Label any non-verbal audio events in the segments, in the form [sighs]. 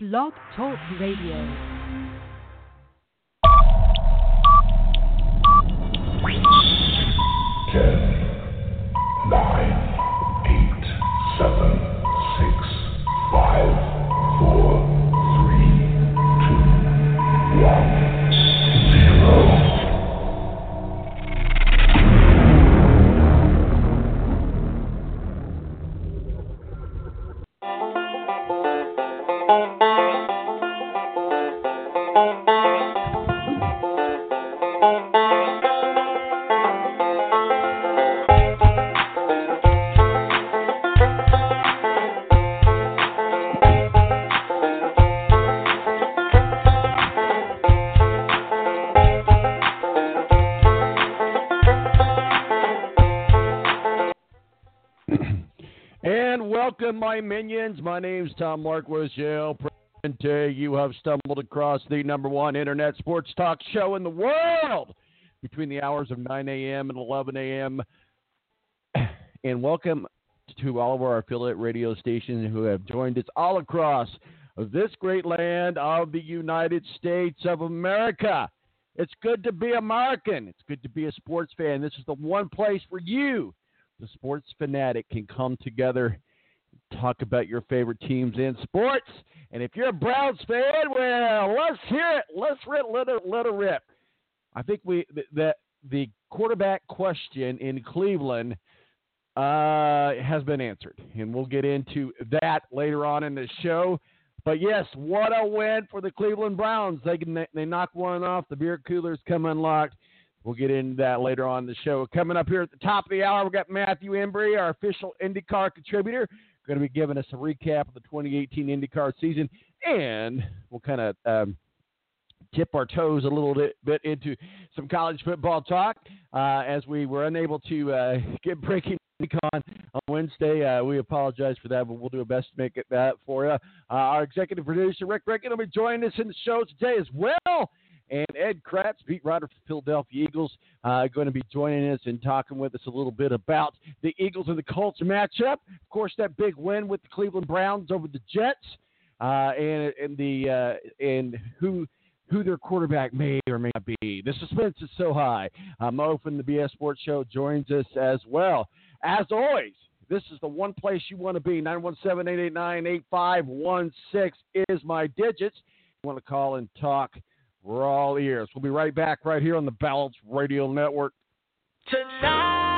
Blog Talk Radio. Ten, nine, eight, seven, my minions. My name's Tom Yale. Present you have stumbled across the number one internet sports talk show in the world between the hours of 9 a.m. and 11 a.m. And welcome to all of our affiliate radio stations who have joined us all across this great land of the United States of America. It's good to be American. It's good to be a sports fan. This is the one place where you, the sports fanatic, can come together, talk about your favorite teams in sports. And if you're a Browns fan, well, let's hear it. Let's rip, let it, let it rip. I think we that the quarterback question in Cleveland uh, has been answered, and we'll get into that later on in the show. But yes, what a win for the Cleveland Browns! They can, they knock one off. The beer coolers come unlocked. We'll get into that later on the show. Coming up here at the top of the hour, we've got Matthew Embry, our official IndyCar contributor, going to be giving us a recap of the 2018 IndyCar season, and we'll kind of um, tip our toes a little bit, into some college football talk uh, as we were unable to uh, [laughs] get breaking on Wednesday. Uh, we apologize for that, but we'll do our best to make it that for you. Uh, our executive producer, Rick Rickett, will be joining us in the show today as well. And Ed Kracz, beat writer for Philadelphia Eagles, uh, going to be joining us and talking with us a little bit about the Eagles and the Colts matchup. Of course, that big win with the Cleveland Browns over the Jets, uh, and and the uh, and who who their quarterback may or may not be. The suspense is so high. Uh, Mo from the BS Sports Show joins us as well. As always, this is the one place you want to be. 917-889-8516 is my digits. You want to call and talk, we're all ears. We'll be right back right here on the Balance Radio Network. Tonight,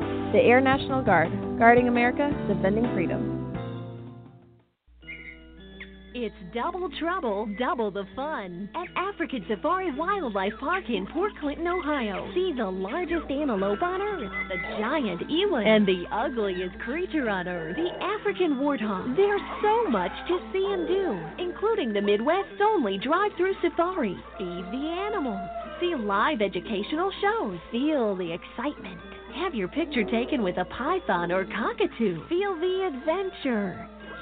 The Air National Guard, guarding America, defending freedom. It's double trouble, double the fun at African Safari Wildlife Park in Port Clinton, Ohio. See the largest antelope on earth, the giant eland, and the ugliest creature on earth, the African warthog. There's so much to see and do, including the Midwest's only drive-through safari. Feed the animals, see live educational shows, feel the excitement. Have your picture taken with a python or cockatoo. Feel the adventure.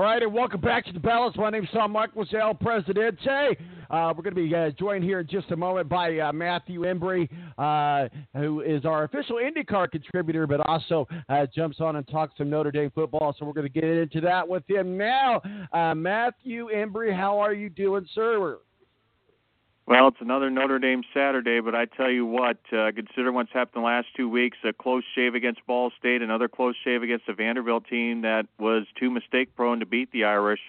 All right, and welcome back to the Balance. My name's Tom Michael El Presidente. Uh, we're going to be uh, joined here in just a moment by uh, Matthew Embry, uh, who is our official IndyCar contributor, but also uh, jumps on and talks some Notre Dame football. So we're going to get into that with him now. Uh, Matthew Embry, how are you doing, sir? Well, it's another Notre Dame Saturday, but I tell you what, uh, consider what's happened the last two weeks a close shave against Ball State, another close shave against the Vanderbilt team that was too mistake prone to beat the Irish.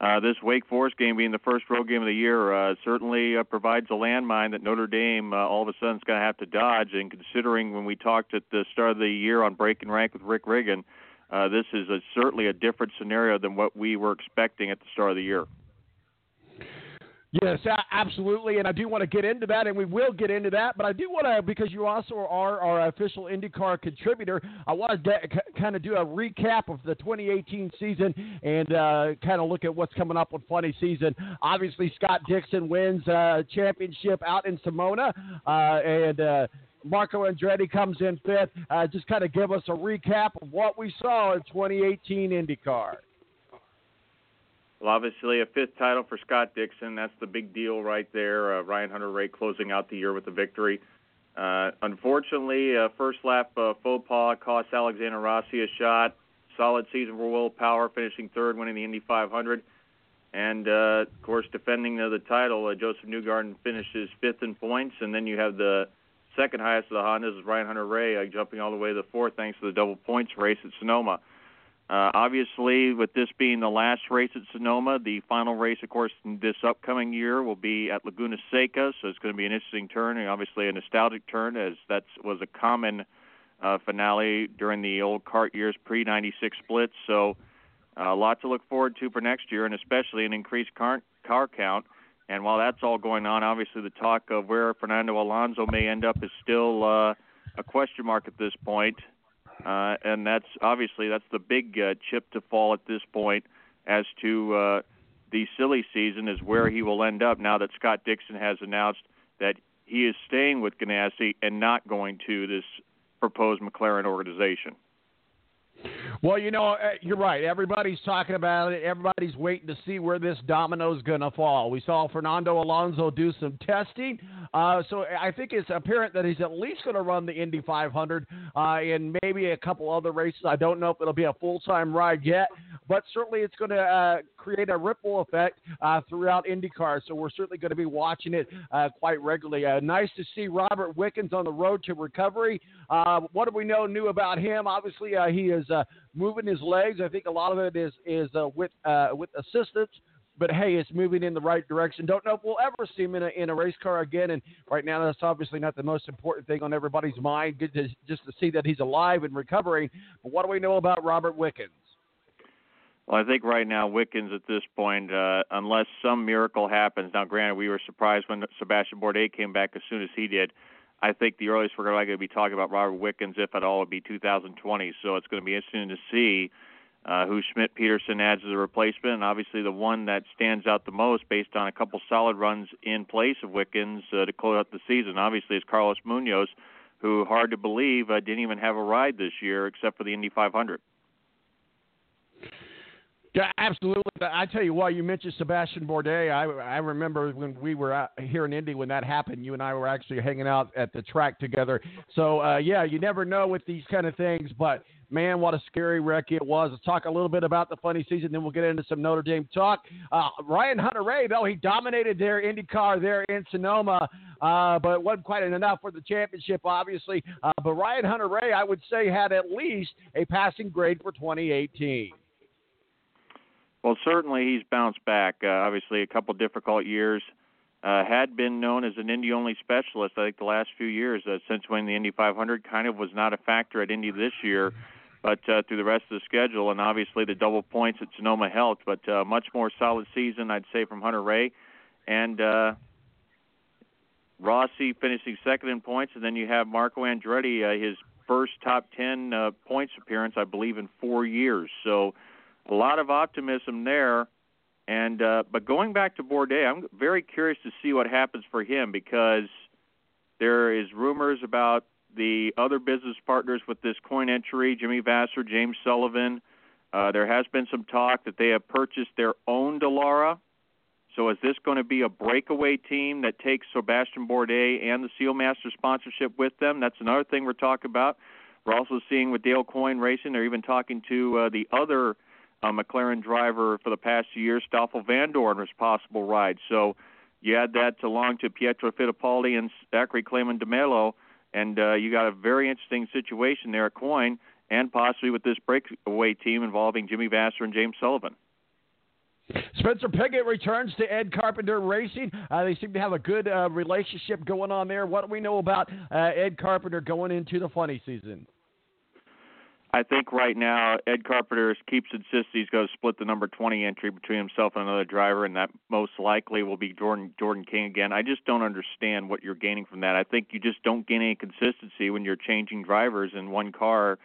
Uh, this Wake Forest game being the first road game of the year uh, certainly uh, provides a landmine that Notre Dame uh, all of a sudden is going to have to dodge. And considering when we talked at the start of the year on breaking rank with Rick Riggin, uh, this is a, certainly a different scenario than what we were expecting at the start of the year. Yes, absolutely, and I do want to get into that, and we will get into that. But I do want to, because you also are our official IndyCar contributor, I want to c- kind of do a recap of the 2018 season and uh, kind of look at what's coming up with funny season. Obviously, Scott Dixon wins uh, championship out in Sonoma, uh, and. Uh, Marco Andretti comes in fifth. Uh, just kind of give us a recap of what we saw in 2018 IndyCar. Well, obviously, a fifth title for Scott Dixon. That's the big deal right there. Uh, Ryan Hunter-Reay closing out the year with a victory. Uh, unfortunately, uh, first lap uh, faux pas cost Alexander Rossi a shot. Solid season for Will Power, finishing third, winning the Indy 500. And, uh, of course, defending the, the title, uh, Josef Newgarden finishes fifth in points. And then you have the second highest of the Hondas, is Ryan Hunter-Reay, uh, jumping all the way to the fourth thanks to the double points race at Sonoma. Uh, obviously, with this being the last race at Sonoma, the final race, of course, this upcoming year will be at Laguna Seca, so it's going to be an interesting turn and obviously a nostalgic turn, as that was a common uh, finale during the old CART years pre 96 splits. So, uh, a lot to look forward to for next year, and especially an increased car, car count. And while that's all going on, obviously the talk of where Fernando Alonso may end up is still uh, a question mark at this point. Uh, and that's obviously that's the big uh, chip to fall at this point as to uh, the silly season is where he will end up now that Scott Dixon has announced that he is staying with Ganassi and not going to this proposed McLaren organization. Well, you know, uh, you're right. Everybody's talking about it. Everybody's waiting to see where this domino's going to fall. We saw Fernando Alonso do some testing, uh, so I think it's apparent that he's at least going to run the Indy 500 uh, and maybe a couple other races. I don't know if it'll be a full time ride yet, but certainly it's going to uh, create a ripple effect uh, throughout IndyCar. So we're certainly going to be watching it uh, quite regularly. Uh, nice to see Robert Wickens on the road to recovery. What do we know new about him? Obviously, he is moving his legs. I think a lot of it is is uh, with uh, with assistance but hey, it's moving in the right direction. Don't know if we'll ever see him in a, in a race car again. And right now, that's obviously not the most important thing on everybody's mind. Good to, just to see that he's alive and recovering. But what do we know about Robert Wickens? Well, I think right now Wickens at this point, uh, unless some miracle happens. Now, granted, we were surprised when Sebastian Bourdais came back as soon as he did. I think the earliest we're going to be talking about Robert Wickens, if at all, would be 2020. So it's going to be interesting to see uh, who Schmidt Peterson adds as a replacement. And obviously, the one that stands out the most, based on a couple solid runs in place of Wickens uh, to close out the season, obviously, is Carlos Munoz, who hard to believe uh, didn't even have a ride this year except for the Indy 500. Yeah, absolutely. I tell you what, you mentioned Sebastian Bourdais. I I remember when we were out here in Indy when that happened. You and I were actually hanging out at the track together. So uh, yeah, you never know with these kind of things. But man, what a scary wreck it was. Let's talk a little bit about the funny season, then we'll get into some Notre Dame talk. Uh, Ryan Hunter-Reay, though he dominated their IndyCar there in Sonoma, uh, but wasn't quite enough for the championship, obviously. Uh, but Ryan Hunter-Reay, I would say, had at least a passing grade for 2018. Well, certainly he's bounced back. Uh, obviously, a couple difficult years. Uh, had been known as an Indy only specialist, I think, the last few years uh, since winning the Indy 500. Kind of was not a factor at Indy this year, but uh, through the rest of the schedule, and obviously the double points at Sonoma helped. But uh, much more solid season, I'd say, from Hunter-Reay. And uh, Rossi finishing second in points, and then you have Marco Andretti, uh, his first top 10 uh, points appearance, I believe, in four years. So a lot of optimism there. And uh, but going back to Bourdais, I'm very curious to see what happens for him because there is rumors about the other business partners with this Coyne entry, Jimmy Vasser, James Sullivan. Uh, there has been some talk that they have purchased their own Dallara. So is this going to be a breakaway team that takes Sebastian Bourdais and the Sealmaster sponsorship with them? That's another thing we're talking about. We're also seeing with Dale Coyne Racing, they're even talking to uh, the other uh, McLaren driver for the past few years, Stoffel Vandoorne, was possible ride. So you add that along to Pietro Fittipaldi and Zachary Claman DeMelo, and uh, you got a very interesting situation there at Coyne, and possibly with this breakaway team involving Jimmy Vasser and James Sullivan. Spencer Pigot returns to Ed Carpenter Racing. Uh, they seem to have a good uh, relationship going on there. What do we know about uh, Ed Carpenter going into the funny season? I think right now Ed Carpenter keeps insisting he's going to split the number 20 entry between himself and another driver, and that most likely will be Jordan Jordan King again. I just don't understand what you're gaining from that. I think you just don't gain any consistency when you're changing drivers in one car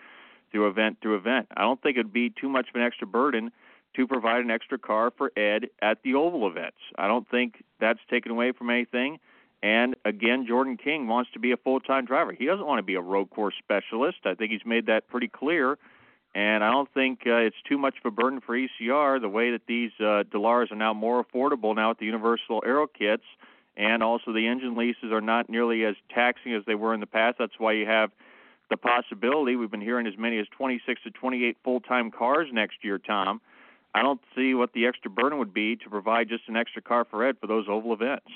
through event through event. I don't think it'd be too much of an extra burden to provide an extra car for Ed at the oval events. I don't think that's taken away from anything. And again, Jordan King wants to be a full time driver. He doesn't want to be a road course specialist. I think he's made that pretty clear. And I don't think uh, it's too much of a burden for ECR the way that these uh, Dallaras are now more affordable now with the Universal Aero kits. And also, the engine leases are not nearly as taxing as they were in the past. That's why you have the possibility. We've been hearing as many as 26 to 28 full time cars next year, Tom. I don't see what the extra burden would be to provide just an extra car for Ed for those oval events.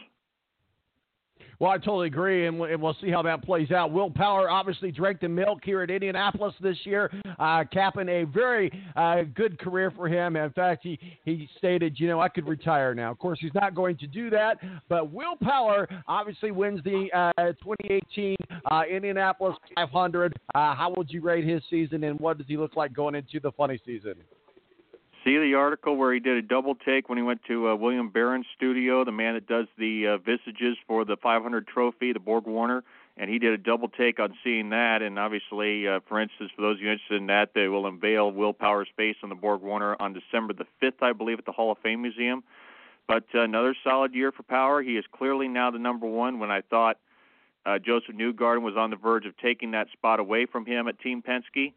Well, I totally agree, and we'll see how that plays out. Will Power obviously drank the milk here at Indianapolis this year, uh, capping a very uh, good career for him. In fact, he, he stated, you know, I could retire now. Of course, he's not going to do that, but Will Power obviously wins the uh, 2018 uh, Indianapolis 500. Uh, how would you rate his season, and what does he look like going into the funny season? See the article where he did a double take when he went to uh, William Barron's studio, the man that does the uh, visages for the 500 trophy, the Borg Warner, and he did a double take on seeing that. And obviously, uh, for instance, for those of you interested in that, they will unveil Will Power's face on the Borg Warner on December the 5th, I believe, at the Hall of Fame Museum. But uh, another solid year for Power. He is clearly now the number one. When I thought uh, Josef Newgarden was on the verge of taking that spot away from him at Team Penske,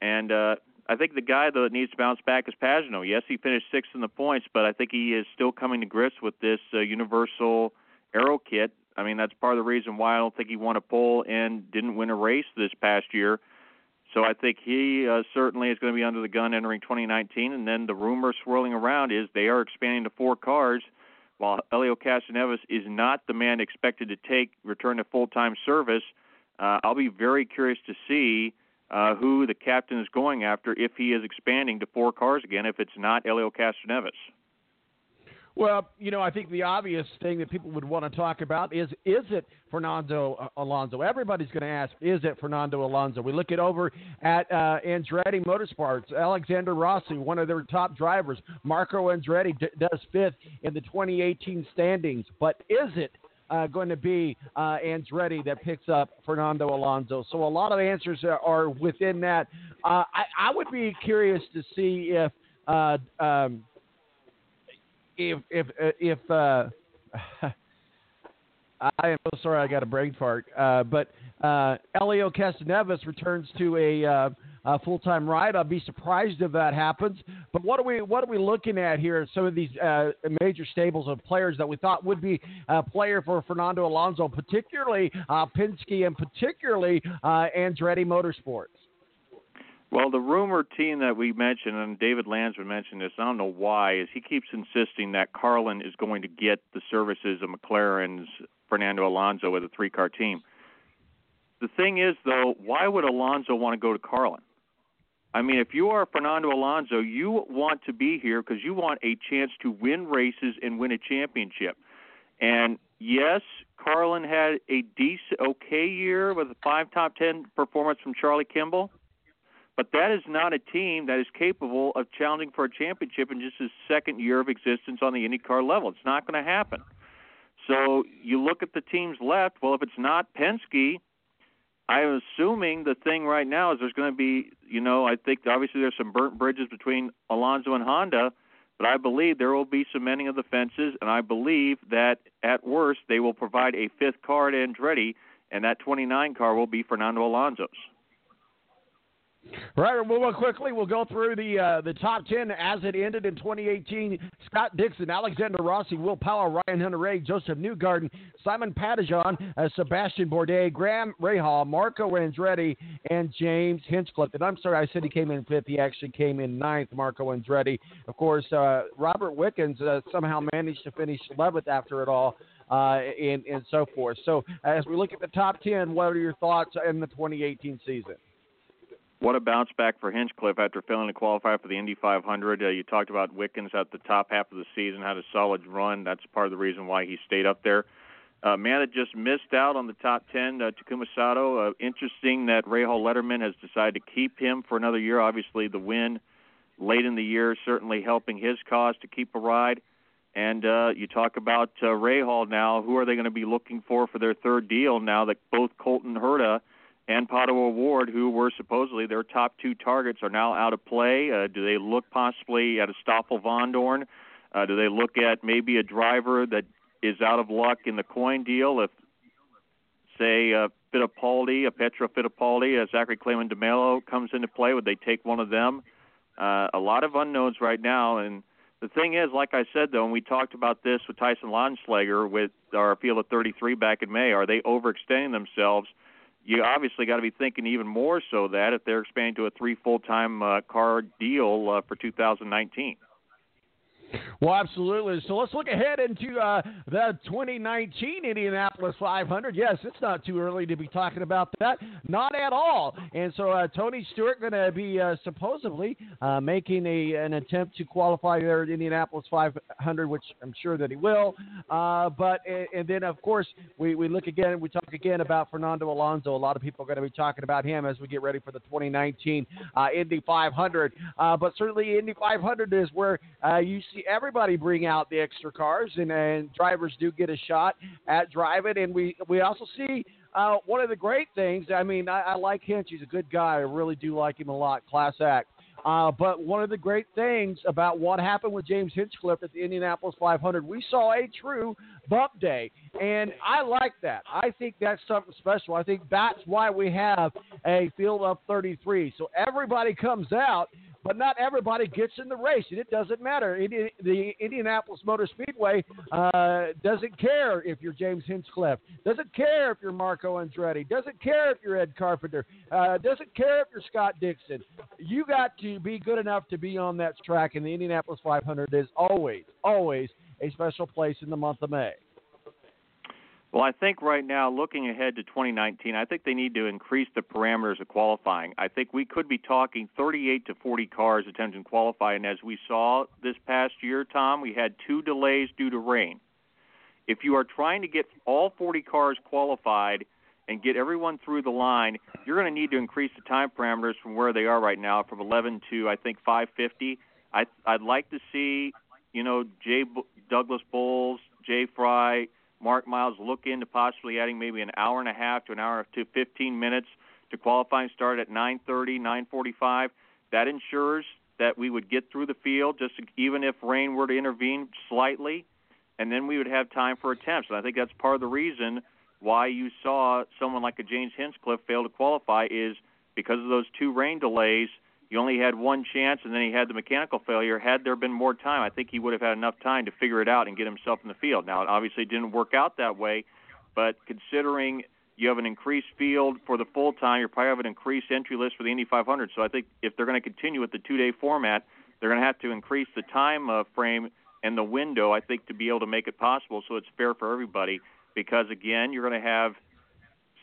and uh, I think the guy that needs to bounce back is Pagenaud. Yes, he finished sixth in the points, but I think he is still coming to grips with this uh, universal aero kit. I mean, that's part of the reason why I don't think he won a pole and didn't win a race this past year. So I think he uh, certainly is going to be under the gun entering 2019. And then the rumor swirling around is they are expanding to four cars, while Helio Castroneves is not the man expected to take return to full-time service. Uh, I'll be very curious to see uh, who the captain is going after if he is expanding to four cars again, if it's not Helio Castroneves. Well, you know, I think the obvious thing that people would want to talk about is is it Fernando Alonso? Everybody's going to ask, is it Fernando Alonso? We look it over at uh, Andretti Motorsports, Alexander Rossi, one of their top drivers. Marco Andretti d- does fifth in the 2018 standings, but is it uh, going to be uh, Andretti that picks up Fernando Alonso. So a lot of answers are, within that. Uh, I, I, would be curious to see if uh, um, if if uh, if uh, [laughs] I am so sorry I got a brain fart, uh, but uh, Helio Castroneves returns to a, uh, a full-time ride. I'll be surprised if that happens. But what are we what are we looking at here? Some of these uh, major stables of players that we thought would be a player for Fernando Alonso, particularly uh, Penske and particularly uh, Andretti Motorsports. Well, the rumor team that we mentioned, and David Landsman mentioned this, I don't know why, is he keeps insisting that Carlin is going to get the services of McLaren's Fernando Alonso with a three car team. The thing is, though, why would Alonso want to go to Carlin? I mean, if you are Fernando Alonso, you want to be here because you want a chance to win races and win a championship. And yes, Carlin had a decent, okay year with a five top ten performance from Charlie Kimball. But that is not a team that is capable of challenging for a championship in just his second year of existence on the IndyCar level. It's not going to happen. So you look at the teams left. Well, if it's not Penske, I'm assuming the thing right now is there's going to be, you know, I think obviously there's some burnt bridges between Alonso and Honda, but I believe there will be some mending of the fences, and I believe that at worst they will provide a fifth car at Andretti, and that 29 car will be Fernando Alonso's. Right, we'll quickly. We'll go through the uh, the top ten as it ended in 2018. Scott Dixon, Alexander Rossi, Will Power, Ryan Hunter-Reay, Josef Newgarden, Simon Pagenaud, uh, Sebastian Bourdais, Graham Rahal, Marco Andretti, and James Hinchcliffe. And I'm sorry, I said he came in fifth. He actually came in ninth. Marco Andretti, of course. Uh, Robert Wickens uh, somehow managed to finish 11th after it all. Uh, and, and so forth. So, as we look at the top 10, what are your thoughts in the 2018 season? What a bounce back for Hinchcliffe after failing to qualify for the Indy 500. Uh, you talked about Wickens at the top half of the season, had a solid run. That's part of the reason why he stayed up there. Uh, man that just missed out on the top 10, uh, Takuma Sato. Uh, interesting that Rahal Letterman has decided to keep him for another year. Obviously, the win late in the year certainly helping his cause to keep a ride. And uh, you talk about uh, Rahal now. Who are they going to be looking for for their third deal now that both Colton Herta – and Pato O'Ward, who were supposedly their top two targets, are now out of play. Uh, do they look possibly at a Stoffel Vandoorne? Uh, do they look at maybe a driver that is out of luck in the Coyne deal? If, say, uh, Fittipaldi, a Pietro Fittipaldi, a Zachary Claman DeMelo comes into play, would they take one of them? Uh, a lot of unknowns right now, and the thing is, like I said though, and we talked about this with Tyson Lonsleger with our field of 33 back in May, are they overextending themselves? You obviously got to be thinking even more so that if they're expanding to a three full-time uh, car deal uh, for 2019. Well, absolutely. So let's look ahead into uh, the 2019 Indianapolis 500. Yes, it's not too early to be talking about that. Not at all. And so uh, Tony Stewart going to be uh, supposedly uh, making a an attempt to qualify there at Indianapolis 500, which I'm sure that he will. Uh, but and, then of course we, we look again. We talk again about Fernando Alonso. A lot of people are going to be talking about him as we get ready for the 2019 uh, Indy 500. but certainly Indy 500 is where you see everybody bring out the extra cars, and, and drivers do get a shot at driving. And we we also see uh, one of the great things. I mean, I, I like Hinch; he's a good guy. I really do like him a lot. Class act. Uh, but one of the great things about what happened with James Hinchcliffe at the Indianapolis 500, we saw a true bump day. And I like that. I think that's something special. I think that's why we have a field of 33. So everybody comes out but not everybody gets in the race, and it doesn't matter. It, the Indianapolis Motor Speedway uh, doesn't care if you're James Hinchcliffe, doesn't care if you're Marco Andretti, doesn't care if you're Ed Carpenter, uh, doesn't care if you're Scott Dixon. You got to be good enough to be on that track, and the Indianapolis 500 is always, always a special place in the month of May. Well, I think right now, looking ahead to 2019, I think they need to increase the parameters of qualifying. I think we could be talking 38 to 40 cars attempting to qualify, and as we saw this past year, Tom, we had two delays due to rain. If you are trying to get all 40 cars qualified and get everyone through the line, you're going to need to increase the time parameters from where they are right now, from 11 to I think 550. I, I'd like to see, you know, Jay Douglas Boles, Jay Frye Mark Miles look into possibly adding maybe an hour and a half to an hour to 15 minutes to qualifying start at 9:30, 9:45. That ensures that we would get through the field, just even if rain were to intervene slightly, and then we would have time for attempts. And I think that's part of the reason why you saw someone like a James Hinchcliffe fail to qualify is because of those two rain delays he only had one chance, and then he had the mechanical failure. Had there been more time, I think he would have had enough time to figure it out and get himself in the field. Now, it obviously didn't work out that way, but considering you have an increased field for the full time, you probably have an increased entry list for the Indy 500. So I think if they're going to continue with the two-day format, they're going to have to increase the time uh, frame and the window. I think to be able to make it possible, so it's fair for everybody. Because again, you're going to have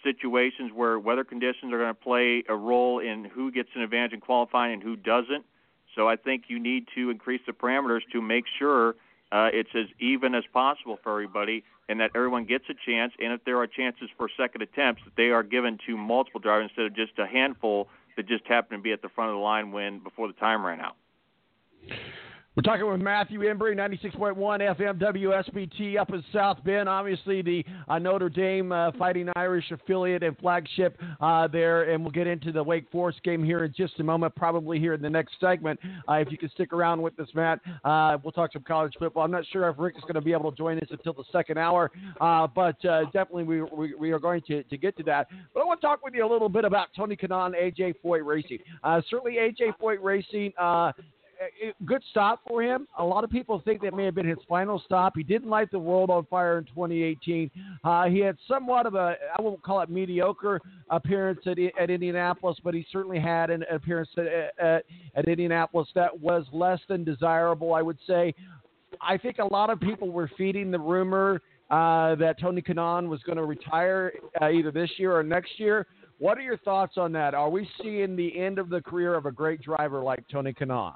situations where weather conditions are going to play a role in who gets an advantage in qualifying and who doesn't. So I think you need to increase the parameters to make sure uh, it's as even as possible for everybody and that everyone gets a chance. And if there are chances for second attempts, that they are given to multiple drivers instead of just a handful that just happen to be at the front of the line when before the time ran out. We're talking with Matthew Embry, 96.1 FM WSBT up in South Bend. Obviously, the uh, Notre Dame uh, Fighting Irish affiliate and flagship uh, there. And we'll get into the Wake Forest game here in just a moment, probably here in the next segment. Uh, if you can stick around with us, Matt, uh, we'll talk some college football. I'm not sure if Rick is going to be able to join us until the second hour, uh, but definitely we, we, we, are going to, to get to that. But I want to talk with you a little bit about Tony Kanaan, AJ Foyt Racing. certainly, AJ Foyt Racing good stop for him. A lot of people think that may have been his final stop. He didn't light the world on fire in 2018. Uh, he had somewhat of a, I won't call it mediocre appearance at, at Indianapolis, but he certainly had an appearance at, at, at Indianapolis that was less than desirable, I would say. I think a lot of people were feeding the rumor uh, that Tony Kanaan was going to retire uh, either this year or next year. What are your thoughts on that? Are we seeing the end of the career of a great driver like Tony Kanaan?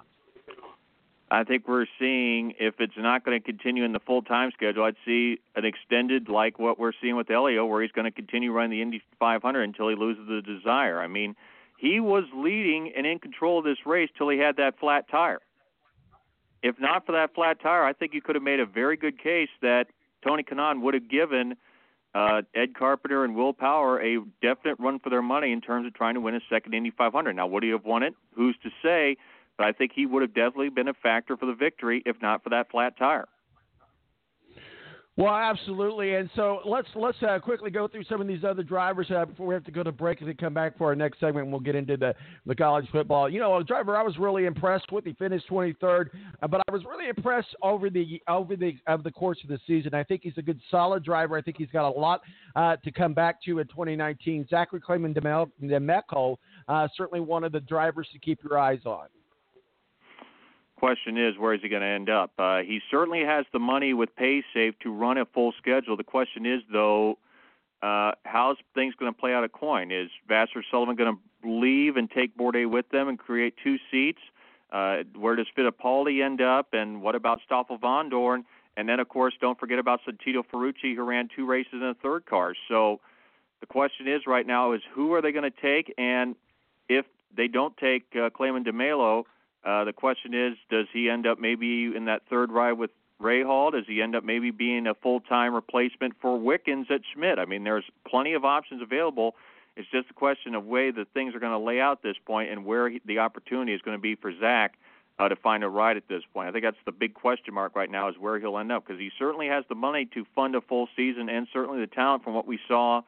I think we're seeing if it's not going to continue in the full time schedule, I'd see an extended like what we're seeing with Helio, where he's going to continue running the Indy 500 until he loses the desire. I mean, he was leading and in control of this race till he had that flat tire. If not for that flat tire, I think you could have made a very good case that Tony Kanaan would have given uh, Ed Carpenter and Will Power a definite run for their money in terms of trying to win a second Indy 500. Now, would he have won it? Who's to say? But I think he would have definitely been a factor for the victory if not for that flat tire. Well, absolutely, and so let's let's uh, quickly go through some of these other drivers uh, before we have to go to break and then come back for our next segment. and We'll get into the the college football. You know, a driver I was really impressed with. He finished 23rd, uh, but I was really impressed over the over the of the course of the season. I think he's a good, solid driver. I think he's got a lot uh, to come back to in 2019. Zachary Claman DeMelo, uh, certainly one of the drivers to keep your eyes on question is, where is he going to end up? Uh, he certainly has the money with PaySafe to run a full schedule. The question is, though, uh, how's things going to play out a Coyne? Is Vasser Sullivan going to leave and take Bourdais with them and create two seats? Uh, where does Fittipaldi end up? And what about Stoffel Vandoorne? And then, of course, don't forget about Santino Ferrucci, who ran two races in a third car. So the question is right now is who are they going to take? And if they don't take uh, Claman DeMelo, uh, the question is, does he end up maybe in that third ride with Ray Rahal? Does he end up maybe being a full-time replacement for Wickens at Schmidt? I mean, there's plenty of options available. It's just a question of way that things are going to lay out at this point and where he, the opportunity is going to be for Zach uh, to find a ride at this point. I think that's the big question mark right now is where he'll end up because he certainly has the money to fund a full season and certainly the talent from what we saw,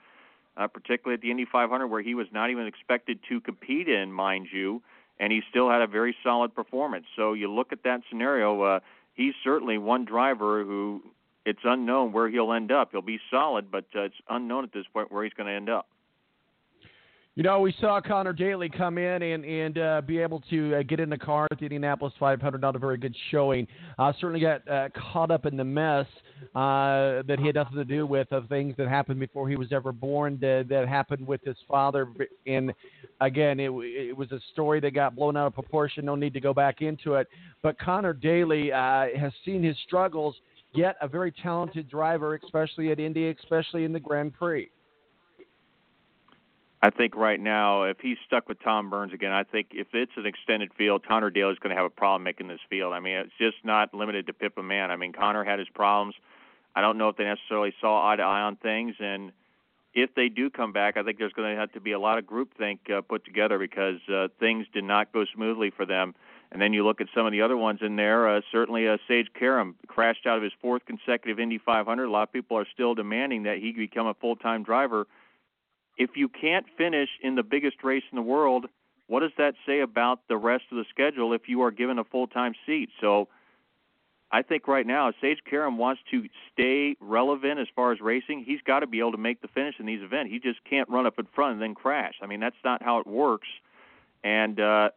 uh, particularly at the Indy 500 where he was not even expected to compete in, mind you and he still had a very solid performance. So you look at that scenario, uh, he's certainly one driver who it's unknown where he'll end up. He'll be solid, but uh, it's unknown at this point where he's going to end up. You know, we saw Connor Daly come in and and uh, be able to uh, get in the car at the Indianapolis 500. Not a very good showing. Uh, certainly got uh, caught up in the mess uh, that he had nothing to do with of things that happened before he was ever born. That, that happened with his father. And again, it, it was a story that got blown out of proportion. No need to go back into it. But Connor Daly uh, has seen his struggles. Yet a very talented driver, especially at Indy, especially in the Grand Prix. I think right now, if he's stuck with Tom Burns again, I think if it's an extended field, Connor Daly is going to have a problem making this field. I mean, it's just not limited to Pippa Mann. I mean, Connor had his problems. I don't know if they necessarily saw eye to eye on things, and if they do come back, I think there's going to have to be a lot of groupthink uh, put together because uh, things did not go smoothly for them. And then you look at some of the other ones in there. Uh, certainly, uh, Sage Karam crashed out of his fourth consecutive Indy 500. A lot of people are still demanding that he become a full-time driver if you can't finish in the biggest race in the world, what does that say about the rest of the schedule if you are given a full time seat? So I think right now, if Sage Karam wants to stay relevant as far as racing, he's got to be able to make the finish in these events. He just can't run up in front and then crash. I mean, that's not how it works. And uh,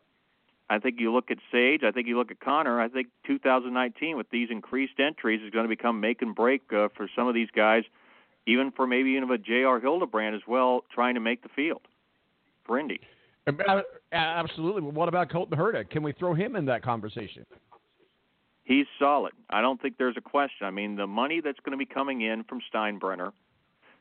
I think you look at Sage, I think you look at Connor. I think 2019 with these increased entries is going to become make and break uh, for some of these guys even for maybe even a J.R. Hildebrand as well, trying to make the field for Indy. Absolutely. What about Colton Herta? Can we throw him in that conversation? He's solid. I don't think there's a question. I mean, the money that's going to be coming in from Steinbrenner,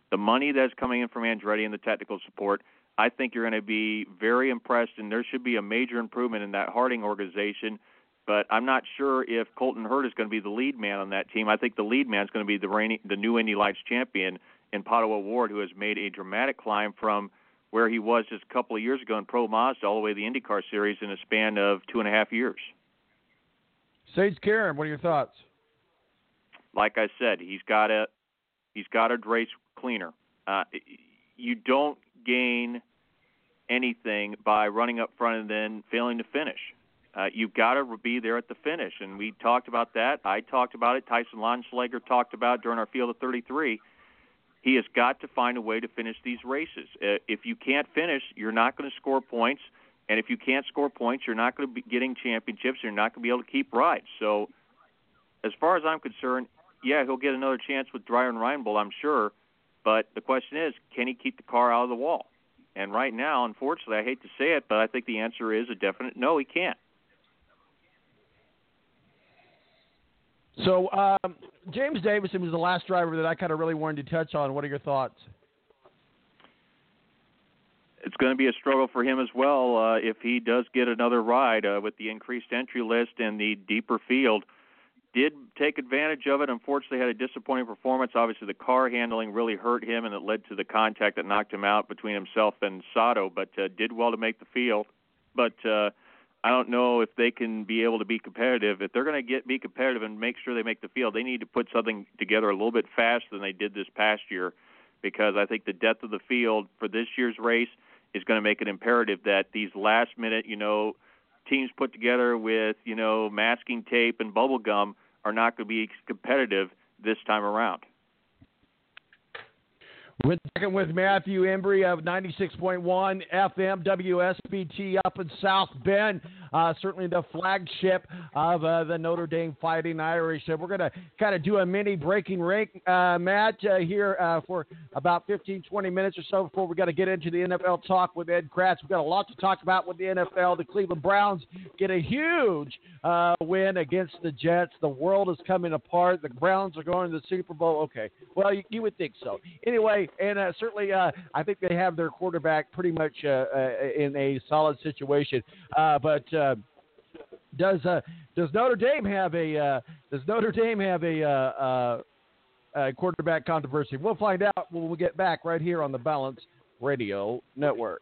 the money that's coming in from Andretti and the technical support, I think you're going to be very impressed, and there should be a major improvement in that Harding organization – but I'm not sure if Colton Herta is going to be the lead man on that team. I think the lead man is going to be the reigning, the new Indy Lights champion in Pato O'Ward, who has made a dramatic climb from where he was just a couple of years ago in Pro Mazda all the way to the IndyCar Series in a span of two and a half years. Sage Karam, what are your thoughts? Like I said, he's got a he's got a race cleaner. Uh, you don't gain anything by running up front and then failing to finish uh, you've got to be there at the finish. And we talked about that. I talked about it. Tyson Lonsleger talked about during our Field of 33. He has got to find a way to finish these races. Uh, if you can't finish, you're not going to score points. And if you can't score points, you're not going to be getting championships. You're not going to be able to keep rides. So, as far as I'm concerned, yeah, he'll get another chance with Dreyer and Reinbold, I'm sure. But the question is, can he keep the car out of the wall? And right now, unfortunately, I hate to say it, but I think the answer is a definite no, he can't. So um, James Davison was the last driver that I kind of really wanted to touch on. What are your thoughts? It's going to be a struggle for him as well uh, if he does get another ride uh, with the increased entry list and the deeper field. Did take advantage of it. Unfortunately, had a disappointing performance. Obviously, the car handling really hurt him, and it led to the contact that knocked him out between himself and Sato. But uh, did well to make the field. But uh, I don't know if they can be able to be competitive. If they're going to get be competitive and make sure they make the field, they need to put something together a little bit faster than they did this past year, because I think the depth of the field for this year's race is going to make it imperative that these last minute, you know, teams put together with you know masking tape and bubble gum are not going to be competitive this time around. We're talking with Matthew Embry of 96.1 FM WSBT up in South Bend uh, certainly the flagship of uh, the Notre Dame Fighting Irish. So we're going to kind of do a mini breaking rank uh, match uh, here uh, for about 15, 20 minutes or so before we got to get into the NFL talk with Ed Kracz. We've got a lot to talk about with the NFL. The Cleveland Browns get a huge uh, win against the Jets. The world is coming apart. The Browns are going to the Super Bowl. Okay, well you, you would think so. Anyway, and certainly I think they have their quarterback pretty much in a solid situation. but uh, does uh, does Notre Dame have a uh, does Notre Dame have a, uh, uh, a quarterback controversy? We'll find out when we get back right here on the Balance Radio Network.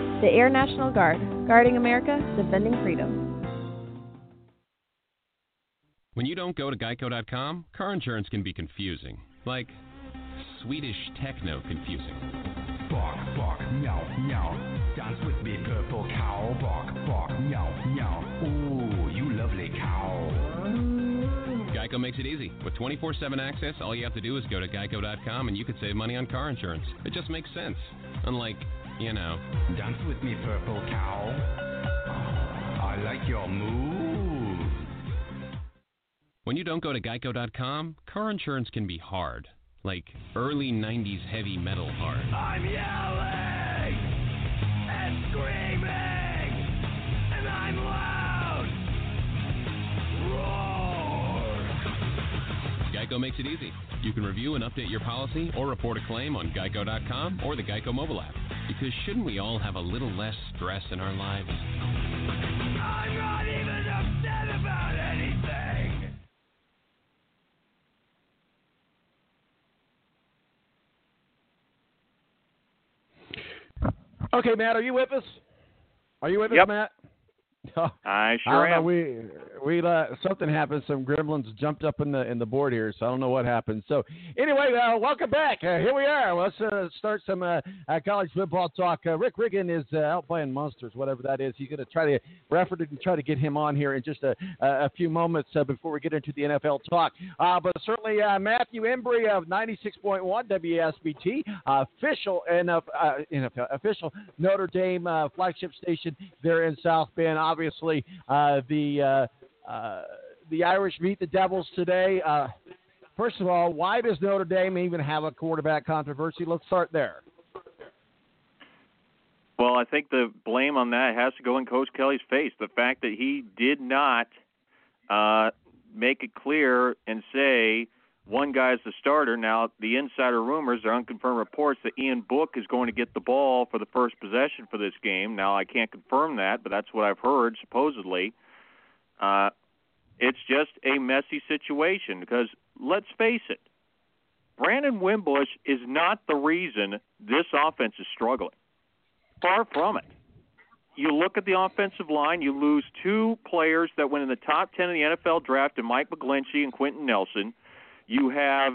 The Air National Guard, guarding America, defending freedom. When you don't go to geico.com, car insurance can be confusing. Like Swedish techno confusing. Bark, bark, meow, meow. Dance with me, purple cow. Bark, bark, meow, meow. Ooh, you lovely cow. Geico makes it easy. With 24 7 access, all you have to do is go to geico.com and you could save money on car insurance. It just makes sense. Unlike, you know. Dance with me, purple cow. I like your moves. When you don't go to geico.com, car insurance can be hard. Like early 90s heavy metal hard. I'm yelling Geico makes it easy. You can review and update your policy or report a claim on geico.com or the Geico mobile app. Because shouldn't we all have a little less stress in our lives? I'm not even upset about anything. Okay, Matt, are you with us? Are you with Yep. us, Matt? I I sure don't know. am. We we uh, something happened. Some gremlins jumped up in the in the board here, so I don't know what happened. So anyway, uh, welcome back. Uh, here we are. Let's uh, start some uh, uh, college football talk. Rick Riggin is out playing monsters, whatever that is. He's going to try to refer to try to get him on here in just a, a few moments before we get into the NFL talk. But certainly Matthew Embry of 96.1 WSBT, uh, official and uh, NFL, official Notre Dame flagship station there in South Bend. Obviously, the uh, the Irish beat the Devils today. Uh, first of all, why does Notre Dame even have a quarterback controversy? Let's start there. Well, I think the blame on that has to go in Coach Kelly's face. The fact that he did not uh, make it clear and say one guy's the starter. Now, the insider rumors are unconfirmed reports that Ian Book is going to get the ball for the first possession for this game. Now, I can't confirm that, but that's what I've heard supposedly. Uh, Uh, it's just a messy situation because let's face it, Brandon Wimbush is not the reason this offense is struggling. Far from it. You look at the offensive line, you lose two players that went in the top 10 in the NFL draft, and Mike McGlinchey and Quenton Nelson. You have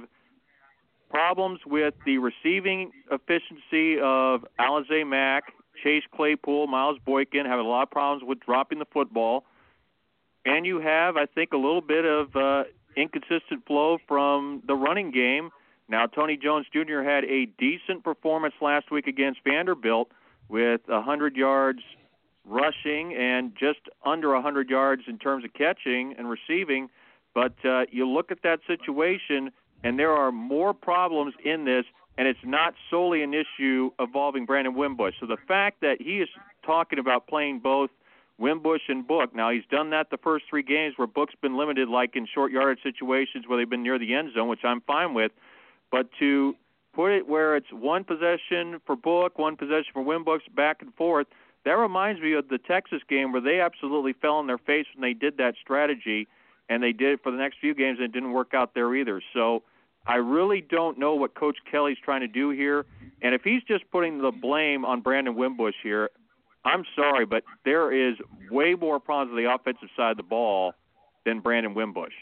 problems with the receiving efficiency of Alize Mack, Chase Claypool, Miles Boykin, having a lot of problems with dropping the football. And you have, I think, a little bit of uh, inconsistent flow from the running game. Now, Tony Jones Jr. had a decent performance last week against Vanderbilt with 100 yards rushing and just under 100 yards in terms of catching and receiving. But uh, you look at that situation, and there are more problems in this, and it's not solely an issue involving Brandon Wimbush. So the fact that he is talking about playing both Wimbush and Book, now he's done that the first three games where Book's been limited, like in short yardage situations where they've been near the end zone, which I'm fine with. But to put it where it's one possession for Book, one possession for Wimbush, back and forth, that reminds me of the Texas game where they absolutely fell on their face when they did that strategy, and they did it for the next few games, and it didn't work out there either. So I really don't know what Coach Kelly's trying to do here, and if he's just putting the blame on Brandon Wimbush here, I'm sorry, but there is way more problems on the offensive side of the ball than Brandon Wimbush.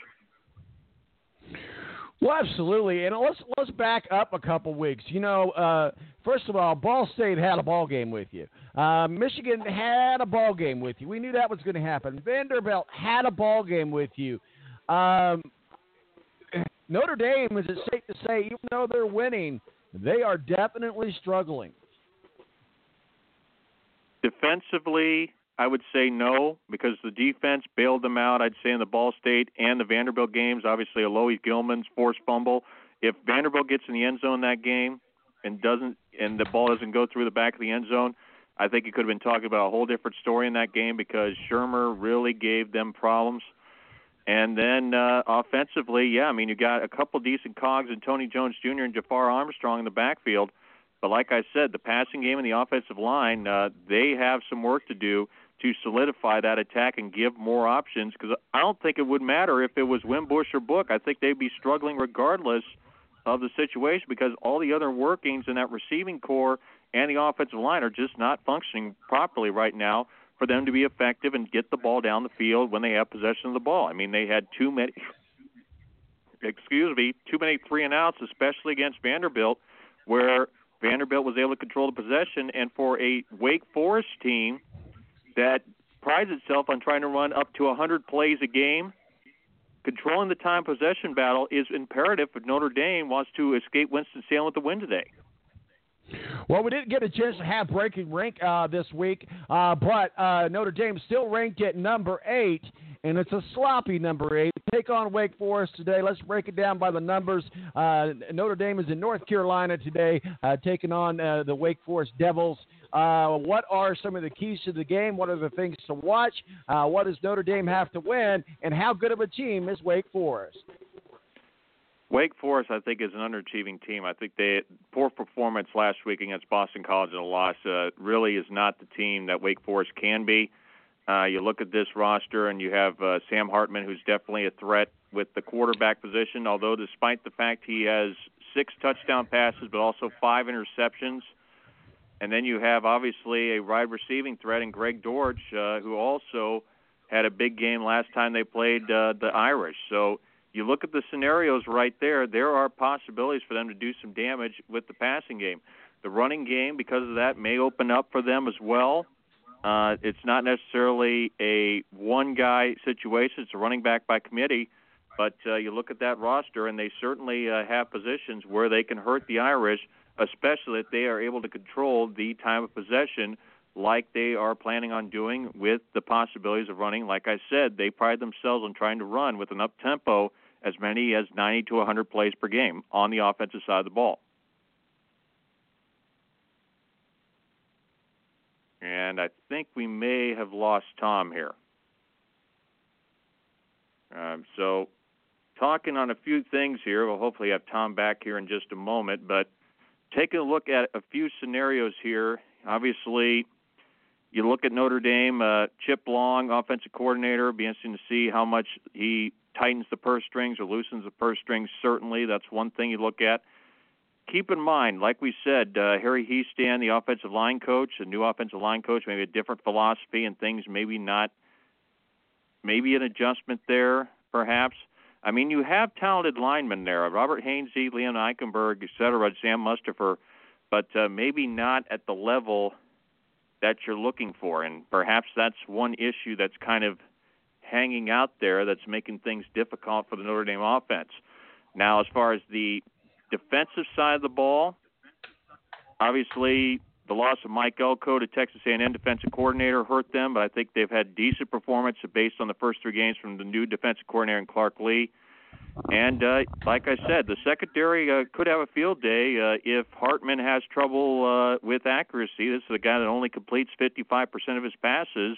Well, absolutely, and let's let's back up a couple weeks. You know, uh, first of all, Ball State had a ball game with you. Uh, Michigan had a ball game with you. We knew that was going to happen. Vanderbilt had a ball game with you. Um, Notre Dame, is it safe to say, even though they're winning, they are definitely struggling. Defensively, I would say no because the defense bailed them out. I'd say in the Ball State and the Vanderbilt games, obviously Alohi Gilman's forced fumble. If Vanderbilt gets in the end zone that game and doesn't, and the ball doesn't go through the back of the end zone, I think you could have been talking about a whole different story in that game because Shurmur really gave them problems. And then uh, offensively, yeah, I mean you got a couple decent cogs in Tony Jones Jr. and Jafar Armstrong in the backfield. But like I said, the passing game and the offensive line, uh, they have some work to do to solidify that attack and give more options because I don't think it would matter if it was Wimbush or Book. I think they'd be struggling regardless of the situation because all the other workings in that receiving corps and the offensive line are just not functioning properly right now for them to be effective and get the ball down the field when they have possession of the ball. I mean, they had too many [coughs] excuse me, too many three and outs, especially against Vanderbilt, where Vanderbilt was able to control the possession and for a Wake Forest team that prides itself on trying to run up to 100 plays a game. Controlling the time possession battle is imperative if Notre Dame wants to escape Winston-Salem with the win today. Well, we didn't get a chance to have breaking rank uh, this week, uh, but uh, Notre Dame still ranked at number eight, and it's a sloppy number eight. Take on Wake Forest today. Let's break it down by the numbers. Uh, Notre Dame is in North Carolina today, uh, taking on uh, the Wake Forest Devils. what are some of the keys to the game? What are the things to watch? what does Notre Dame have to win? And how good of a team is Wake Forest? Wake Forest, I think, is an underachieving team. I think they poor performance last week against Boston College and a loss uh, really is not the team that Wake Forest can be. Uh, you look at this roster, and you have uh, Sam Hartman, who's definitely a threat with the quarterback position. Although, despite the fact he has six touchdown passes, but also five interceptions, and then you have obviously a wide receiving threat in Greg Dortch, uh, who also had a big game last time they played uh, the Irish. So you look at the scenarios right there, there are possibilities for them to do some damage with the passing game. The running game, because of that, may open up for them as well. Uh, it's not necessarily a one guy situation, it's a running back by committee. But uh, you look at that roster, and they certainly uh, have positions where they can hurt the Irish, especially if they are able to control the time of possession like they are planning on doing with the possibilities of running. Like I said, they pride themselves on trying to run with an up tempo as many as 90 to 100 plays per game on the offensive side of the ball. And I think we may have lost Tom here. Um, so, talking on a few things here, we'll hopefully have Tom back here in just a moment. But taking a look at a few scenarios here. Obviously, you look at Notre Dame, uh, Chip Long, offensive coordinator. Be interesting to see how much he tightens the purse strings or loosens the purse strings. Certainly, that's one thing you look at. Keep in mind, like we said, uh, Harry Hiestand, the offensive line coach, a new offensive line coach, maybe a different philosophy and things, maybe not, maybe an adjustment there, perhaps. I mean, you have talented linemen there: Robert Hainsey, Liam Eichenberg, et cetera, Sam Mustipher, but uh, maybe not at the level that you're looking for. And perhaps that's one issue that's kind of hanging out there that's making things difficult for the Notre Dame offense. Now, as far as the defensive side of the ball, obviously the loss of Mike Elko to Texas A&M defensive coordinator hurt them, but I think they've had decent performance based on the first three games from the new defensive coordinator in Clark Lea. And uh, like I said, the secondary uh, could have a field day uh, if Hartman has trouble uh, with accuracy. This is a guy that only completes 55% of his passes.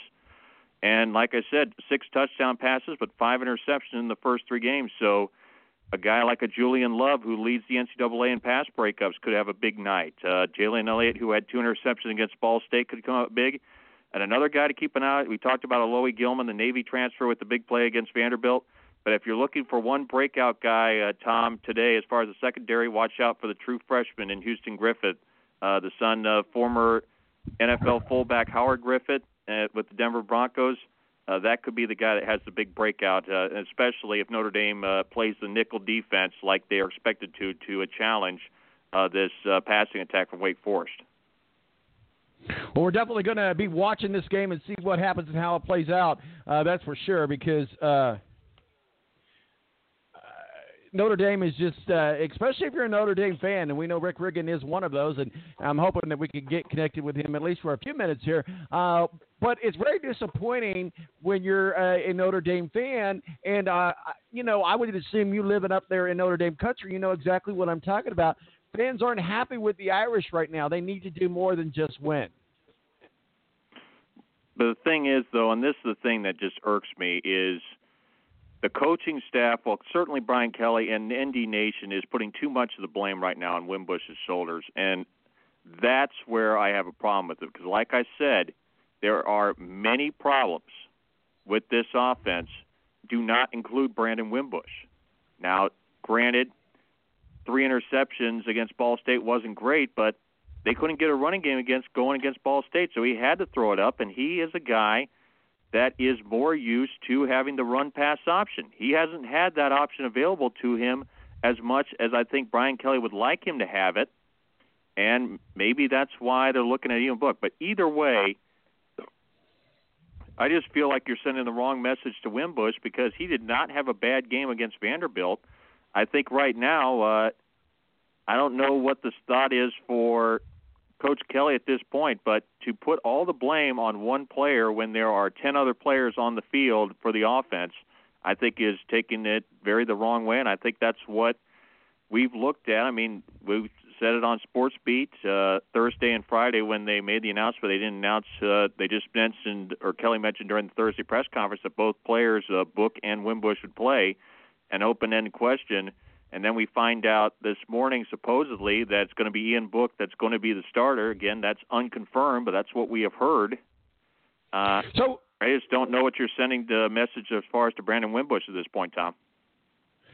And like I said, six touchdown passes, but five interceptions in the first three games. So a guy like a Julian Love, who leads the NCAA in pass breakups, could have a big night. Uh, Jalen Elliott, who had two interceptions against Ball State, could come up big. And another guy to keep an eye. We talked about Alohi Gilman, the Navy transfer with the big play against Vanderbilt. But if you're looking for one breakout guy, uh, Tom, today, as far as the secondary, watch out for the true freshman in Houston Griffith, uh, the son of former NFL fullback Howard Griffith uh, with the Denver Broncos. uh, that could be the guy that has the big breakout, uh, especially if Notre Dame uh, plays the nickel defense like they are expected to to a challenge uh, this uh, passing attack from Wake Forest. Well, we're definitely going to be watching this game and see what happens and how it plays out. Uh, that's for sure because uh, Notre Dame is just, uh, especially if you're a Notre Dame fan, and we know Rick Riggin is one of those, and I'm hoping that we can get connected with him at least for a few minutes here. Uh, but it's very disappointing when you're uh, a Notre Dame fan, and uh, you know I would assume you living up there in Notre Dame country, you know exactly what I'm talking about. Fans aren't happy with the Irish right now. They need to do more than just win. But the thing is, though, and this is the thing that just irks me, is the coaching staff, well, certainly Brian Kelly and ND Nation is putting too much of the blame right now on Wimbush's shoulders, and that's where I have a problem with it. Because, like I said, there are many problems with this offense. Do not include Brandon Wimbush. Now, granted, three interceptions against Ball State wasn't great, but they couldn't get a running game against going against Ball State, so he had to throw it up. And he is a guy that is more used to having the run pass option. He hasn't had that option available to him as much as I think Brian Kelly would like him to have it. And maybe that's why they're looking at Ian Book. But either way, I just feel like you're sending the wrong message to Wimbush because he did not have a bad game against Vanderbilt. I think right now, uh, I don't know what the thought is for Coach Kelly at this point, but to put all the blame on one player when there are 10 other players on the field for the offense, I think is taking it very the wrong way, and I think that's what we've looked at. I mean, we've said it on Sports Beat uh, Thursday and Friday when they made the announcement. They didn't announce. Uh, they just mentioned, or Kelly mentioned during the Thursday press conference that both players, uh, Book and Wimbush, would play. An open-end question and then we find out this morning, supposedly, that it's going to be Ian Book that's going to be the starter. Again, that's unconfirmed, but that's what we have heard. Uh, so I just don't know what you're sending the message as far as to Brandon Wimbush at this point, Tom.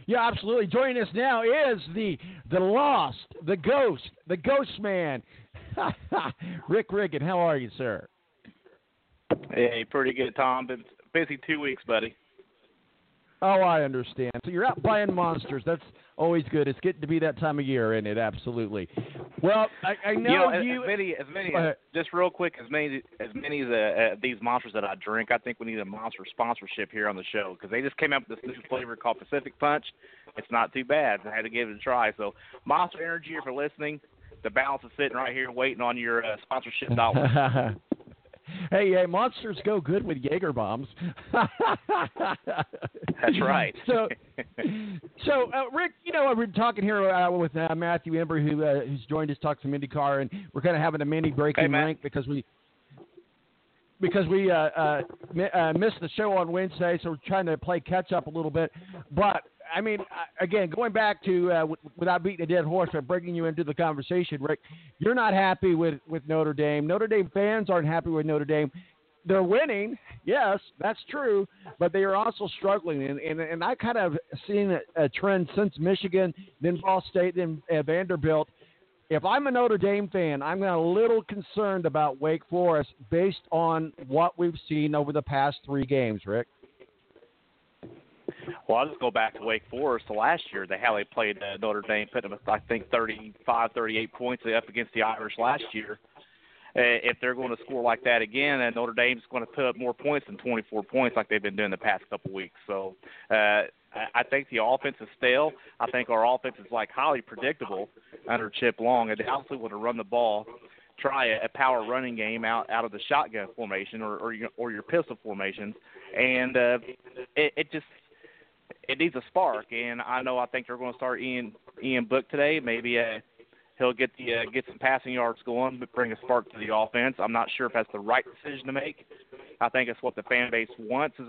Yeah, absolutely. Joining us now is the the lost, the ghost, the ghost man, [laughs] Rick Riggin. How are you, sir? Hey, pretty good, Tom. Been busy two weeks, buddy. Oh, I understand. So you're out buying monsters. That's always good. It's getting to be that time of year, isn't it? Absolutely. Well, I, I know you. Know, as, many, as many, as, just real quick, as many, as many as uh, these monsters that I drink, I think we need a monster sponsorship here on the show because they just came out with this new flavor called Pacific Punch. It's not too bad. I had to give it a try. So, Monster Energy, if you're listening, the balance is sitting right here waiting on your uh, sponsorship dollars. [laughs] Hey, hey, monsters go good with Jaeger bombs. That's right. so, so uh, Rick, you know, we're talking here uh, with uh, Matthew Ember, who uh, who's joined us, talk some IndyCar, and we're kind of having a mini breaking hey, rank because we because we uh, uh, uh, missed the show on Wednesday, so we're trying to play catch up a little bit. But I mean, again, going back to uh, w- without beating a dead horse, but bringing you into the conversation, Rick, you're not happy with with Notre Dame. Notre Dame fans aren't happy with Notre Dame. They're winning, yes, that's true, but they are also struggling, and and, and I kind of seen a, a trend since Michigan, then Ball State, then uh, Vanderbilt. If I'm a Notre Dame fan, I'm a little concerned about Wake Forest based on what we've seen over the past three games, Rick. Well, I'll just go back to Wake Forest. Last year, they how they played uh, Notre Dame, put them, I think, 35, 38 points up against the Irish last year. Uh, if they're going to score like that again, and Notre Dame's going to put up more points than 24 points like they've been doing the past couple weeks. So uh, I think the offense is stale. I think our offense is like highly predictable under Chip Long, and they also want to run the ball try a, a power running game out out of the shotgun formation or or your, or your pistol formations, and uh, it, it just it needs a spark, and I know I think they're going to start Ian Ian Book today. Maybe uh, he'll get the uh, get some passing yards going, but bring a spark to the offense. I'm not sure if that's the right decision to make. I think it's what the fan base wants is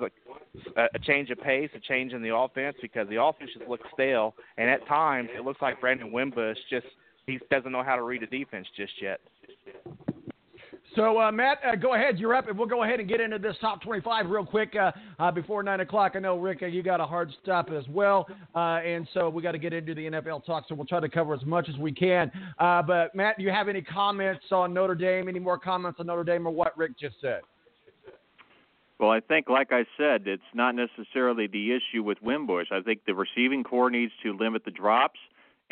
a, a change of pace, a change in the offense because the offense just looks stale, and at times it looks like Brandon Wimbush just he doesn't know how to read a defense just yet. So, uh, Matt, uh, go ahead. You're up, and we'll go ahead and get into this top 25 real quick uh, uh before 9 o'clock. I know, Rick, uh, you got a hard stop as well, uh, and so we got to get into the NFL talk, so we'll try to cover as much as we can. but, Matt, do you have any comments on Notre Dame? Any more comments on Notre Dame or what Rick just said? Well, I think, like I said, it's not necessarily the issue with Wimbush. I think the receiving corps needs to limit the drops,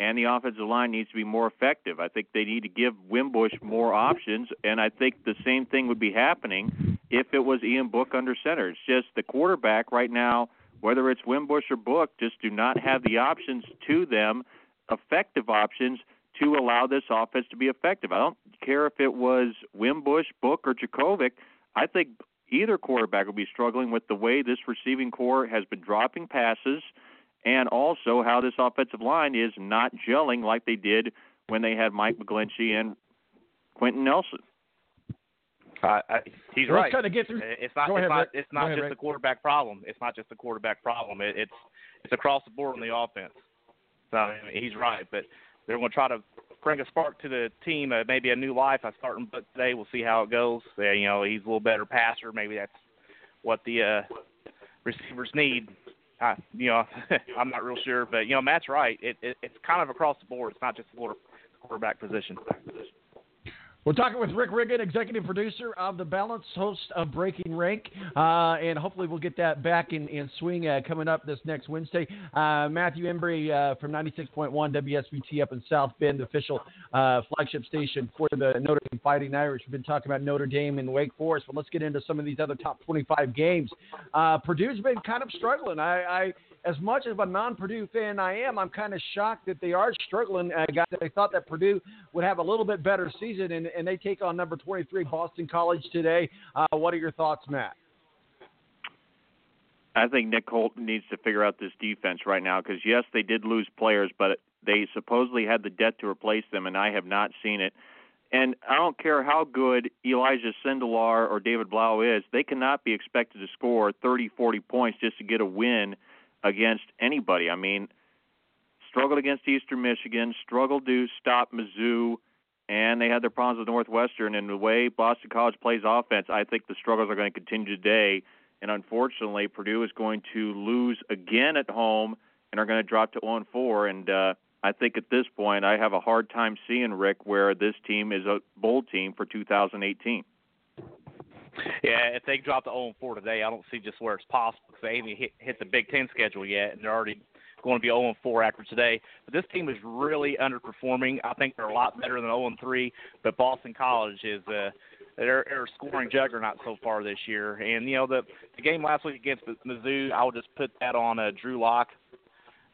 and the offensive line needs to be more effective. I think they need to give Wimbush more options, and I think the same thing would be happening if it was Ian Book under center. It's just the quarterback right now, whether it's Wimbush or Book, just do not have the options to them, effective options to allow this offense to be effective. I don't care if it was Wimbush, Book, or Jurkovec. I think either quarterback will be struggling with the way this receiving corps has been dropping passes and also how this offensive line is not gelling like they did when they had Mike McGlinchey and Quenton Nelson. I, I, he's Let's right. kinda get through- It's not. Go it's ahead, not. It's not ahead, just Rick. a quarterback problem. It's not just a quarterback problem. It, it's it's across the board on the offense. So I mean, he's right, but they're going to try to bring a spark to the team. Uh, maybe a new life. I start him but today. We'll see how it goes. Uh, you know, he's a little better passer. Maybe that's what the uh, receivers need. I, you know, [laughs] I'm not real sure, but you know, Matt's right. It, it it's kind of across the board. It's not just the quarter, quarterback position. We're talking with Rick Riggin, executive producer of The Balance, host of Breaking Rank, uh, and hopefully we'll get that back in, in swing uh, coming up this next Wednesday. Uh, Matthew Embry uh, from 96.1 WSBT up in South Bend, the official uh, flagship station for the Notre Dame Fighting Irish. We've been talking about Notre Dame and Wake Forest, but let's get into some of these other top 25 games. Uh, Purdue's been kind of struggling. I, I as much of a non-Purdue fan I am, I'm kind of shocked that they are struggling. Uh, guys, I thought that Purdue would have a little bit better season, and, and they take on number 23 Boston College today. Uh, what are your thoughts, Matt? I think Nick Holton needs to figure out this defense right now because yes, they did lose players, but they supposedly had the debt to replace them, and I have not seen it. And I don't care how good Elijah Sindelar or David Blough is, they cannot be expected to score 30, 40 points just to get a win against anybody. I mean, struggled against Eastern Michigan, struggled to stop Mizzou, and they had their problems with Northwestern. And the way Boston College plays offense, I think the struggles are going to continue today. And unfortunately, Purdue is going to lose again at home and are going to drop to 0 4. And uh, I think at this point, I have a hard time seeing Rick where this team is a bowl team for 2018. Yeah, if they drop to 0 4 today, I don't see just where it's possible they haven't hit, hit the Big Ten schedule yet, and they're already going to be 0 4 after today. But this team is really underperforming. I think they're a lot better than 0 3. But Boston College is uh, they're, they're scoring juggernaut so far this year. And you know the the game last week against Mizzou, I would just put that on uh, Drew Lock,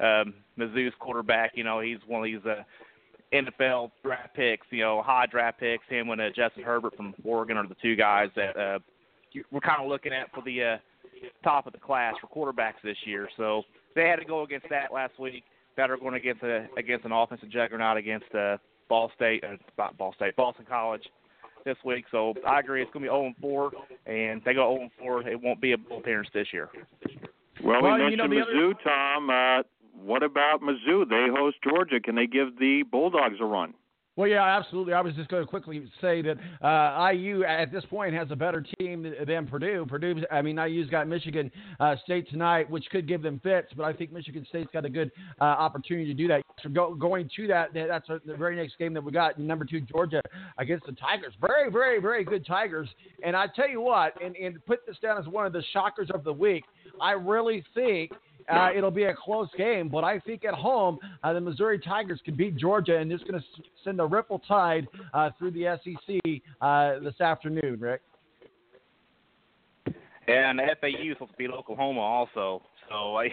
um, Mizzou's quarterback. You know he's one of these. Uh, NFL draft picks, you know, high draft picks. Him and uh, Justin Herbert from Oregon are the two guys that uh, we're kind of looking at for the uh, top of the class for quarterbacks this year. So they had to go against that last week. That are going against a against an offensive juggernaut against uh, Ball State, uh, not Ball State, Boston College this week. So I agree, it's going to be 0 4, and if they go 0 4. It won't be a bowl appearance this year. Well, Well, we you know, mentioned the other- Tom. Uh, what about Mizzou? They host Georgia. Can they give the Bulldogs a run? Well, yeah, absolutely. I was just going to quickly say that uh, IU at this point has a better team than Purdue. Purdue, I mean, IU's got Michigan uh, State tonight, which could give them fits, but I think Michigan State's got a good uh, opportunity to do that. So go, going to that, that- that's the very next game that we got, number two Georgia against the Tigers. Very, very, very good Tigers. And I tell you what, and, and put this down as one of the shockers of the week. I really think uh, it'll be a close game, but I think at home uh, the Missouri Tigers can beat Georgia, and it's going to send a ripple tide uh, through the SEC uh, this afternoon. Rick. And FAU is supposed to beat Oklahoma also. So [laughs] I,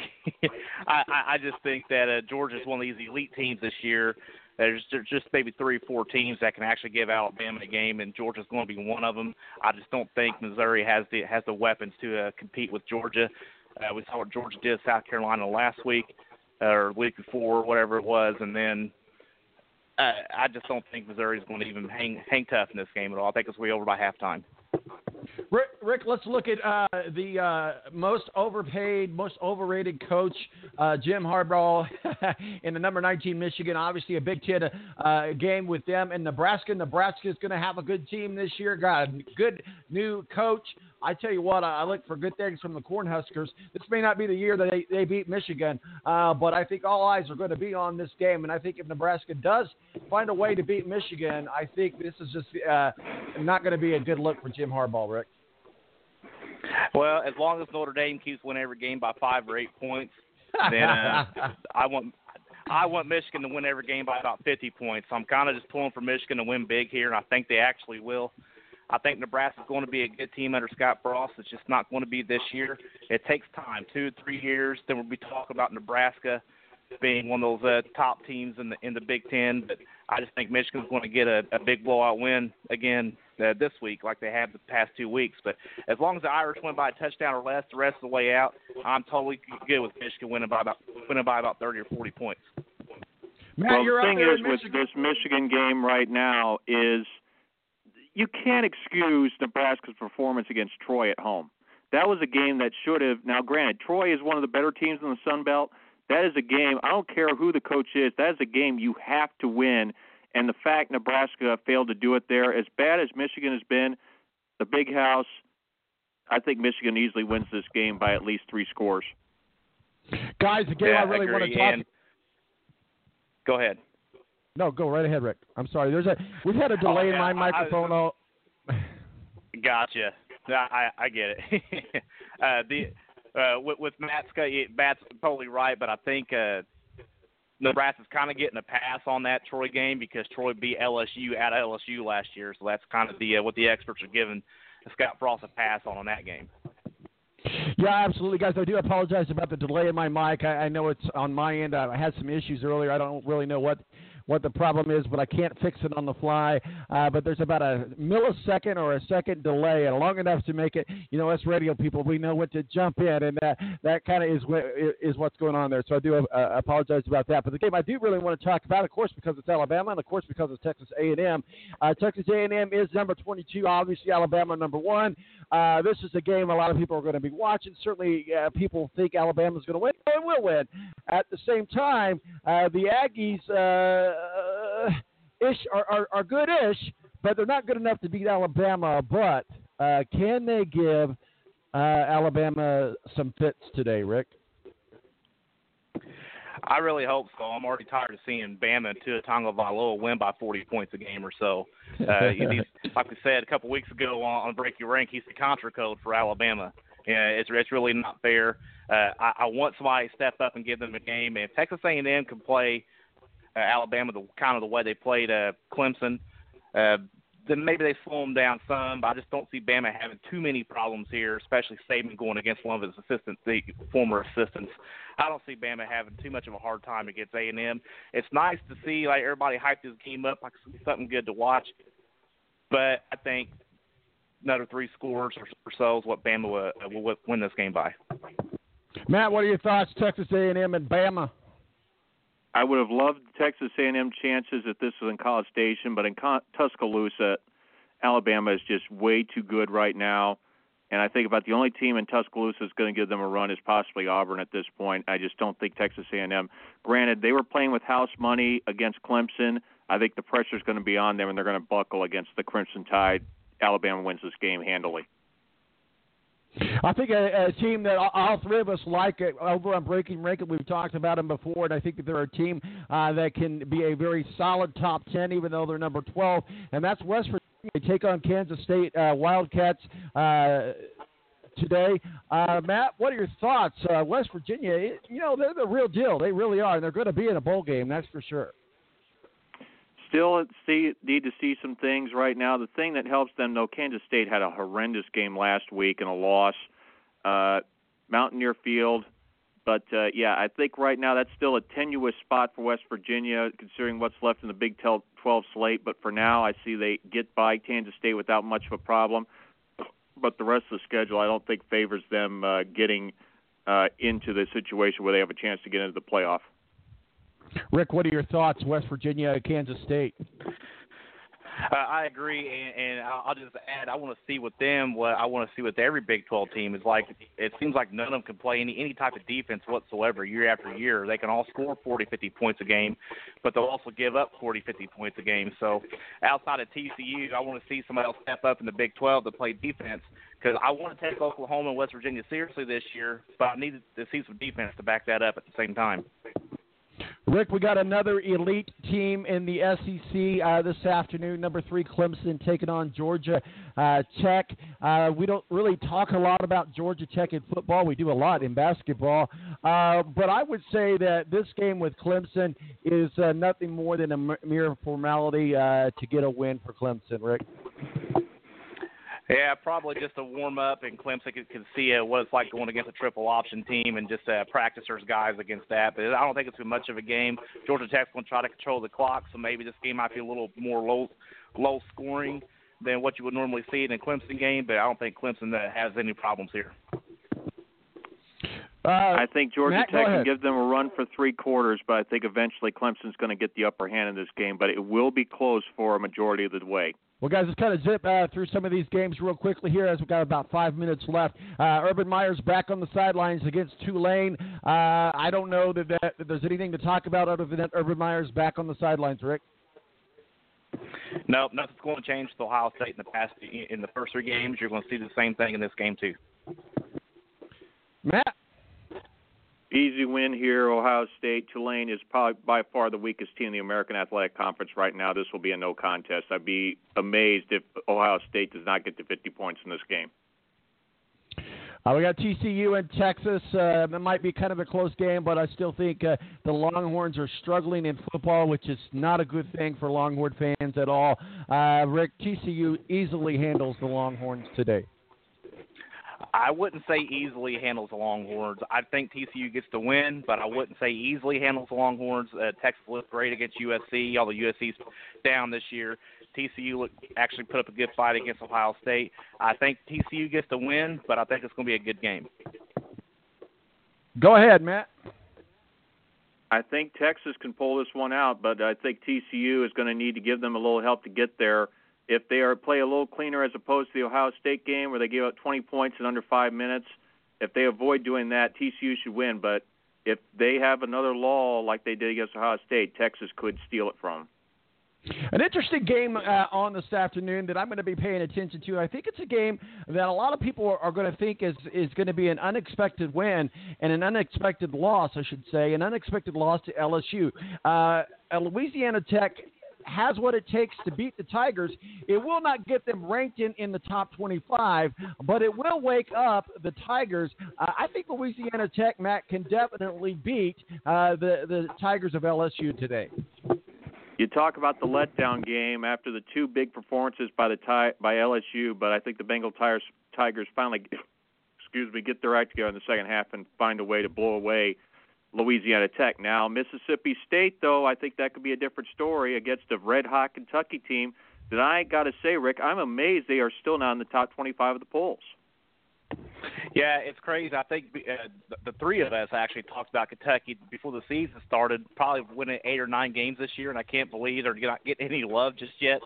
I, I just think that uh, Georgia's one of these elite teams this year. There's there's just maybe three or four teams that can actually give Alabama a game, and Georgia's going to be one of them. I just don't think Missouri has the has the weapons to uh, compete with Georgia. Uh, we saw what Georgia did South Carolina last week or week before, whatever it was, and then uh, I just don't think Missouri's going to even hang hang tough in this game at all. I think it's way over by halftime. Rick, Rick let's look at uh, the uh, most overpaid, most overrated coach, uh, Jim Harbaugh, [laughs] in the number 19 Michigan. Obviously, a Big Ten uh, game with them. And Nebraska, Nebraska is going to have a good team this year. Got a good new coach. I tell you what, I I look for good things from the Cornhuskers. This may not be the year that they, they beat Michigan, uh, but I think all eyes are going to be on this game. And I think if Nebraska does find a way to beat Michigan, I think this is just uh, not going to be a good look for Jim Harbaugh, Rick. Well, as long as Notre Dame keeps winning every game by five or eight points, then uh, [laughs] I want I want Michigan to win every game by about 50 points. So I'm kind of just pulling for Michigan to win big here, and I think they actually will. I think Nebraska's going to be a good team under Scott Frost. It's just not going to be this year. It takes time, two, three years. Then we'll be talking about Nebraska being one of those uh, top teams in the in the Big Ten. But I just think Michigan's going to get a, a big blowout win again uh, this week, like they have the past two weeks. But as long as the Irish win by a touchdown or less the rest of the way out, I'm totally good with Michigan winning by about winning by about 30 or 40 points. Matt, well, you're the thing is with this Michigan game right now is you can't excuse Nebraska's performance against Troy at home. That was a game that should have. Now, granted, Troy is one of the better teams in the Sun Belt. That is a game. I don't care who the coach is. That is a game you have to win. And the fact Nebraska failed to do it there, as bad as Michigan has been, the big house, I think Michigan easily wins this game by at least three scores. Guys, the game yeah, I really want to talk. And go ahead. No, go right ahead, Rick. I'm sorry. There's a we've had a delay Oh, in my I- I- microphone. all Gotcha. I I get it. [laughs] uh, the uh, with, with Matt's Matt's totally right, but I think uh, Nebraska's kind of getting a pass on that Troy game because Troy beat LSU at LSU last year, so that's kind of the uh, what the experts are giving Scott Frost a pass on on that game. Yeah, absolutely, guys. I do apologize about the delay in my mic. I, I know it's on my end. I had some issues earlier. I don't really know what what the problem is, but I can't fix it on the fly. Uh, but there's about a millisecond or a second delay, and long enough to make it. You know, us radio people, we know when to jump in, and that that kind of is what is what's going on there. So I do uh, apologize about that. But the game I do really want to talk about, of course, because it's Alabama, and of course because it's Texas A&M. Uh, Texas A&M is number 22. Obviously, Alabama number one. Uh, this is a game a lot of people are going to be watching. Certainly, uh, people think Alabama's going to win and will win. At the same time, uh, the Aggies uh, ish are, are, are good-ish, but they're not good enough to beat Alabama. But uh, can they give uh, Alabama some fits today, Rick? I really hope so. I'm already tired of seeing Bama and Tua Tagovailoa win by 40 points a game or so. Uh, [laughs] he's, like we said a couple weeks ago on, on Break Your Rank, he's the contra code for Alabama. Yeah, it's it's really not fair. Uh, I, I want somebody to step up and give them a game. And if Texas A&M can play uh, Alabama the kind of the way they played uh, Clemson, uh, then maybe they slow them down some. But I just don't see Bama having too many problems here, especially Saban going against one of his assistants, the former assistants. I don't see Bama having too much of a hard time against A&M. It's nice to see like everybody hype this game up like something good to watch. But I think another three scores or, or so is what Bama will, uh, will win this game by. Matt, what are your thoughts? Texas A&M and Bama. I would have loved Texas A&M chances if this was in College Station, but in Tuscaloosa, Alabama is just way too good right now. And I think about the only team in Tuscaloosa that's going to give them a run is possibly Auburn at this point. I just don't think Texas A&M. Granted, they were playing with house money against Clemson. I think the pressure is going to be on them, and they're going to buckle against the Crimson Tide. Alabama wins this game handily. I think a, a team that all- three of us like it, over on Breaking Rankin, we've talked about them before, and I think that they're a team uh, that can be a very solid top 10, even though they're number 12, and that's West Virginia. They take on Kansas State uh, Wildcats uh, today. Uh, Matt, what are your thoughts? Uh, West Virginia, you know, they're the real deal. They really are, and they're going to be in a bowl game, that's for sure. Still see, need to see some things right now. The thing that helps them, though, Kansas State had a horrendous game last week and a loss. Uh, Mountaineer Field. But uh, yeah, I think right now that's still a tenuous spot for West Virginia, considering what's left in the Big 12 slate. But for now, I see they get by Kansas State without much of a problem. But the rest of the schedule, I don't think favors them uh, getting uh, into the situation where they have a chance to get into the playoff. Rick, what are your thoughts? West Virginia, Kansas State. Uh, I agree, and, and I'll just add, I want to see with them what I want to see with every Big 12 team is like. It seems like none of them can play any any type of defense whatsoever year after year. They can all score 40, 50 points a game, but they'll also give up 40, 50 points a game. So outside of TCU, I want to see somebody else step up in the Big 12 to play defense because I want to take Oklahoma and West Virginia seriously this year, but I need to see some defense to back that up at the same time. Rick, we got another elite team in the SEC uh, this afternoon. Number three, Clemson taking on Georgia uh, Tech. Uh, we don't really talk a lot about Georgia Tech in football. We do a lot in basketball. Uh, but I would say that this game with Clemson is uh, nothing more than a mere formality uh, to get a win for Clemson, Rick. Yeah, probably just a warm up, and Clemson can, can see uh, what it's like going against a triple option team and just uh, practice their guys against that. But I don't think it's too much of a game. Georgia Tech's going to try to control the clock, so maybe this game might be a little more low, low scoring than what you would normally see in a Clemson game. But I don't think Clemson uh, has any problems here. Uh, I think Georgia Matt, Tech can give them a run for three quarters, but I think eventually Clemson's going to get the upper hand in this game. But it will be close for a majority of the way. Well, guys, let's kind of zip uh, through some of these games real quickly here as we've got about five minutes left. Uh, Urban Meyer's back on the sidelines against Tulane. Uh, I don't know that, that, that there's anything to talk about other than that Urban Meyer's back on the sidelines, Rick. No, nothing's going to change with Ohio State in the past in the first three games. You're going to see the same thing in this game too. Matt? Easy win here, Ohio State. Tulane is probably by far the weakest team in the American Athletic Conference right now. This will be a no contest. I'd be amazed if Ohio State does not get to 50 points in this game. Uh, we got TCU and Texas. Uh, it might be kind of a close game, but I still think uh, the Longhorns are struggling in football, which is not a good thing for Longhorn fans at all. Uh, Rick, TCU easily handles the Longhorns today. I wouldn't say easily handles the Longhorns. I think TCU gets the win, but I wouldn't say easily handles the Longhorns. Uh, Texas looked great against USC, although USC's down this year. TCU look, actually put up a good fight against Ohio State. I think TCU gets the win, but I think it's going to be a good game. Go ahead, Matt. I think Texas can pull this one out, but I think TCU is going to need to give them a little help to get there. If they are play a little cleaner as opposed to the Ohio State game where they gave up 20 points in under five minutes, if they avoid doing that, TCU should win. But if they have another lull like they did against Ohio State, Texas could steal it from. An interesting game uh, on this afternoon that I'm going to be paying attention to. I think it's a game that a lot of people are, are going to think is is going to be an unexpected win and an unexpected loss, I should say, an unexpected loss to LSU. Uh, Louisiana Tech has what it takes to beat the Tigers. It will not get them ranked in, in the top 25, but it will wake up the Tigers. Uh, I think Louisiana Tech, Matt, can definitely beat uh, the, the Tigers of LSU today. You talk about the letdown game after the two big performances by the by LSU, but I think the Bengal Tigers Tigers finally, [laughs] excuse me, get their act together in the second half and find a way to blow away Louisiana Tech. Now Mississippi State, though, I think that could be a different story against a red hot Kentucky team. That I got to say, Rick, I'm amazed they are still not in the top 25 of the polls. Yeah, it's crazy. I think uh, the, three of us actually talked about Kentucky before the season started, probably winning eight or nine games this year, and I can't believe they're not getting any love just yet.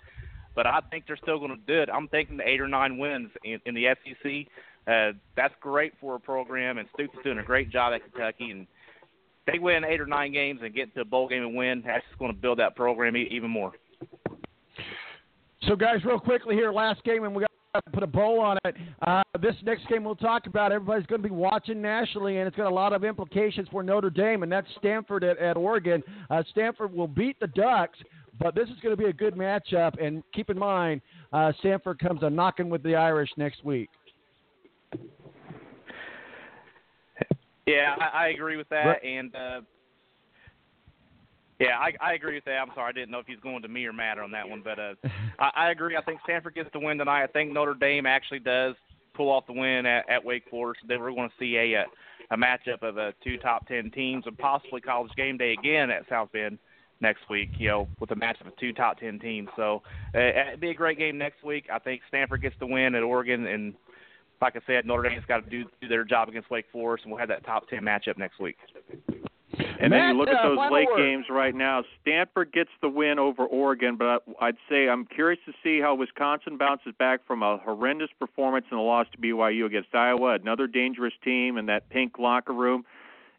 But I think they're still going to do it. I'm thinking eight or nine wins in, in the SEC. Uh, that's great for a program, and Stoops is doing a great job at Kentucky. And they win eight or nine games and get to a bowl game and win, that's just going to build that program even more. So, guys, real quickly here, last game, and we got to put a bow on it. Uh, this next game we'll talk about, everybody's going to be watching nationally, and it's got a lot of implications for Notre Dame, and that's Stanford at, at Oregon. Uh, Stanford will beat the Ducks, but this is going to be a good matchup. And keep in mind, uh, Stanford comes a knocking with the Irish next week. Yeah, I, I agree with that, and uh, yeah, I, I agree with that. I'm sorry, I didn't know if he's going to me or Matt on that one, but uh, [laughs] I, I agree. I think Stanford gets the win tonight. I think Notre Dame actually does pull off the win at, at Wake Forest. Then we're going to see a, a a matchup of uh, two top ten teams and possibly College Game Day again at South Bend next week. You know, with a matchup of two top ten teams. So uh, it'd be a great game next week. I think Stanford gets the win at Oregon and. Like I said, Notre Dame's got to do, do their job against Wake Forest, and we'll have that top ten matchup next week. And then you look uh, at those final late word. games right now. Stanford gets the win over Oregon, but I'd say I'm curious to see how Wisconsin bounces back from a horrendous performance in the loss to BYU against Iowa, another dangerous team in that pink locker room.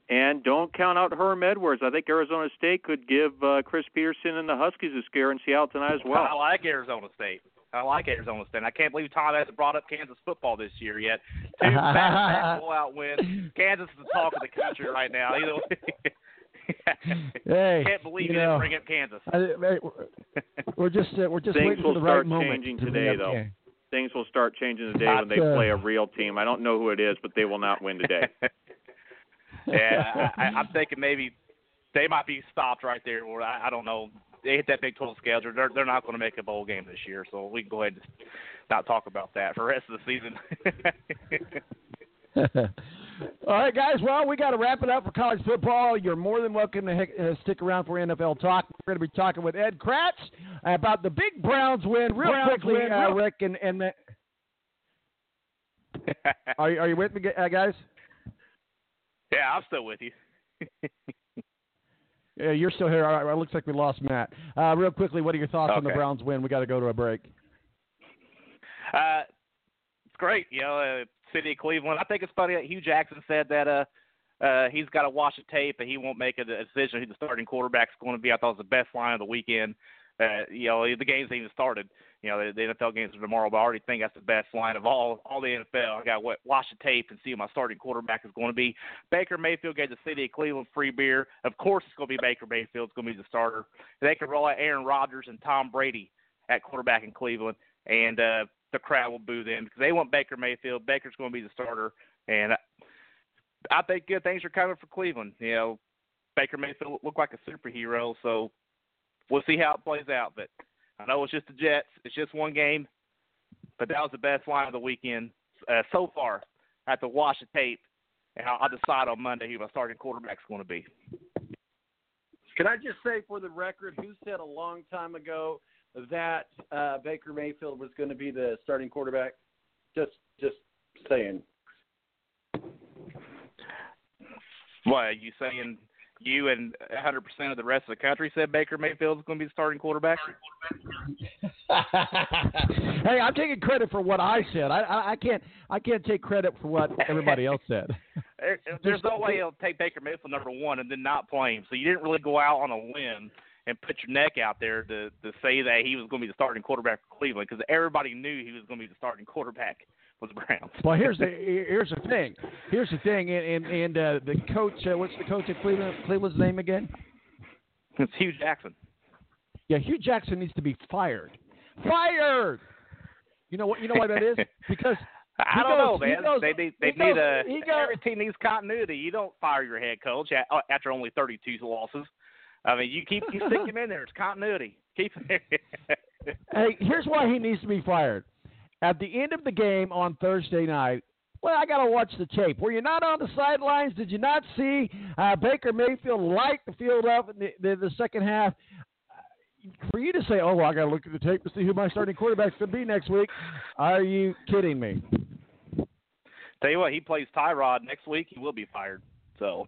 And don't count out Herm Edwards. I think Arizona State could give uh, Chris Petersen and the Huskies a scare in Seattle tonight as well. I like Arizona State. I like Arizona State. I can't believe Tom hasn't brought up Kansas football this year yet. [laughs] Two back-to-back blowout wins. Kansas is the talk of the country right now. You [laughs] know, hey, Can't believe you you know, didn't bring up Kansas. I, I- we're just uh, we're just Things waiting for the right start moment changing to bring today, up though. Kansas. Things will start changing today Not, when they uh, play a real team. I don't know who it is, but they will not win today. [laughs] yeah, I, I, I'm thinking maybe they might be stopped right there, or I, I don't know. They hit that Big 12 schedule. They're they're not going to make a bowl game this year, so we can go ahead and not talk about that for the rest of the season. [laughs] All right, guys. Well, we got to wrap it up for college football. You're more than welcome to uh, stick around for NFL talk. We're going to be talking with Ed Kracz about the big Browns win. Real Browns quickly, win, uh, real- Rick and and the, [laughs] are you, are you with me, uh, guys? yeah, I'm still with you. [laughs] Yeah, you're still here. All right, well, it looks like we lost Matt. Uh, real quickly, what are your thoughts on the Browns win? We got to go to a break. Uh, it's great, you know, uh, city of Cleveland. I think it's funny that Hue Jackson said that uh, uh, he's got to watch the tape and he won't make a decision who the starting quarterback's going to be. I thought it was the best line of the weekend. Uh, you know, the game's even started. You know, the, the NFL games are tomorrow, but I already think that's the best line of all all the NFL. I got to watch the tape and see who my starting quarterback is going to be. Baker Mayfield gave the city of Cleveland free beer. Of course, it's going to be Baker Mayfield. It's going to be the starter. They can roll out Aaron Rodgers and Tom Brady at quarterback in Cleveland, and uh, the crowd will boo them because they want Baker Mayfield. Baker's going to be the starter, and I- I think good things are coming for Cleveland. You know, Baker Mayfield looked like a superhero, so we'll see how it plays out. But I know it's just the Jets. It's just one game, but that was the best line of the weekend uh, so far. I have to watch the tape, and I'll, I'll decide on Monday who my starting quarterback's going to be. Can I just say for the record, who said a long time ago that uh, Baker Mayfield was going to be the starting quarterback? Just, just saying. What are you saying? You and 100% of the rest of the country said Baker Mayfield is going to be the starting quarterback. [laughs] hey, I'm taking credit for what I said. I, I, I can't I can't take credit for what everybody else said. [laughs] There, there's no way he'll take Baker Mayfield number one and then not play him. So you didn't really go out on a limb and put your neck out there to to say that he was going to be the starting quarterback for Cleveland because everybody knew he was going to be the starting quarterback Browns. Well, here's the here's the thing. Here's the thing, and and, and uh, the coach. Uh, what's the coach at Cleveland? Cleveland's name again? It's Hue Jackson. Yeah, Hue Jackson needs to be fired. Fired. You know what? You know why that is? [laughs] Because I don't goes- know, man. goes- they need they need goes- a he goes- every team needs continuity. You don't fire your head coach a- uh, after only 32 losses. I mean, you keep you stick him in there. It's continuity. Keep him there. Hey, here's why he needs to be fired. At the end of the game on Thursday night, well, I got to watch the tape. Were you not on the sidelines? Did you not see uh, Baker Mayfield light the field up in the, the, the second half? For you to say, "Oh, well, I got to look at the tape to see who my starting quarterback's going to be next week," are you kidding me? Tell you what, he plays Tyrod next week. He will be fired. So.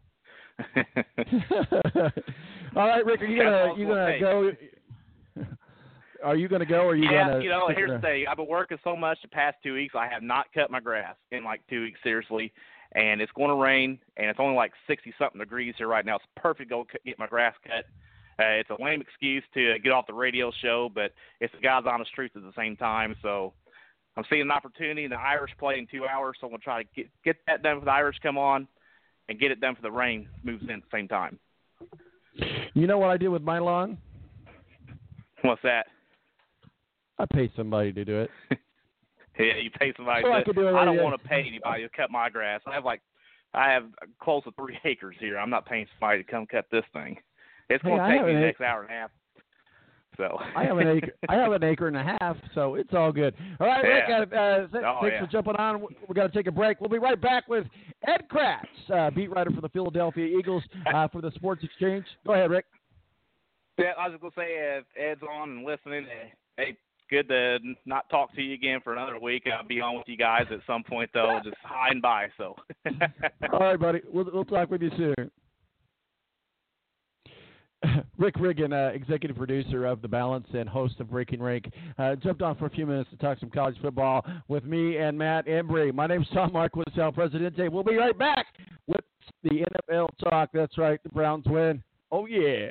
[laughs] All right, Rick, are you gonna you gonna go? Are you gonna go? or Are you yeah, gonna? Yeah, you know, here's the thing. I've been working so much the past two weeks. I have not cut my grass in like two weeks, seriously. And it's going to rain, and it's only like 60 something degrees here right now. It's perfect to go get my grass cut. Uh, it's a lame excuse to get off the radio show, but it's the God's honest truth at the same time. So I'm seeing an opportunity, the Irish play in two hours, so I'm going to try to get get that done for the Irish come on, and get it done for the rain moves in at the same time. You know what I did with my lawn? What's that? I pay somebody to do it. [laughs] Yeah, you pay somebody. So I to, could do it I don't want to pay anybody to cut my grass. I have like, I have close to three [laughs] acres here. I'm not paying somebody to come cut this thing. It's going to I take me the next hour and a half. So I have an acre. [laughs] I have an acre and a half, so it's all good. All right, Rick. Yeah. Uh, uh, th- Oh, thanks yeah. for jumping on. We got to take a break. We'll be right back with Ed Kracz, uh, beat writer for the Philadelphia Eagles uh, for the Sports Xchange. Go ahead, Rick. Yeah, I was gonna say if Ed's on and listening, hey, good to not talk to you again for another week. I'll be on with you guys at some point though, just [laughs] high and by. So. [laughs] All right, buddy. We'll, we'll talk with you soon. [laughs] Rick Riggin, uh, executive producer of The Balance and host of Breaking Rank, uh, jumped on for a few minutes to talk some college football with me and Matt Embry. My name's Tom Marquis, El Presidente. We'll be right back with the NFL talk. That's right, the Browns win. Oh, yeah.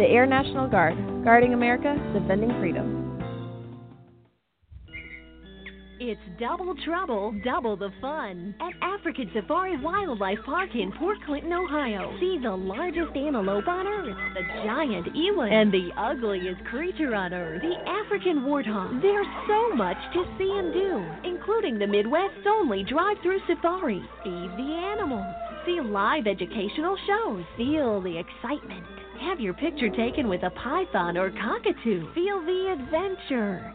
The Air National Guard, guarding America, defending freedom. It's double trouble, double the fun at African Safari Wildlife Park in Port Clinton, Ohio. See the largest antelope on earth, the giant eland, and the ugliest creature on earth, the African warthog. There's so much to see and do, including the Midwest's only drive-through safari. Feed the animals, see live educational shows, feel the excitement. Have your picture taken with a python or cockatoo. Feel the adventure.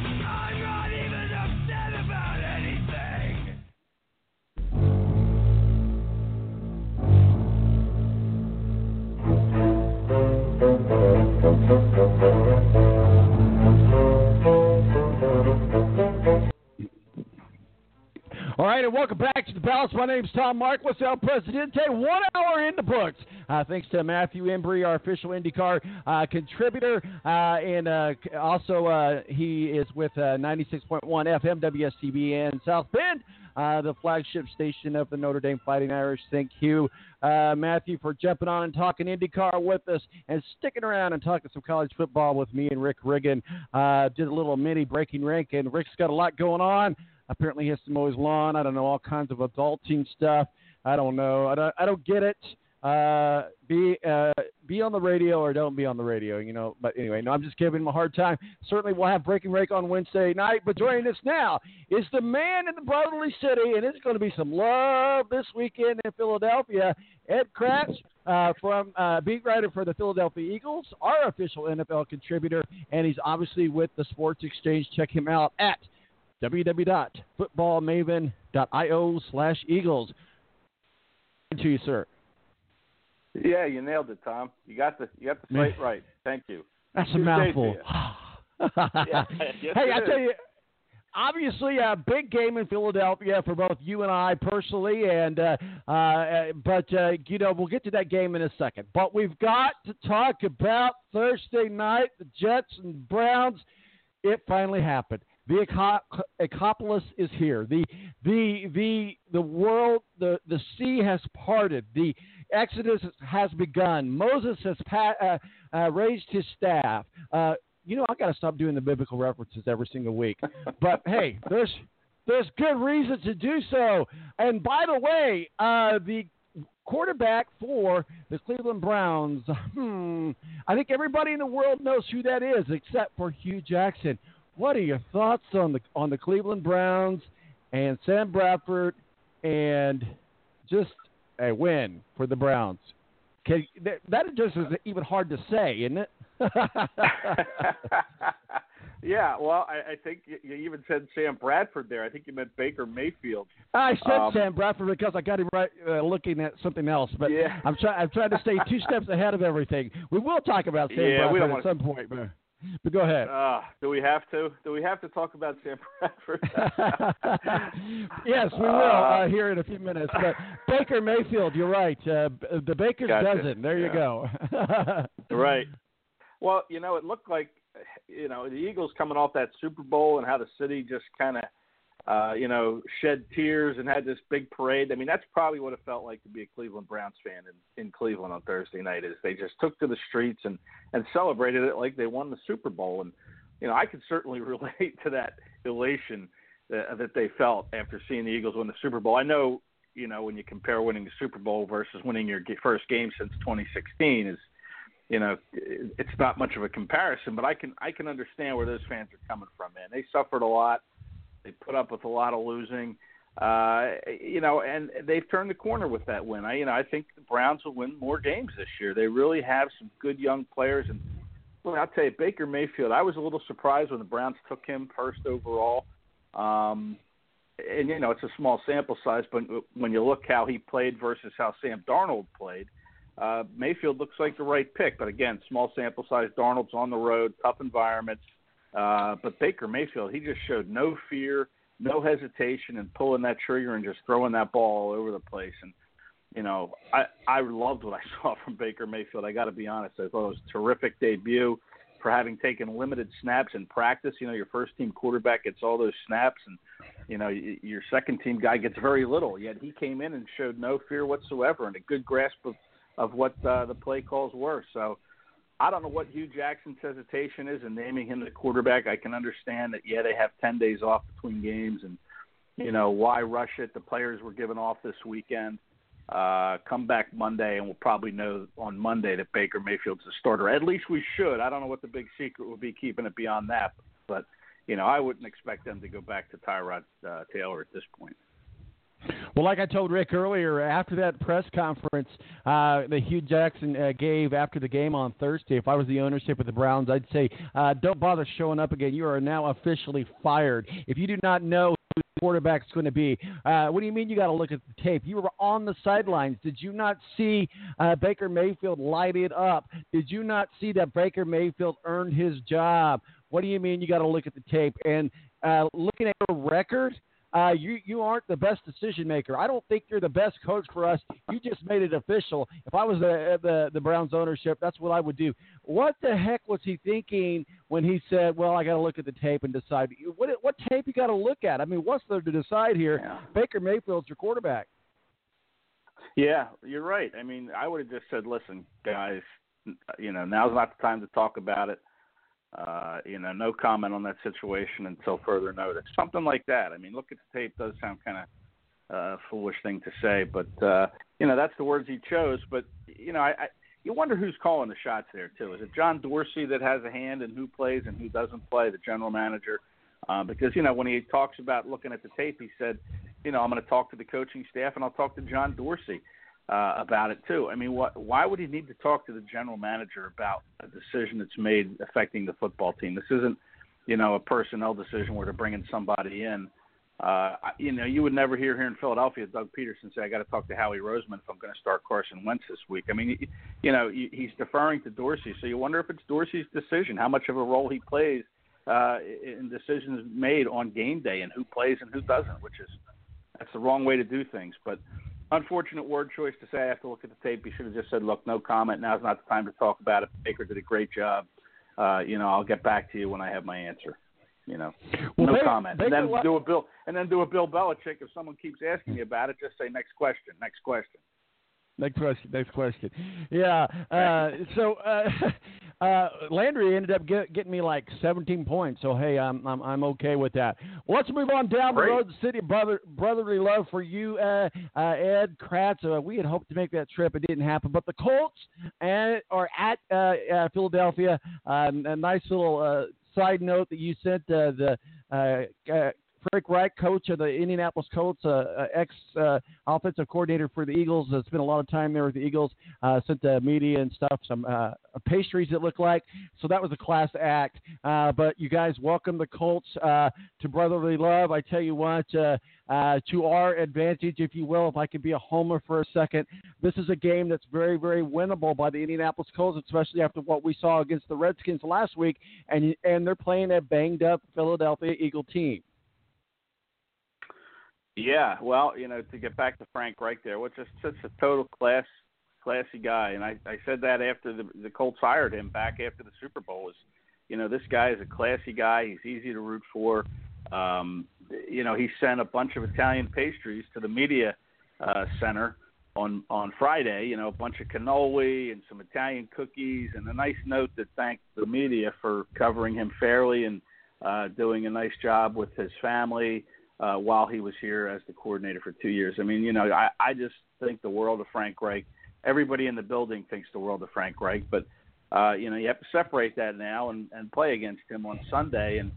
All right, and welcome back to the Balance. My name's Tom Marquis, El Presidente. One hour in the books. Uh, thanks to Matthew Embry, our official IndyCar uh, contributor, uh, and uh, also uh, he is with uh, 96.1 FM WSBT in South Bend. Uh, the flagship station of the Notre Dame Fighting Irish. Thank you, uh, Matthew, for jumping on and talking IndyCar with us and sticking around and talking some college football with me and Rick Riggin. Uh, did a little mini breaking rank, and Rick's got a lot going on. Apparently, he has lawn. I don't know all kinds of adulting stuff. I don't know. I don't. I don't get it. Uh, be uh, be on the radio or don't be on the radio. You know. But anyway, no, I'm just giving him a hard time. Certainly, we'll have Breaking Rank on Wednesday night. But joining us now is the man in the brotherly city, and it's going to be some love this weekend in Philadelphia. Ed Kracz, uh, from uh, beat writer for the Philadelphia Eagles, our official NFL contributor, and he's obviously with the Sports Xchange. Check him out at www.footballmaven.io slash Eagles. To you, sir. Yeah, you nailed it, Tom. You got the you got the slate right. Thank you. That's a mouthful. [sighs] Yeah, yes, hey, I tell you, obviously a big game in Philadelphia for both you and I personally, and uh, uh, but uh, you know we'll get to that game in a second. But we've got to talk about Thursday night, the Jets and Browns. It finally happened. The Acropolis is here. The the the the world the the sea has parted. The Exodus has begun. Moses has pa- uh, uh, raised his staff. Uh, you know, I got to stop doing the biblical references every single week. But [laughs] hey, there's There's good reason to do so. And by the way, uh, the quarterback for the Cleveland Browns, hmm, I think everybody in the world knows who that is except for Hue Jackson. What are your thoughts on the on the Cleveland Browns and Sam Bradford and just a win for the Browns? Okay, that, that just is even hard to say, isn't it? [laughs] yeah, well, I, I think you, you even said Sam Bradford there. I think you meant Baker Mayfield. I said Um, Sam Bradford because I got him right uh, looking at something else, but Yeah. I'm trying. I'm trying to stay two [laughs] steps ahead of everything. We will talk about Sam Yeah, Bradford at wanna- some point, but, [laughs] but go ahead. Uh, do we have to? Do we have to talk about Sam Bradford? [laughs] yes, we will uh, here in a few minutes. But Baker Mayfield, you're right. Uh, the Baker's Gotcha. dozen. There you go. [laughs] right. Well, you know, it looked like you know the Eagles coming off that Super Bowl and how the city just kind of uh, you know shed tears and had this big parade. I mean, that's probably what it felt like to be a Cleveland Browns fan in, in Cleveland on Thursday night. Is they just took to the streets and and celebrated it like they won the Super Bowl. And you know, I could certainly [laughs] relate to that elation that, they felt after seeing the Eagles win the Super Bowl. I know. You know, when you compare winning the Super Bowl versus winning your first game since 2016, is you know, it's not much of a comparison, but I can I can understand where those fans are coming from. Man, they suffered a lot. They put up with a lot of losing. Uh, you know, and they've turned the corner with that win. I, you know, I think the Browns will win more games this year. They really have some good young players, and well, I'll tell you, Baker Mayfield. I was a little surprised when the Browns took him first overall. Um, and you know, it's a small sample size, but when you look how he played versus how Sam Darnold played, uh, Mayfield looks like the right pick, but again, small sample size. Darnold's on the road, tough environments. Uh, but Baker Mayfield, he just showed no fear, no hesitation in pulling that trigger and just throwing that ball all over the place. And you know, I I loved what I [laughs] saw from Baker Mayfield. I got to be honest. I thought it was a terrific debut for having taken limited snaps in practice. You know, your first team quarterback gets all those snaps, and you know your second team guy gets very little. Yet he came in and showed no fear whatsoever and a good grasp of of what uh, the play calls were. So I don't know what Hue Jackson's hesitation is in naming him the quarterback. I can understand that. Yeah, they have ten days off between games, and you know why rush it? The players were given off this weekend. Uh, come back Monday, and we'll probably know on Monday that Baker Mayfield's the starter. At least we should. I don't know what the big secret would be keeping it beyond that, but you know I wouldn't expect them to go back to Tyrod uh, Taylor at this point. Well, like I told Rick earlier, after that press conference uh, that Hue Jackson uh, gave after the game on Thursday, if I was the ownership of the Browns, I'd say, uh, don't bother showing up again. You are now officially fired. If you do not know who the quarterback's going to be, uh, what do you mean you got to look at the tape? You were on the sidelines. Did you not see uh, Baker Mayfield light it up? Did you not see that Baker Mayfield earned his job? What do you mean you got to look at the tape? And uh, looking at your record, uh, you you aren't the best decision maker. I don't think you're the best coach for us. You just made it official. If I was the the, the Browns ownership, that's what I would do. What the heck was he thinking when he said, "Well, I got to look at the tape and decide"? What what tape you got to look at? I mean, what's there to decide here? Baker Mayfield's your quarterback. Yeah, you're right. I mean, I would have just said, "Listen, guys, you know, now's not the time to talk about it. Uh, you know, no comment on that situation until further notice." Something like that. I mean, look at the tape does sound kind of uh, foolish thing to say, but uh, you know, that's the words he chose. But you know, I, I you wonder who's calling the shots there too. Is it John Dorsey that has a hand in who plays and who doesn't play, the general manager? Uh, because you know, when he talks about looking at the tape, he said, you know, I'm going to talk to the coaching staff and I'll talk to John Dorsey uh, about it too. I mean, what? Why would he need to talk to the general manager about a decision that's made affecting the football team? This isn't, you know, a personnel decision where they're bringing somebody in. Uh, you know, you would never hear here in Philadelphia Doug Pederson say, "I got to talk to Howie Roseman if I'm going to start Carson Wentz this week." I mean, you, know, he's deferring to Dorsey, so you wonder if it's Dorsey's decision, how much of a role he plays uh, in decisions made on game day and who plays and who doesn't, which is that's the wrong way to do things. But unfortunate word choice to say I have to look at the tape. You should have just said, "Look, no comment. Now's not the time to talk about it." Baker did a great job. Uh, you know, I'll get back to you when I have my answer. You know, Well, no Baker- comment. Baker and then do a Bill, and then do a Bill Belichick. If someone keeps asking you about it, just say next question, next question. Next question. Next question. Yeah. Uh, so uh, [laughs] uh, Landry ended up get, getting me like 17 points. So hey, I'm I'm, I'm okay with that. Well, let's move on down Great. the road. The city brother, brotherly love for you, uh, uh, Ed Kracz. Uh, we had hoped to make that trip. It didn't happen. But the Colts and are at uh, uh, Philadelphia. Um, a nice little uh, side note that you sent uh, the. Uh, uh, Frank Reich, coach of the Indianapolis Colts, uh, uh, ex uh, offensive coordinator for the Eagles, spent a lot of time there with the Eagles. Uh, sent the media and stuff some uh, pastries it looked like. So that was a class act. But you guys welcome the Colts to brotherly love. I tell you what, to our advantage, if you will, if I could be a homer for a second, this is a game that's very, very winnable by the Indianapolis Colts, especially after what we saw against the Redskins last week, and and they're playing a banged up Philadelphia Eagle team. Yeah, well, you know, to get back to Frank Reich there, which is such a total class classy guy, and I, I said that after the the Colts hired him back after the Super Bowl was, you know, this guy is a classy guy. He's easy to root for. Um, you know, he sent a bunch of Italian pastries to the media uh, center on on Friday. You know, a bunch of cannoli and some Italian cookies, and a nice note that thanked the media for covering him fairly and uh, doing a nice job with his family uh, while he was here as the coordinator for two years. I mean, you know, I, I just think the world of Frank Reich. Everybody in the building thinks the world of Frank Reich, but uh, you know, you have to separate that now and, and play against him on Sunday. And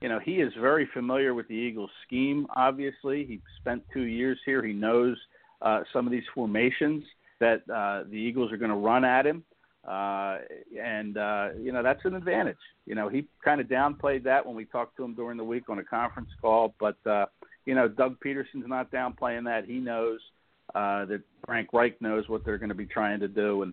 you know, he is very familiar with the Eagles' scheme. Obviously, he spent two years here. He knows uh, some of these formations that uh, the Eagles are going to run at him. Uh, and uh, you know that's an advantage. You know he kind of downplayed that when we talked to him during the week on a conference call, but uh, you know Doug Pederson's not downplaying that. He knows uh, that Frank Reich knows what they're going to be trying to do, and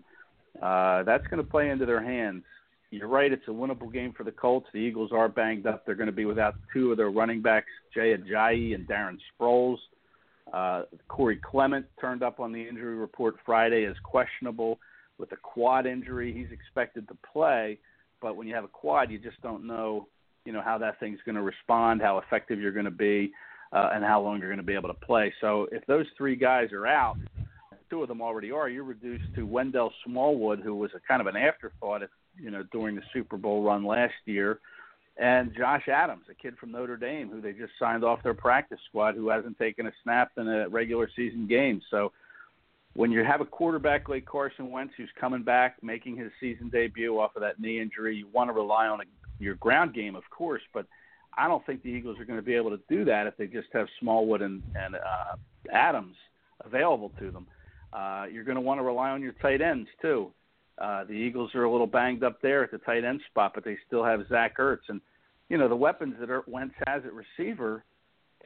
uh, that's going to play into their hands. You're right; it's a winnable game for the Colts. The Eagles are banged up. They're going to be without two of their running backs, Jay Ajayi and Darren Sproles. Uh, Corey Clement turned up on the injury report Friday as questionable with a quad injury. He's expected to play, but when you have a quad, you just don't know, you know, how that thing's going to respond, how effective you're going to be, uh, and how long you're going to be able to play. So if those three guys are out, two of them already are, you're reduced to Wendell Smallwood, who was a kind of an afterthought, at, you know, during the Super Bowl run last year. And Josh Adams, a kid from Notre Dame, who they just signed off their practice squad, who hasn't taken a snap in a regular season game. So, when you have a quarterback like Carson Wentz who's coming back, making his season debut off of that knee injury, you want to rely on a, your ground game, of course, but I don't think the Eagles are going to be able to do that if they just have Smallwood and, and uh, Adams available to them. Uh, you're going to want to rely on your tight ends too. Uh, the Eagles are a little banged up there at the tight end spot, but they still have Zach Ertz, and you know the weapons that Wentz has at receiver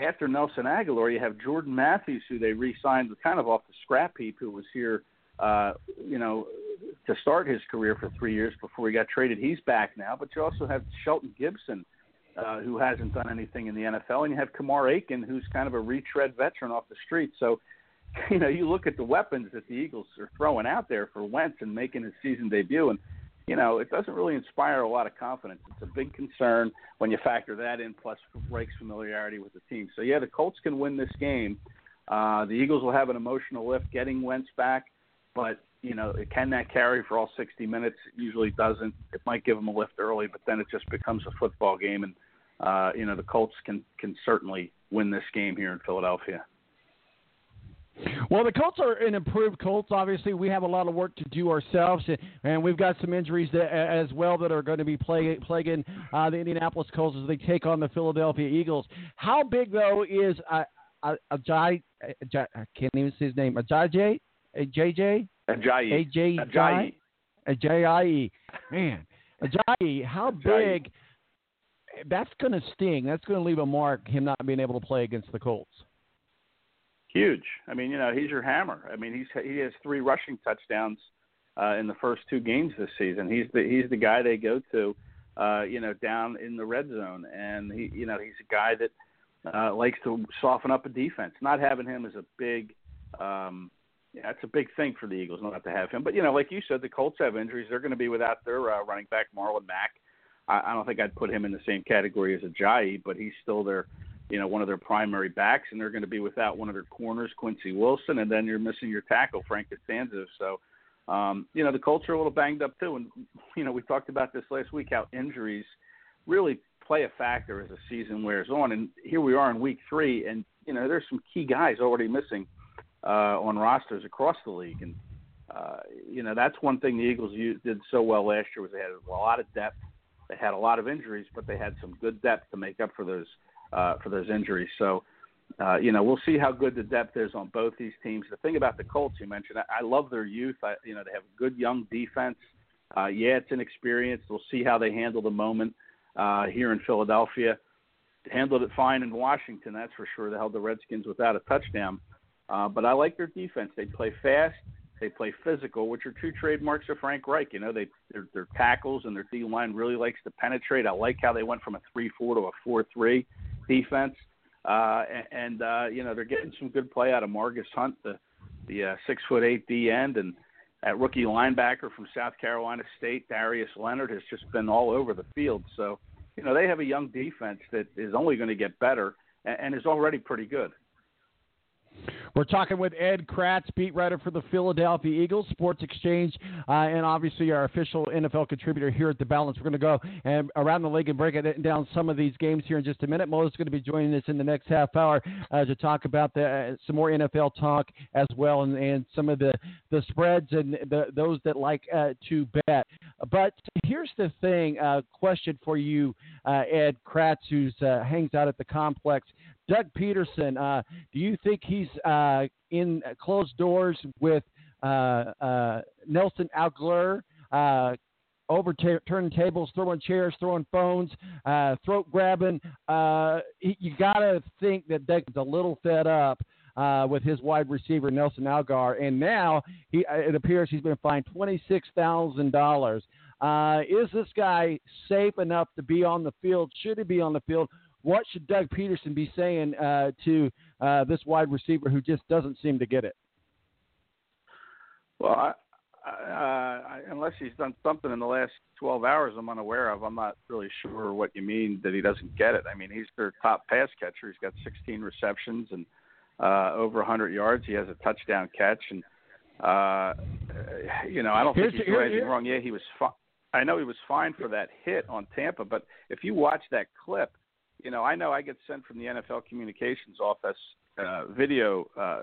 after Nelson Agholor, you have Jordan Matthews, who they re-signed kind of off the scrap heap, who was here, uh, you know, to start his career for three years before he got traded. He's back now, but you also have Shelton Gibson, uh, who hasn't done anything in the NFL, and you have Kamar Aiken, who's kind of a retread veteran off the street. So, [laughs] you know, you look at the weapons that the Eagles are throwing out there for Wentz and making his season debut, and you know, it doesn't really inspire a lot of confidence. It's a big concern when you factor that in, plus Reich's familiarity with the team. So, yeah, the Colts can win this game. Uh, the Eagles will have an emotional lift getting Wentz back, but, you know, can that carry for all 60 minutes? It usually doesn't. It might give them a lift early, but then it just becomes a football game. And, uh, you know, the Colts can, can certainly win this game here in Philadelphia. Well, the Colts are an improved Colts. Obviously, we have a lot of work to do ourselves, and we've got some injuries that, as well that are going to be plague, plaguing uh, the Indianapolis Colts as they take on the Philadelphia Eagles. How big though is uh, Ajay? Ajay I can't even say his name. Ajay? JJ? Ajayi. AJ Ajayi. Ajayi. Man, Ajayi. How big? That's going to sting. That's going to leave a mark. Him not being able to play against the Colts. Huge. I mean, you know, he's your hammer. I mean, he's he has three rushing touchdowns uh, in the first two games this season. He's the he's the guy they go to, uh, you know, down in the red zone, and he you know he's a guy that uh, likes to soften up a defense. Not having him is a big. Um, yeah, it's a big thing for the Eagles not to have him. But you know, like you said, the Colts have injuries. They're going to be without their uh, running back Marlon Mack. I, I don't think I'd put him in the same category as Ajayi, but he's still their you know, one of their primary backs, and they're going to be without one of their corners, Quincy Wilson, and then you're missing your tackle, Frank Castonzo. So, um, you know, the culture is a little banged up too. And you know, we talked about this last week how injuries really play a factor as the season wears on. And here we are in week three, and you know, there's some key guys already missing uh, on rosters across the league, and uh, you know, that's one thing the Eagles used, did so well last year was they had a lot of depth. They had a lot of injuries, but they had some good depth to make up for those uh, for those injuries. So, uh, you know, we'll see how good the depth is on both these teams. The thing about the Colts you mentioned, I, I love their youth. I, you know, they have good young defense. Uh, yeah, it's inexperienced. We'll see how they handle the moment uh, here in Philadelphia. Handled it fine in Washington, that's for sure. They held the Redskins without a touchdown. Uh, but I like their defense. They play fast. They play physical, which are two trademarks of Frank Reich. You know, they their, their tackles and their D line really likes to penetrate. I like how they went from a three-four to a four-three defense, uh, and, and uh, you know they're getting some good play out of Margus Hunt, the the uh, six foot eight D end, and that rookie linebacker from South Carolina State, Darius Leonard, has just been all over the field. So, you know, they have a young defense that is only going to get better and, and is already pretty good. We're talking with Ed Kracz, beat writer for the Philadelphia Eagles, Sports Xchange, uh, and obviously our official NFL contributor here at The Balance. We're going to go and around the league and break it down some of these games here in just a minute. Mo is going to be joining us in the next half hour uh, to talk about the, uh, some more NFL talk as well and, and some of the, the spreads and the, those that like uh, to bet. But here's the thing uh, question for you, uh, Ed Kracz, who hangs out at the complex. Doug Pederson, uh, do you think he's uh, in closed doors with uh, uh Nelson Agholor, uh, overturning tables, throwing chairs, throwing phones, uh, throat grabbing? you got to think that Doug's a little fed up. Uh, with his wide receiver Nelson Agholor, and now he it appears he's been fined twenty six thousand dollars. Is this guy safe enough to be on the field? Should he be on the field? What should Doug Pederson be saying uh, to uh, this wide receiver who just doesn't seem to get it? Well, I, I, unless he's done something in the last 12 hours I'm unaware of, I'm not really sure what you mean that he doesn't get it. I mean, he's their top pass catcher. He's got 16 receptions and uh, over 100 yards. He has a touchdown catch, and uh, you know, I don't here's think he's here, anything wrong. Yeah, he was. Fi- I know he was fine for that hit on Tampa, but if you watch that clip, you know, I know I get sent from the NFL communications office uh, video, uh,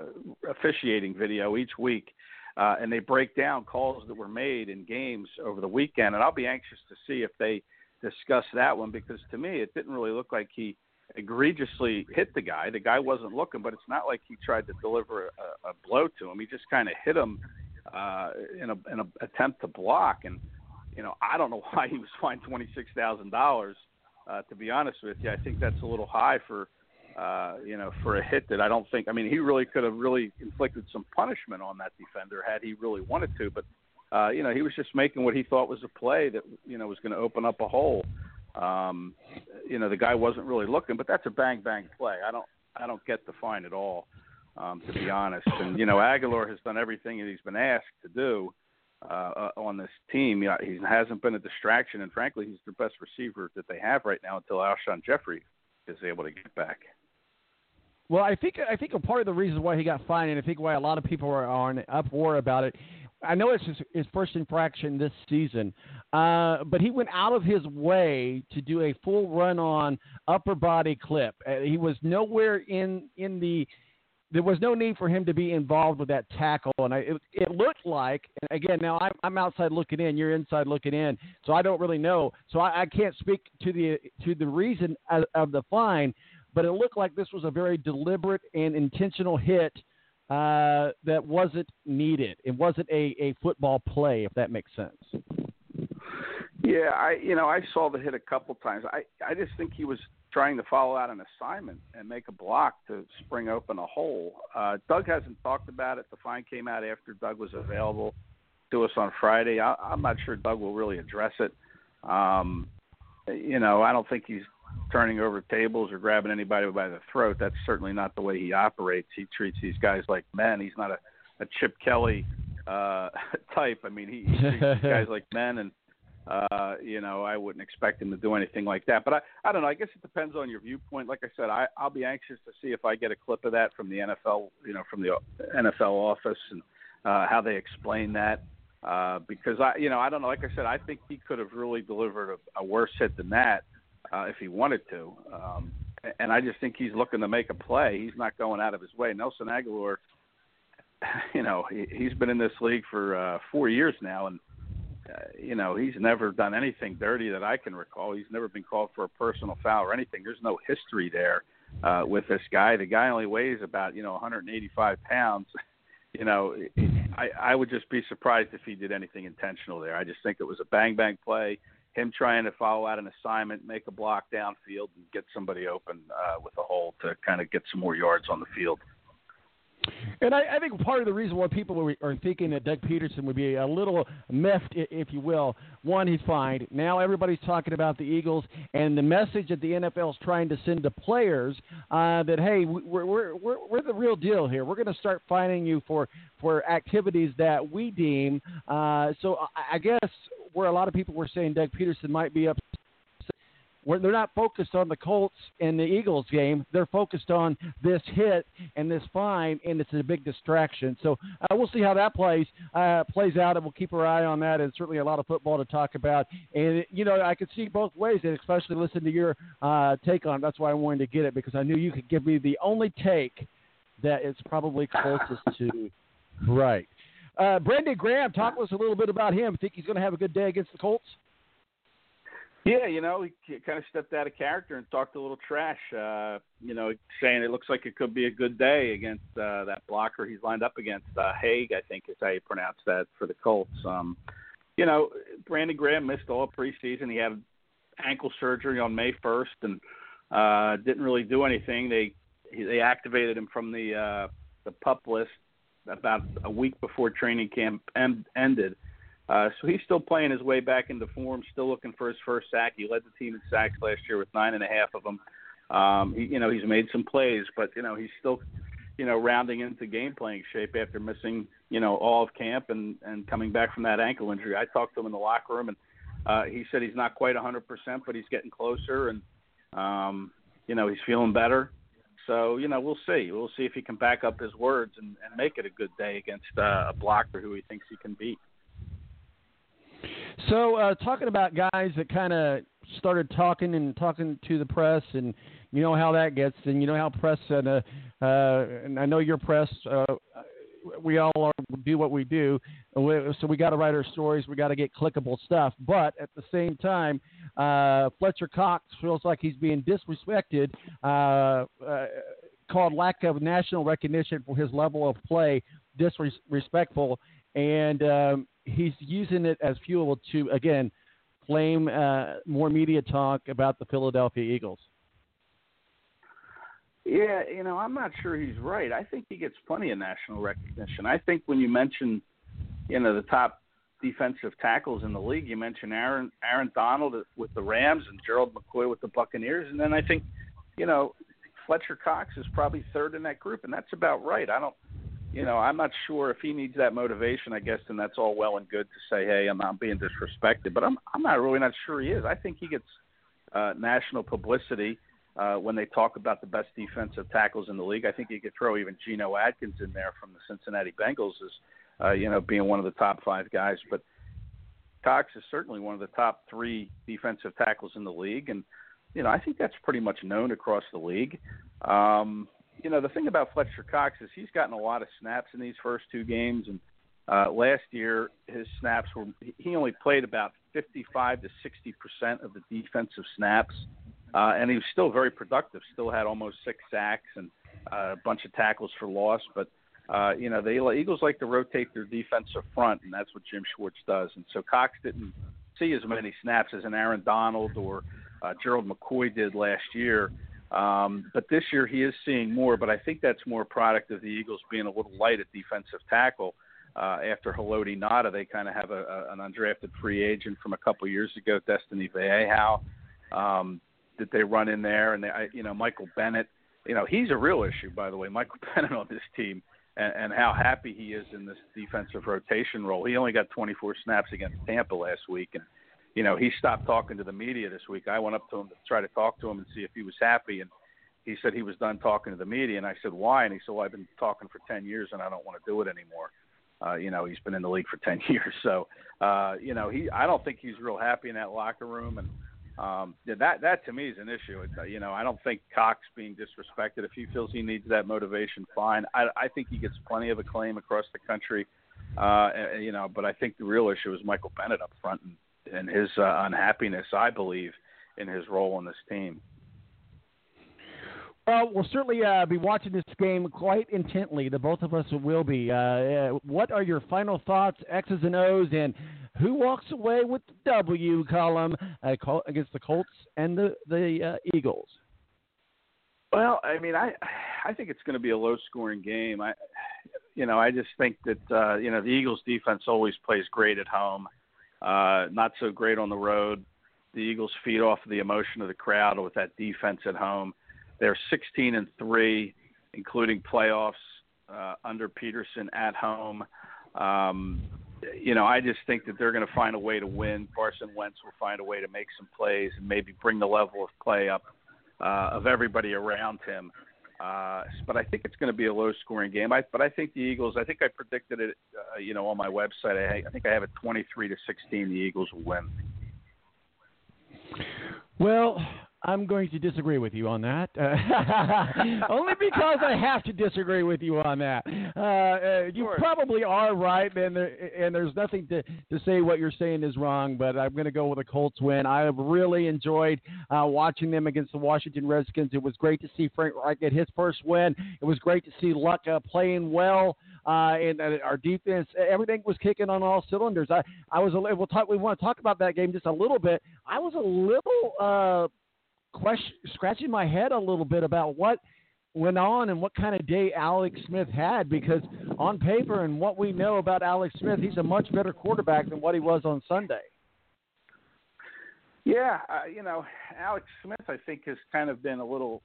officiating video each week, uh, and they break down calls that were made in games over the weekend. And I'll be anxious to see if they discuss that one because to me, it didn't really look like he egregiously hit the guy. The guy wasn't looking, but it's not like he tried to deliver a, a blow to him. He just kind of hit him uh, in an attempt to block. And you know, I don't know [laughs] why he was fined twenty six thousand dollars uh, to be honest with you, I think that's a little high for uh, you know for a hit that I don't think. I mean, he really could have really inflicted some punishment on that defender had he really wanted to, but uh, you know he was just making what he thought was a play that you know was going to open up a hole. Um, you know the guy wasn't really looking, but that's a bang bang play. I don't I don't get the fine at all, um, to be honest. And you know Agholor has done everything that he's been asked to do uh, on this team. You know, he hasn't been a distraction, and frankly, he's the best receiver that they have right now until Alshon Jeffery is able to get back. Well, I think I think a part of the reason why he got fined, and I think why a lot of people are on uproar about it. I know it's his, his first infraction this season, uh, but he went out of his way to do a full run on upper body clip. Uh, he was nowhere in in the there was no need for him to be involved with that tackle. And I, it, it looked like, and again, now I'm, I'm outside looking in, you're inside looking in, so I don't really know. So I, I can't speak to the to the reason of, of the fine, but it looked like this was a very deliberate and intentional hit uh, that wasn't needed. It wasn't a, a football play, if that makes sense. Yeah, I you know I saw the hit a couple times. I I just think he was trying to follow out an assignment and make a block to spring open a hole. Uh, Doug hasn't talked about it. The fine came out after Doug was available to us on Friday. I, I'm not sure Doug will really address it. Um, you know, I don't think he's turning over tables or grabbing anybody by the throat. That's certainly not the way he operates. He treats these guys like men. He's not a, a Chip Kelly uh, [laughs] type. I mean, he, he treats guys [laughs] like men and uh, you know, I wouldn't expect him to do anything like that. But I, I don't know. I guess it depends on your viewpoint. Like I said, I, I'll be anxious to see if I get a clip of that from the NFL, you know, from the NFL office and uh, how they explain that. Uh, because I, you know, I don't know. Like I said, I think he could have really delivered a, a worse hit than that uh, if he wanted to. Um, and I just think he's looking to make a play. He's not going out of his way. Nelson Agholor, [laughs] you know, he, he's been in this league for uh, four years now, and uh, you know, he's never done anything dirty that I can recall. He's never been called for a personal foul or anything. There's no history there uh, with this guy. The guy only weighs about you know 185 pounds. [laughs] you know, I, I would just be surprised if he did anything intentional there. I just think it was a bang bang play. Him trying to follow out an assignment, make a block downfield, and get somebody open uh, with a hole to kind of get some more yards on the field. And I, I think part of the reason why people are, are thinking that Doug Pederson would be a little miffed, if you will, one, he's fined. Now everybody's talking about the Eagles and the message that the NFL is trying to send to players uh, that hey, we're, we're we're we're the real deal here. We're going to start fining you for for activities that we deem. Uh, so I, I guess where a lot of people were saying Doug Pederson might be upset where they're not focused on the Colts and the Eagles game. They're focused on this hit and this fine, and it's a big distraction. So uh, we'll see how that plays uh, plays out, and we'll keep our eye on that. And certainly a lot of football to talk about. And you know, I could see both ways, and especially listen to your uh, take on. it. That's why I wanted to get it because I knew you could give me the only take that is probably closest to right. Uh, Brandon Graham, talk to us a little bit about him. Think he's going to have a good day against the Colts? Yeah, you know, he kind of stepped out of character and talked a little trash. Uh, you know, saying it looks like it could be a good day against uh, that blocker he's lined up against. Uh, Haeg, I think is how you pronounce that for the Colts. Um, you know, Brandon Graham missed all preseason. He had ankle surgery on May 1st and uh, didn't really do anything. They they activated him from the uh, the pup list about a week before training camp end, ended. Uh, so he's still playing his way back into form, still looking for his first sack. He led the team in sacks last year with nine and a half of them. Um, he, you know, he's made some plays, but you know, he's still, you know, rounding into game playing shape after missing, you know, all of camp and and coming back from that ankle injury. I talked to him in the locker room, and uh, he said he's not quite 100%, but he's getting closer, and um, you know, he's feeling better. So you know, we'll see. We'll see if he can back up his words and, and make it a good day against uh, a blocker who he thinks he can beat. So, uh, talking about guys that kind of started talking and talking to the press, and you know how that gets, and you know how press and uh, uh, and I know your press. Uh, we all are, do what we do, so we got to write our stories. We got to get clickable stuff, but at the same time, uh, Fletcher Cox feels like he's being disrespected. Uh, uh, called lack of national recognition for his level of play disrespectful, and um, he's using it as fuel to again flame uh, more media talk about the Philadelphia Eagles. Yeah, you know, I'm not sure he's right. I think he gets plenty of national recognition. I think when you mention, you know, the top defensive tackles in the league, you mention Aaron Aaron Donald with the Rams and Gerald McCoy with the Buccaneers, and then I think, you know, Fletcher Cox is probably third in that group, and that's about right. I don't you know, I'm not sure if he needs that motivation. I guess, and that's all well and good to say, "Hey, I'm not being disrespected," but I'm I'm not really not sure he is. I think he gets uh, national publicity uh, when they talk about the best defensive tackles in the league. I think you could throw even Geno Atkins in there from the Cincinnati Bengals as uh, you know being one of the top five guys. But Cox is certainly one of the top three defensive tackles in the league, and you know I think that's pretty much known across the league. Um, you know, the thing about Fletcher Cox is he's gotten a lot of snaps in these first two games, and uh, last year his snaps were he only played about 55 to 60 percent of the defensive snaps, uh, and he was still very productive. Still had almost six sacks and uh, a bunch of tackles for loss, but. Uh, you know, the Eagles like to rotate their defensive front, and that's what Jim Schwartz does. And so Cox didn't see as many snaps as an Aaron Donald or uh, Gerald McCoy did last year. Um, but this year he is seeing more, but I think that's more product of the Eagles being a little light at defensive tackle. Uh, after Haloti Ngata, they kind of have a, a, an undrafted free agent from a couple years ago, Destiny Vaeao, um, that they run in there, and they, I, you know Michael Bennett. You know he's a real issue, by the way. Michael [laughs] Bennett on this team, and, and how happy he is in this defensive rotation role. He only got 24 snaps against Tampa last week, and you know, he stopped talking to the media this week. I went up to him to try to talk to him and see if he was happy, and he said he was done talking to the media. And I said, why? And he said, well, I've been talking for 10 years and I don't want to do it anymore. Uh, you know, he's been in the league for [laughs] 10 years. So, uh, you know, he, I don't think he's real happy in that locker room. And, um, that, that to me is an issue. It's, uh, you know, I don't think Cox being disrespected. If he feels he needs that motivation, fine. I, I think he gets plenty of acclaim across the country. Uh, and, you know, but I think the real issue is Michael Bennett up front and, and his uh, unhappiness, I believe, in his role on this team. Well, we'll certainly uh, be watching this game quite intently. The both of us will be. Uh, uh, what are your final thoughts, X's and O's, and who walks away with the W column uh, against the Colts and the the uh, Eagles? Well, I mean, I I think it's going to be a low-scoring game. I, you know, I just think that uh, you know the Eagles' defense always plays great at home, uh, not so great on the road. The Eagles feed off the emotion of the crowd with that defense at home. They're 16 and three, including playoffs uh, under Pederson at home. Um, you know, I just think that they're going to find a way to win. Carson Wentz will find a way to make some plays and maybe bring the level of play up uh, of everybody around him. Uh, but I think it's going to be a low-scoring game. I, but I think the Eagles. I think I predicted it. Uh, you know, on my website. I, I think I have it 23 to 16. The Eagles will win. Well, I'm going to disagree with you on that. Uh, [laughs] only because I have to disagree with you on that. Uh, uh, you probably are right, and, there, and there's nothing to, to say what you're saying is wrong, but I'm going to go with a Colts win. I have really enjoyed uh, watching them against the Washington Redskins. It was great to see Frank Reich get his first win. It was great to see Luck uh, playing well. Uh, and uh, our defense, everything was kicking on all cylinders. I, I was a little, we'll talk, we want to talk about that game just a little bit. I was a little, uh, question, scratching my head a little bit about what went on and what kind of day Alex Smith had because on paper and what we know about Alex Smith, he's a much better quarterback than what he was on Sunday. Yeah, uh, you know, Alex Smith, I think, has kind of been a little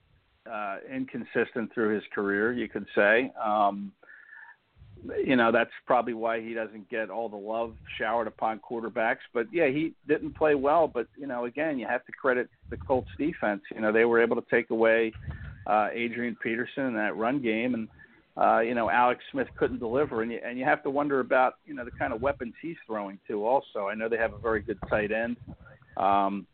uh, inconsistent through his career, you could say. Um, you know that's probably why he doesn't get all the love showered upon quarterbacks. But yeah, he didn't play well. But you know, again, you have to credit the Colts defense. You know, they were able to take away uh, Adrian Peterson in that run game, and uh, you know Alex Smith couldn't deliver. And you, and you have to wonder about you know the kind of weapons he's throwing to. Also, I know they have a very good tight end. Um,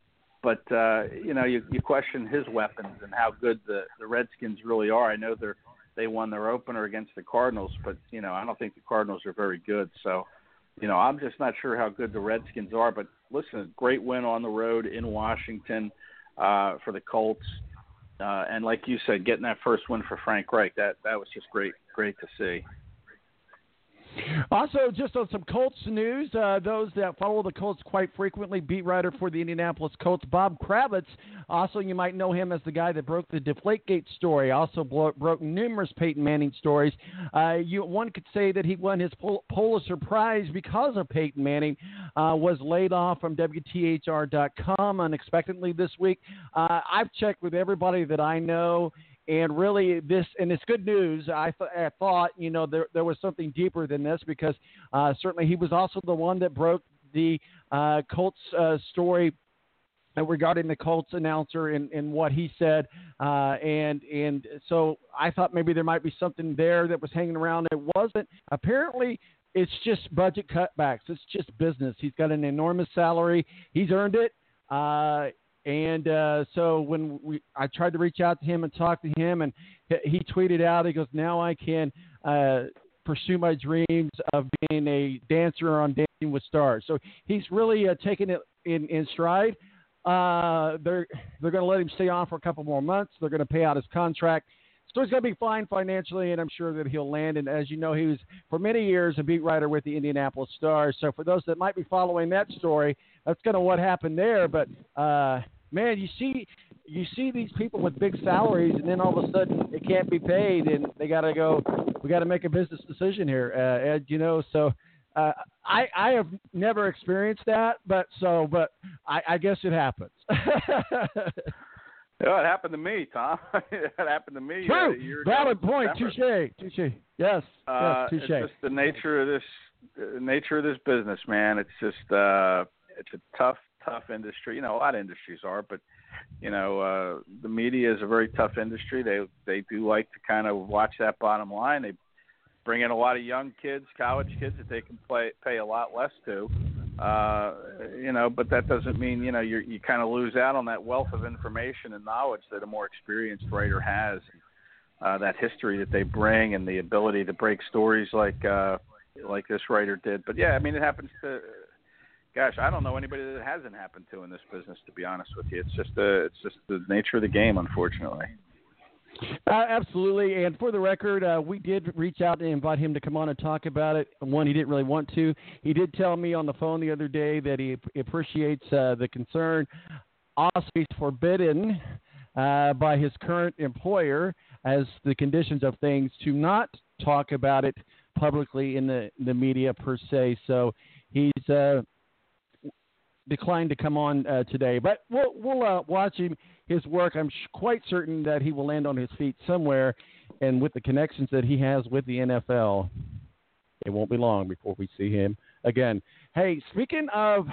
but uh, you know, you, you question his weapons and how good the the Redskins really are. I know they're they won their opener against the Cardinals, but you know I don't think the Cardinals are very good. So, you know I'm just not sure how good the Redskins are. But listen, great win on the road in Washington uh, for the Colts, uh, and like you said, getting that first win for Frank Reich that that was just great, great to see. Also, just on some Colts news, uh, those that follow the Colts quite frequently, beat writer for the Indianapolis Colts, Bob Kravitz. Also, you might know him as the guy that broke the Deflategate story. Also, blo- broke numerous Peyton Manning stories. Uh, you, one could say that he won his Pul- Pulitzer Prize because of Peyton Manning. Uh, was laid off from WTHR.com unexpectedly this week. Uh, I've checked with everybody that I know and really, this and it's good news. I, th- I thought you know there there was something deeper than this because uh, certainly he was also the one that broke the uh, Colts uh, story regarding the Colts announcer and, and what he said, uh, and and so I thought maybe there might be something there that was hanging around. It wasn't. Apparently, it's just budget cutbacks. It's just business. He's got an enormous salary. He's earned it. Uh, and uh, so when we, I tried to reach out to him and talk to him, and he tweeted out, he goes, "Now I can uh, pursue my dreams of being a dancer on Dancing with Stars." So he's really uh, taking it in, in stride. Uh, they're they're going to let him stay on for a couple more months. They're going to pay out his contract. So he's going to be fine financially, and I'm sure that he'll land. And as you know, he was for many years a beat writer with the Indianapolis Stars. So for those that might be following that story, that's kind of what happened there. But uh, man, you see, you see these people with big salaries, and then all of a sudden it can't be paid, and they got to go. We got to make a business decision here, uh, Ed. You know, so. Uh, I I have never experienced that, but so but I, I guess it happens. [laughs] Yeah, it happened to me, Tom. [laughs] it happened to me. True. Uh, year Valid point. December. Touche. Touche. Yes. Uh, yes. Touche. It's just the nature of this the nature of this business, man. It's just uh, it's a tough tough industry. You know, a lot of industries are, but you know, uh, the media is a very tough industry. They they do like to kind of watch that bottom line. They bring in a lot of young kids, college kids that they can play pay a lot less to. Uh, you know, but that doesn't mean you know you you kind of lose out on that wealth of information and knowledge that a more experienced writer has. Uh, that history that they bring and the ability to break stories like uh, like this writer did. But yeah, I mean, it happens to. Gosh, I don't know anybody that it hasn't happened to in this business. To be honest with you, it's just the it's just the nature of the game, unfortunately. Uh, absolutely. And for the record, uh, we did reach out and invite him to come on and talk about it. One, he didn't really want to. He did tell me on the phone the other day that he appreciates uh, the concern. Also, he's forbidden uh, by his current employer, as the conditions of things, to not talk about it publicly in the, the media per se. So he's uh, declined to come on uh, today. But we'll, we'll uh, watch him his work. I'm sh- quite certain that he will land on his feet somewhere, and with the connections that he has with the NFL, it won't be long before we see him again. Hey, speaking of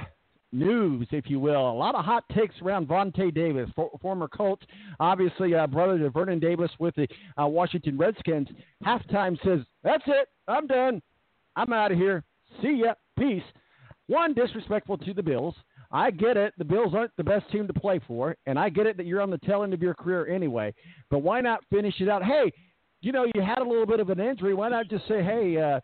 news, if you will, a lot of hot takes around Vontae Davis, for, former Colt, obviously uh, brother to Vernon Davis with the uh, Washington Redskins. Halftime says, "That's it, I'm done, I'm out of here. See ya, peace." One disrespectful to the Bills. I get it. The Bills aren't the best team to play for, and I get it that you're on the tail end of your career anyway. But why not finish it out? Hey, you know, you had a little bit of an injury. Why not just say, hey, uh,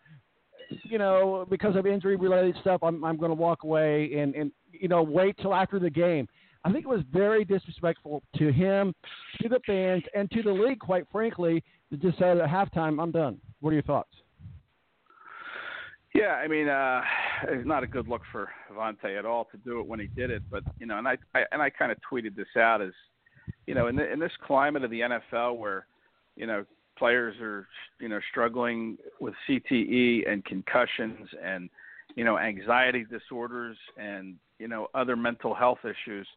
you know, because of injury related stuff, I'm I'm going to walk away and and you know wait till after the game. I think it was very disrespectful to him, to the fans, and to the league, quite frankly, to just say at halftime, I'm done. What are your thoughts? Yeah, I mean, uh, it's not a good look for Vontae at all to do it when he did it. But you know, and I, I and I kind of tweeted this out as, you know, in the, in this climate of the NFL where, you know, players are you know struggling with CTE and concussions and you know anxiety disorders and you know other mental health issues.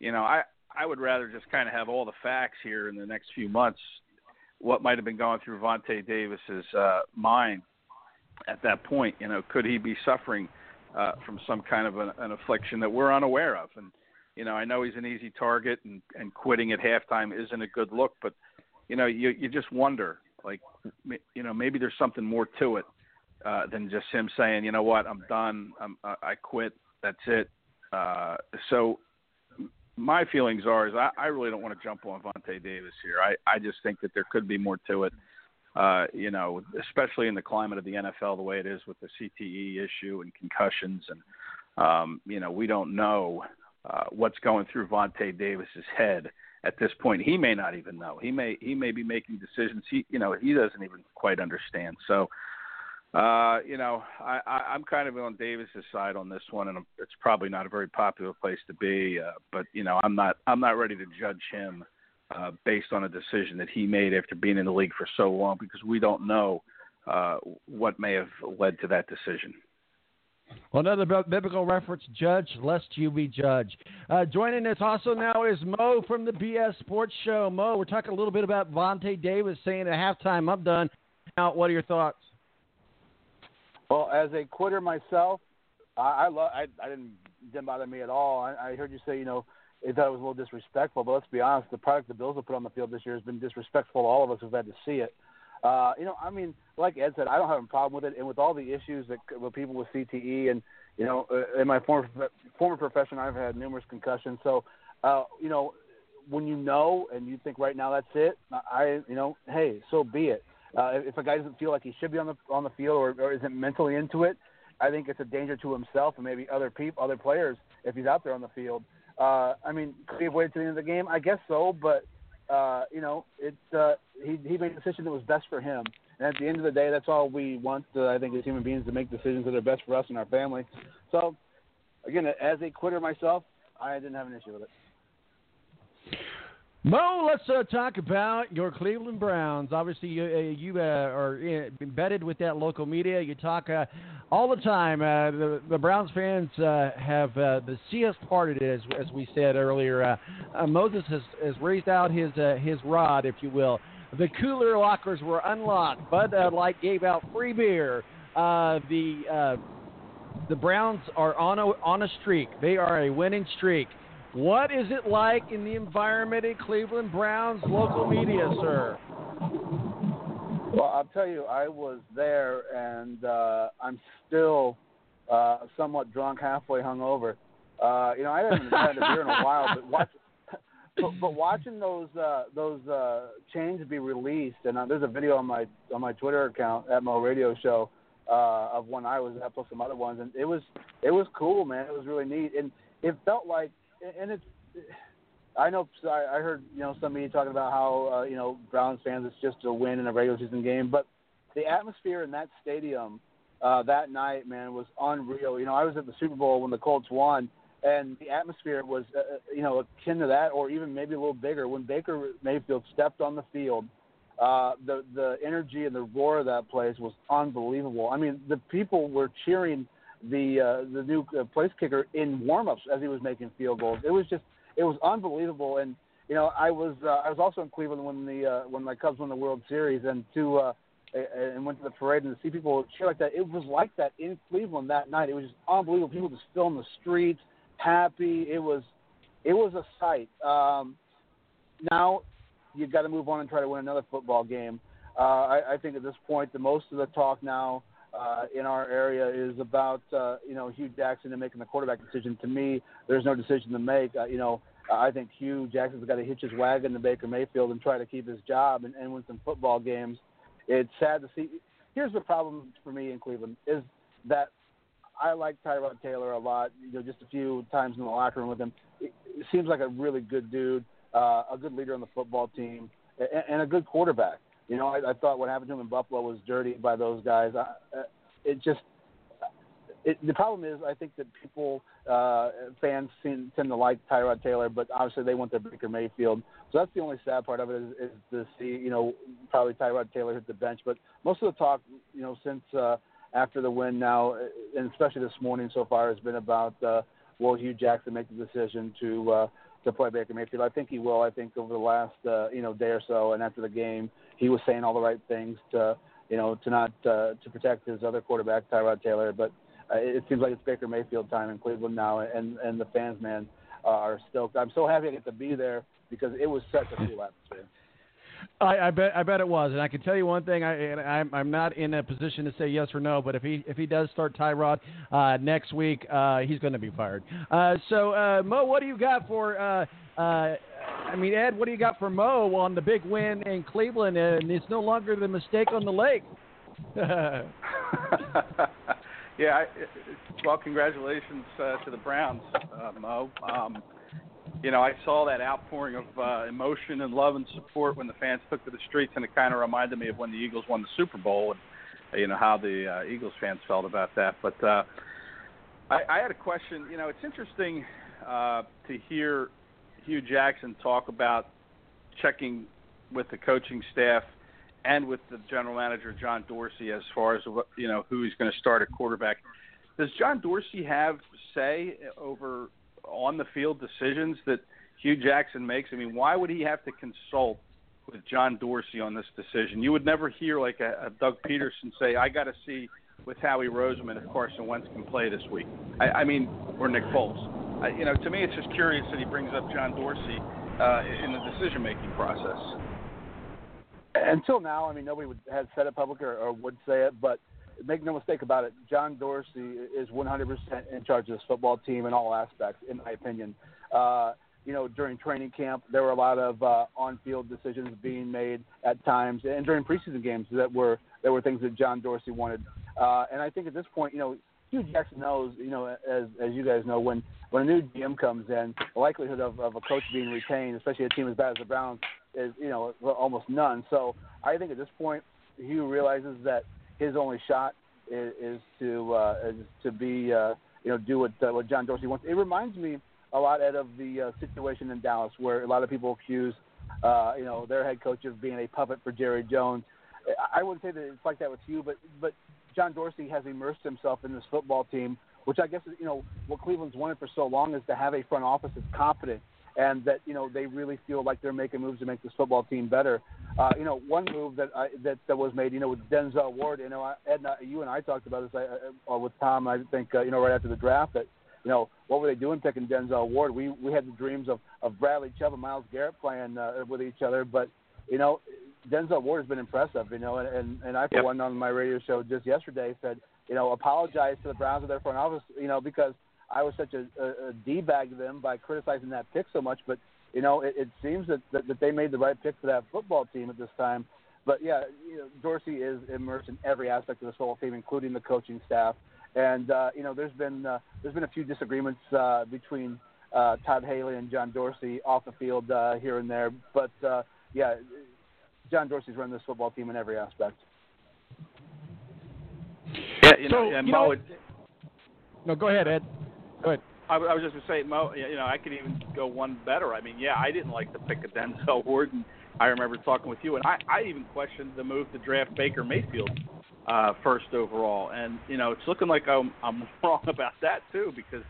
You know, I I would rather just kind of have all the facts here in the next few months. What might have been going through Vontae Davis's uh, mind at that point. You know, could he be suffering uh, from some kind of an, an affliction that we're unaware of? And you know, I know he's an easy target, and and quitting at halftime isn't a good look. But you know, you you just wonder, like, you know, maybe there's something more to it uh, than just him saying, you know what, I'm done, I'm, I quit, that's it. Uh, so my feelings are is I, I really don't want to jump on Vontae Davis here. I, I just think that there could be more to it uh, you know, especially in the climate of the NFL, the way it is with the CTE issue and concussions, and um, you know, we don't know uh, what's going through Vontae Davis's head at this point. He may not even know. He may he may be making decisions he you know he doesn't even quite understand. So. Uh, you know, I, I, I'm kind of on Davis's side on this one, and it's probably not a very popular place to be. Uh, but you know, I'm not I'm not ready to judge him uh, based on a decision that he made after being in the league for so long because we don't know uh, what may have led to that decision. Well, another biblical reference, judge lest you be judged. Uh, joining us also now is Mo from the BS Sports Show. Mo, we're talking a little bit about Vontae Davis saying at halftime, I'm done. Now, what are your thoughts? Well, as a quitter myself, I, I love. I, I didn't didn't bother me at all. I, I heard you say, you know, they thought it was a little disrespectful. But let's be honest, the product the Bills have put on the field this year has been disrespectful to all of us who've had to see it. Uh, you know, I mean, like Ed said, I don't have a problem with it, and with all the issues that with people with CTE, and you know, uh, in my former former profession, I've had numerous concussions. So, uh, you know, when you know and you think right now that's it, I, you know, hey, so be it. Uh, if a guy doesn't feel like he should be on the on the field or, or isn't mentally into it, I think it's a danger to himself and maybe other people, other players, if he's out there on the field. Uh, I mean, could he have waited to the end of the game? I guess so, but uh, you know, it's uh, he he made a decision that was best for him. And at the end of the day, that's all we want. Uh, I think as human beings to make decisions that are best for us and our family. So, again, as a quitter myself, I didn't have an issue with it. Mo, let's uh, talk about your Cleveland Browns. Obviously, you, uh, you uh, are embedded with that local media. You talk uh, all the time. Uh, the, the Browns fans uh, have the has parted, as, as we said earlier. Moses has, has raised out his his rod, if you will. The cooler lockers were unlocked. Bud Light gave out free beer. the the Browns are on a on a streak. They are a winning streak. What is it like in the environment in Cleveland Browns local media, sir? Well, I'll tell you, I was there, and uh, I'm still uh, somewhat drunk, halfway hungover. Uh, you know, I haven't had a beer in a while, but [laughs] watch, but, but watching those uh, those uh, chains be released, and uh, there's a video on my on my Twitter account at Mo Radio Show uh, of one I was at, plus some other ones, and it was it was cool, man. It was really neat, and it felt like, and it's. I know I heard you know some of you talking about how uh, you know Browns fans it's just a win in a regular season game, but the atmosphere in that stadium uh, that night, man, was unreal. You know, I was at the Super Bowl when the Colts won, and the atmosphere was uh, you know akin to that, or even maybe a little bigger. When Baker Mayfield stepped on the field, uh, the the energy and the roar of that place was unbelievable. I mean, the people were cheering the uh, the new uh, place kicker in warmups as he was making field goals. It was just it was unbelievable. And you know, I was uh, I was also in Cleveland when the uh, when my Cubs won the World Series, and to uh, and went to the parade and to see people cheer like that. It was like that in Cleveland that night. It was just unbelievable. People just still in the streets, happy. It was it was a sight. Um, now you've got to move on and try to win another football game. Uh, I, I think at this point, the most of the talk now uh, in our area is about uh, you know Hue Jackson and making the quarterback decision. To me, there's no decision to make. Uh, you know, I think Hue Jackson's got to hitch his wagon to Baker Mayfield and try to keep his job and, and win some football games. It's sad to see. Here's the problem for me in Cleveland is that I like Tyrod Taylor a lot. You know, just a few times in the locker room with him, it seems like a really good dude, uh, a good leader on the football team, and, and a good quarterback. You know, I, I thought what happened to him in Buffalo was dirty by those guys. I, uh, it just it, the problem is, I think that people, uh, fans seem, tend to like Tyrod Taylor, but obviously they want their Baker Mayfield. So that's the only sad part of it is, is to see, you know, probably Tyrod Taylor hit the bench. But most of the talk, you know, since uh, after the win now, and especially this morning so far, has been about uh, will Hue Jackson make the decision to uh, to play Baker Mayfield. I think he will. I think over the last uh, you know day or so, and after the game, he was saying all the right things to you know to not uh, to protect his other quarterback Tyrod Taylor, but uh, it seems like it's Baker Mayfield time in Cleveland now, and and the fans, man, uh, are stoked. I'm so happy I get to be there because it was such a cool atmosphere. I, I bet I bet it was, and I can tell you one thing. I I'm, I'm not in a position to say yes or no, but if he if he does start Tyrod uh, next week, uh, he's going to be fired. Uh, so uh, Mo, what do you got for? Uh, uh, I mean, Ed, what do you got for Mo on the big win in Cleveland? And it's no longer the mistake on the lake. [laughs] [laughs] yeah, I, well, congratulations uh, to the Browns, uh, Mo. Um, you know, I saw that outpouring of uh, emotion and love and support when the fans took to the streets, and it kind of reminded me of when the Eagles won the Super Bowl, and you know how the uh, Eagles fans felt about that. But uh, I, I had a question. You know, it's interesting uh, to hear Hue Jackson talk about checking with the coaching staff and with the general manager John Dorsey as far as you know who he's going to start at quarterback. Does John Dorsey have say over on the field decisions that Hue Jackson makes? I mean, why would he have to consult with John Dorsey on this decision? You would never hear like a, a Doug Pederson say, "I got to see with Howie Roseman if Carson Wentz can play this week." I, I mean, or Nick Foles. I, you know, to me, it's just curious that he brings up John Dorsey uh, in the decision-making process. Until now, I mean, nobody would have said it publicly or, or would say it, but make no mistake about it, John Dorsey is 100% in charge of this football team in all aspects, in my opinion. Uh, you know, during training camp, there were a lot of uh, on-field decisions being made at times, and during preseason games that were there were things that John Dorsey wanted. Uh, and I think at this point, you know, Hue Jackson knows, you know, as as you guys know, when when a new GM comes in, the likelihood of, of a coach being retained, especially a team as bad as the Browns, is you know almost none. So I think at this point, Hue realizes that his only shot is, is to uh, is to be uh, you know do what uh, what John Dorsey wants. It reminds me a lot Ed of the uh, situation in Dallas where a lot of people accuse uh, you know their head coach of being a puppet for Jerry Jones. I wouldn't say that it's like that with you, but but John Dorsey has immersed himself in this football team, which I guess you know what Cleveland's wanted for so long is to have a front office that's competent and that you know they really feel like they're making moves to make this football team better. Uh, you know, one move that I, that that was made, you know, with Denzel Ward. You know, I- Ed, and I- you and I talked about this uh, uh, with Tom. I think uh, you know right after the draft that you know what were they doing picking Denzel Ward? We we had the dreams of of Bradley Chubb and Myles Garrett playing uh, with each other, but you know. Denzel Ward has been impressive, you know, and and, and I for Yep. one on my radio show just yesterday said, you know, apologize to the Browns of their front office, you know, because I was such a, a, a d bag to them by criticizing that pick so much, but you know, it, it seems that, that that they made the right pick for that football team at this time. But yeah, you know, Dorsey is immersed in every aspect of this football team, including the coaching staff. And uh, you know, there's been uh, there's been a few disagreements uh, between uh, Todd Haley and John Dorsey off the field uh, here and there, but uh, yeah, John Dorsey's run this football team in every aspect. Yeah, you know, So, and you Mo, know- it, No, go ahead, Ed. I, I was just gonna say, Mo. You know, I could even go one better. I mean, yeah, I didn't like the pick of Denzel [laughs] Ward, and I remember talking with you, and I, I even questioned the move to draft Baker Mayfield uh, first overall, and you know, it's looking like I'm I'm [laughs] wrong about that too, because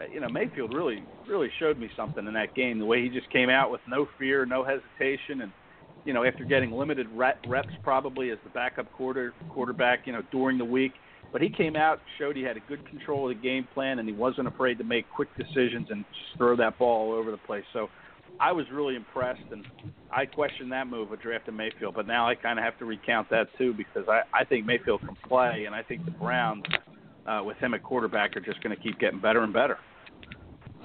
uh, you know Mayfield really really showed me something in that game. The way he just came out with no fear, no hesitation, and you know, after getting limited reps probably as the backup quarter quarterback, you know, during the week. But he came out, showed he had a good control of the game plan, and he wasn't afraid to make quick decisions and just throw that ball all over the place. So I was really impressed, and I questioned that move of drafting Mayfield. But now I kind of have to recount that too because I, I think Mayfield can play, and I think the Browns, uh, with him at quarterback, are just going to keep getting better and better.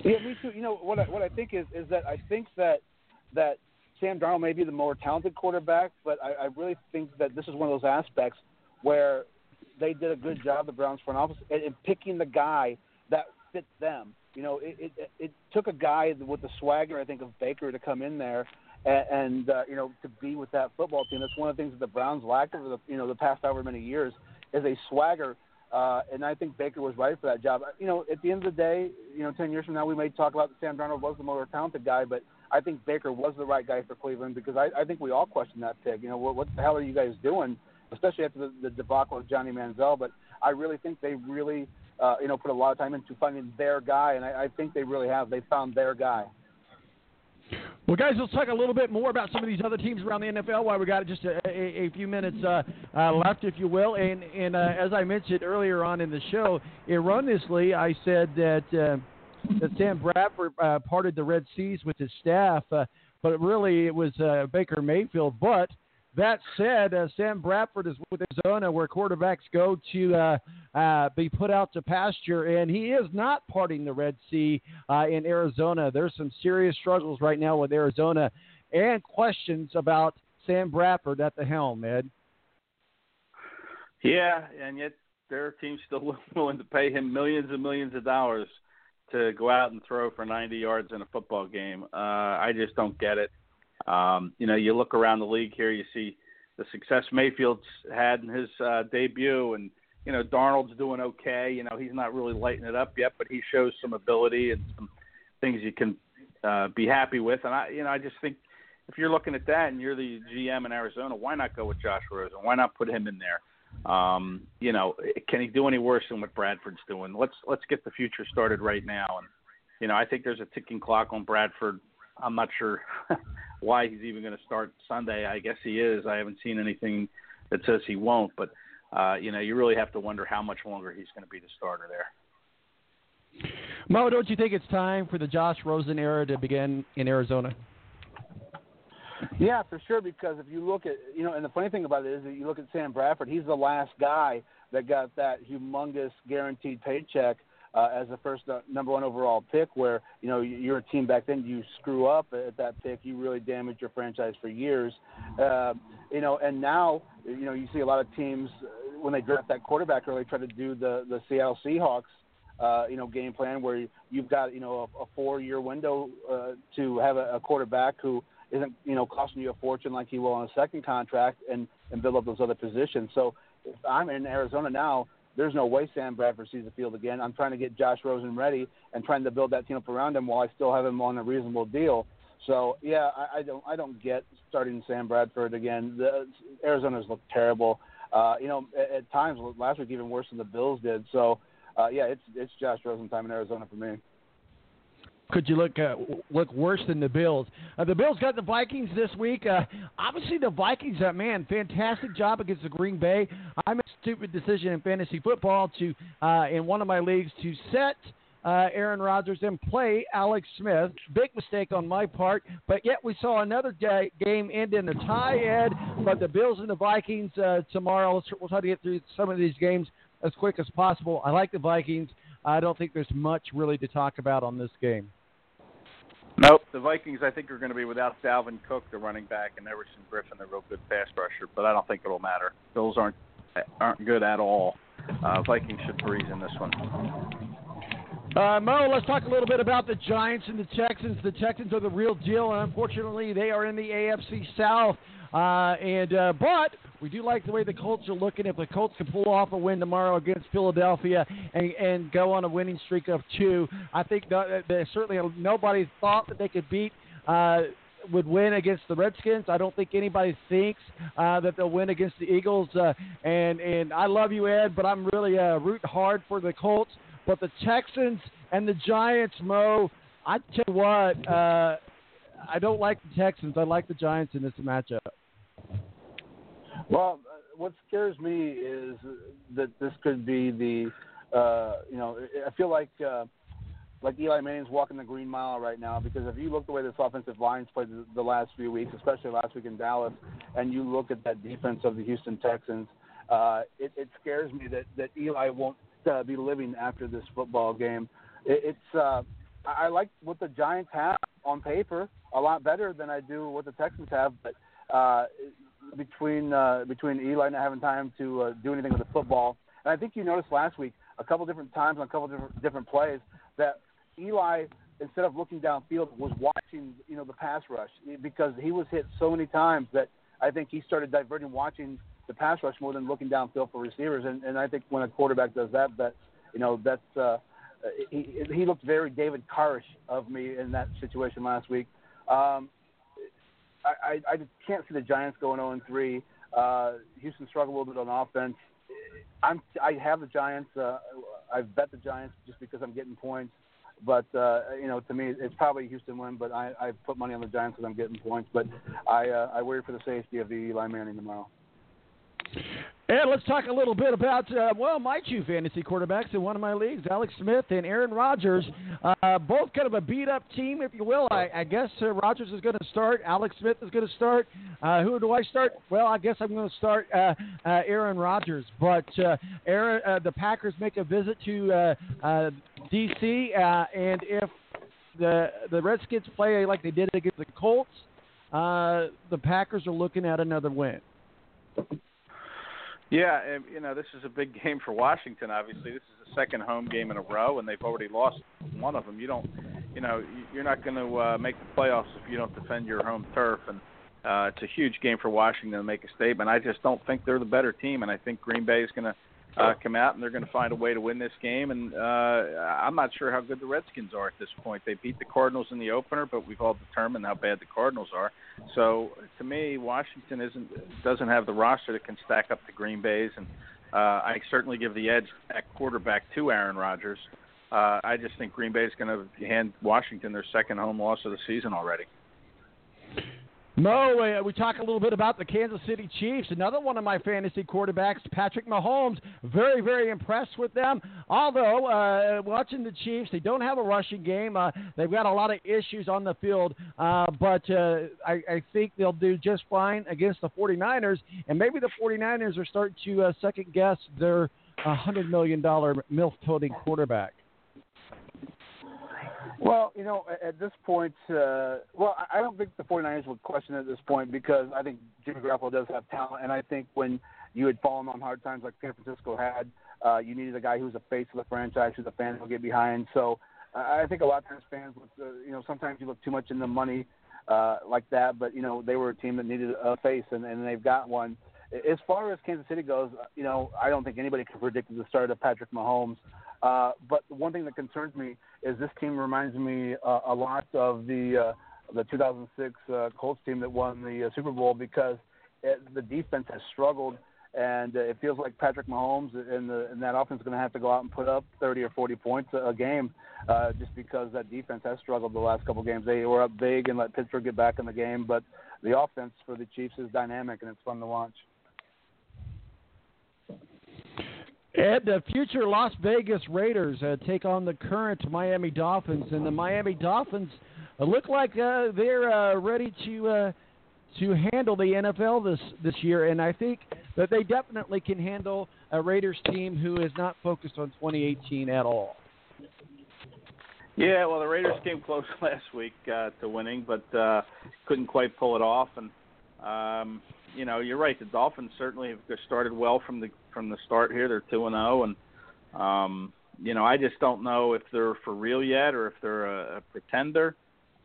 Yeah, me too. You know what? I, what I think is is that I think that that Sam Darnold may be the more talented quarterback, but I, I really think that this is one of those aspects where they did a good job, the Browns front office, in, in picking the guy that fit them. You know, it, it it took a guy with the swagger, I think, of Baker to come in there and, and uh, you know to be with that football team. That's one of the things that the Browns lacked over the you know the past however many years is a swagger. Uh, and I think Baker was right for that job. You know, at the end of the day, you know, ten years from now, we may talk about that Sam Darnold was the more talented guy, but I think Baker was the right guy for Cleveland because I, I think we all question that pick. You know, what, what the hell are you guys doing? Especially after the, the debacle of Johnny Manziel. But I really think they really, uh, you know, put a lot of time into finding their guy, and I, I think they really have. They found their guy. Well, guys, let's talk a little bit more about some of these other teams around the NFL while we got just a, a, a few minutes uh, uh, left, if you will. And, and uh, as I mentioned earlier on in the show, erroneously, I said that uh, that Sam Bradford uh, parted the Red Seas with his staff, uh, but really it was Baker Mayfield. But that said, uh, Sam Bradford is with Arizona, where quarterbacks go to uh, uh, be put out to pasture, and he is not parting the Red Sea uh, in Arizona. There's some serious struggles right now with Arizona, and questions about Sam Bradford at the helm. Ed. Yeah, and yet their team's still [laughs] willing to pay him millions and millions of dollars to go out and throw for 90 yards in a football game. Uh, I just don't get it. Um, you know, you look around the league here, you see the success Mayfield's had in his uh, debut, and you know Darnold's doing okay. You know, he's not really lighting it up yet, but he shows some ability and some things you can uh, be happy with. And I, you know, I just think if you're looking at that and you're the GM in Arizona, why not go with Josh Rosen? Why not put him in there? Um, you know, can he do any worse than what Bradford's doing? Let's let's get the future started right now. And you know, I think there's a ticking clock on Bradford. I'm not sure [laughs] why he's even going to start Sunday. I guess he is. I haven't seen anything that says he won't, but uh, you know, you really have to wonder how much longer he's going to be the starter there. Mo, don't you think it's time for the Josh Rosen era to begin in Arizona? Yeah, for sure. Because if you look at you know, and the funny thing about it is that you look at Sam Bradford. He's the last guy that got that humongous guaranteed paycheck uh, as the first uh, number one overall pick. Where you know you're a team back then, you screw up at that pick, you really damage your franchise for years. Uh, you know, and now you know you see a lot of teams uh, when they draft that quarterback early try to do the the Seattle Seahawks uh, you know, game plan where you've got, you know, a, a four year window uh, to have a, a quarterback who isn't, you know, costing you a fortune like he will on a second contract and, and build up those other positions. So if I'm in Arizona now, there's no way Sam Bradford sees the field again. I'm trying to get Josh Rosen ready and trying to build that team up around him while I still have him on a reasonable deal. So yeah, I, I don't I don't get starting Sam Bradford again. The Arizona's looked terrible. Uh, you know, at, at times last week even worse than the Bills did. So uh, yeah, it's it's Josh Rosen time in Arizona for me. Could you look uh, look worse than the Bills? Uh, the Bills got the Vikings this week. Uh, obviously, the Vikings, uh, man, fantastic job against the Green Bay. I made a stupid decision in fantasy football to uh, in one of my leagues to set uh, Aaron Rodgers and play Alex Smith. Big mistake on my part, but yet we saw another ga- game end in a tie, Ed. But the Bills and the Vikings uh, tomorrow. Let's, we'll try to get through some of these games as quick as possible. I like the Vikings. I don't think there's much really to talk about on this game. Nope. The Vikings, I think, are going to be without Dalvin Cook, the running back, and Everson Griffen, the real good pass rusher. But I don't think it'll matter. Bills aren't aren't good at all. Uh, Vikings should breeze in this one. Uh, Mo, let's talk a little bit about the Giants and the Texans. The Texans are the real deal, and unfortunately, they are in the AFC South. Uh, and uh, but we do like the way the Colts are looking. If the Colts can pull off a win tomorrow against Philadelphia and, and go on a winning streak of two, I think that, that certainly nobody thought that they could beat. Uh, would win against the Redskins. I don't think anybody thinks uh, that they'll win against the Eagles. Uh, and and I love you, Ed, but I'm really uh, rooting hard for the Colts. But the Texans and the Giants, Mo, I tell you what, uh, I don't like the Texans. I like the Giants in this matchup. Well, uh, what scares me is that this could be the, uh, you know, I feel like uh, like Eli Manning's walking the green mile right now because if you look the way this offensive line's played the, last few weeks, especially last week in Dallas, and you look at that defense of the Houston Texans, uh, it, it scares me that that Eli won't uh, be living after this football game. It, it's uh, I like what the Giants have on paper a lot better than I do what the Texans have, but uh, between uh, between Eli not having time to uh, do anything with the football, and I think you noticed last week a couple different times on a couple different different plays that Eli instead of looking downfield was watching you know the pass rush because he was hit so many times that I think he started diverting watching the pass rush more than looking downfield for receivers, and, and I think when a quarterback does that, that you know that's uh, he he looked very David Carrish of me in that situation last week. Um, I, I, just can't see the Giants going 0 3. Uh, Houston struggled a little bit on offense. I'm I have the Giants. Uh, I've bet the Giants just because I'm getting points. But uh, you know, to me, it's probably a Houston win. But I, I put money on the Giants because I'm getting points. But I uh, I worry for the safety of the Eli Manning tomorrow. And let's talk a little bit about, uh, well, my two fantasy quarterbacks in one of my leagues, Alex Smith and Aaron Rodgers. Uh, both kind of a beat up team, if you will. I, I guess uh, Rodgers is going to start. Alex Smith is going to start. Uh, who do I start? Well, I guess I'm going to start uh, uh, Aaron Rodgers. But uh, Aaron, uh, the Packers make a visit to uh, uh, D.C., uh, and if the the Redskins play like they did against the Colts, uh, the Packers are looking at another win. Yeah, and, you know this is a big [laughs] game for Washington. Obviously, this is the second home game in a row, and they've already lost one of them. You don't, you know, you're not going to uh, make the playoffs if you don't defend your home turf, and uh, it's a huge game for Washington to make a statement. I just don't think they're the better team, and I think Green Bay is going to uh, come out and they're going to find a way to win this game. And uh, I'm not sure how good the Redskins are at this point. They beat the Cardinals in the opener, but we've all determined how bad the Cardinals are. So to me, Washington isn't doesn't have the roster that can stack up to Green Bay's, and uh, I certainly give the edge at quarterback to Aaron Rodgers. Uh, I just think Green Bay is going to hand Washington their second home loss of the season already. Mo, uh, we talk a little bit about the Kansas City Chiefs. Another one of my fantasy quarterbacks, Patrick Mahomes. Very, very impressed with them. Although, uh, watching the Chiefs, they don't have a rushing game. Uh, they've got a lot of issues on the field. Uh, but uh, I, I, think they'll do just fine against the 49ers. And maybe the 49ers are starting to uh, second guess their $100 million MILF toting quarterback. Well, you know, at this point, uh, well, I don't think the 49ers would question at this point because I think Jimmy Garoppolo does have talent, and I think when you had fallen on hard times like San Francisco had, uh, you needed a guy who was a face of the franchise, who's a fan who'll get behind. So uh, I think a lot of times fans, look, uh, you know, sometimes you look too much in the money uh, like that, but you know, they were a team that needed a face, and, and they've got one. As far as Kansas City goes, you know, I don't think anybody could predict the start of Patrick Mahomes. Uh, but one thing that concerns me is this team reminds me uh, a lot of the uh, the 2006 uh, Colts team that won the uh, Super Bowl because it, the defense has struggled and uh, it feels like Patrick Mahomes and, the, and that offense is going to have to go out and put up 30 or 40 points a, a game, uh, just because that defense has struggled the last couple games. They were up big and let Pittsburgh get back in the game, but the offense for the Chiefs is dynamic and it's fun to watch. And the future Las Vegas Raiders uh, take on the current Miami Dolphins, and the Miami Dolphins uh, look like uh, they're uh, ready to uh, to handle the NFL this this year. And I think that they definitely can handle a Raiders team who is not focused on 2018 at all. Yeah, well, the Raiders came close [laughs] last week uh, to winning, but couldn't quite pull it off. And um, you know, you're right. The Dolphins certainly have started well from the from the start here. They're two and zero, and um, you know, I just don't know if they're for real yet or if they're a, a pretender.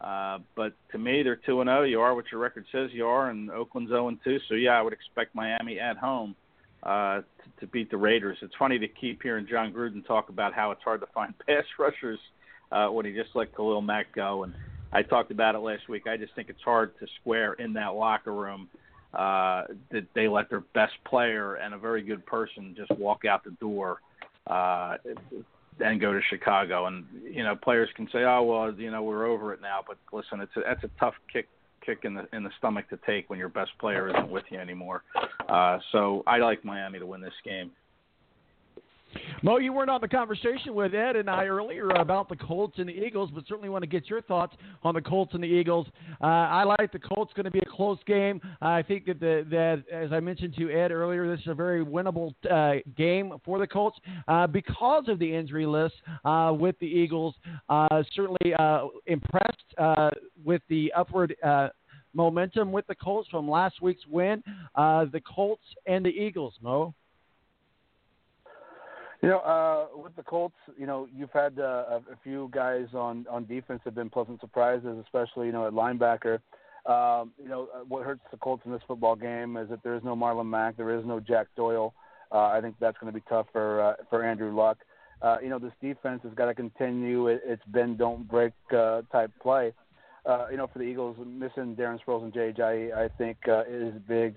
Uh, but to me, they're two and zero. You are what your record says you are, and Oakland's zero and two. So yeah, I would expect Miami at home uh, to, to beat the Raiders. It's funny to keep hearing Jon Gruden talk about how it's hard to find [laughs] pass rushers uh, when he just let Khalil Mack go, and I talked about it last week. I just think it's hard to square in that locker room uh, that they let their best player and a very good person just walk out the door uh, and go to Chicago. And you know, players can say, "Oh well, you know, we're over it now." But listen, it's a, that's a tough kick kick in the in the stomach to take when your best player isn't with you anymore. Uh, so I like Miami to win this game. Mo, you weren't on the conversation with Ed and I earlier about the Colts and the Eagles, but certainly want to get your thoughts on the Colts and the Eagles. Uh, I like the Colts going to be a close game. I think that the, that as I mentioned to Ed earlier, this is a very winnable uh, game for the Colts uh, because of the injury list uh, with the Eagles. Uh, certainly uh, impressed with the upward momentum with the Colts from last week's win. the Colts and the Eagles, Mo. You know, uh, with the Colts, you know, you've had uh, a, few guys on on defense have been pleasant surprises, especially you know at linebacker. Um, you know, uh, what hurts the Colts in this football game is that there is no Marlon Mack, there is no Jack Doyle. Uh, I think that's going to be tough for uh, for Andrew Luck. Uh, you know, this defense has got to continue it, its bend don't break uh, type play. Uh, you know, for the Eagles, missing Darren Sproles and JJ, I think uh, is big uh,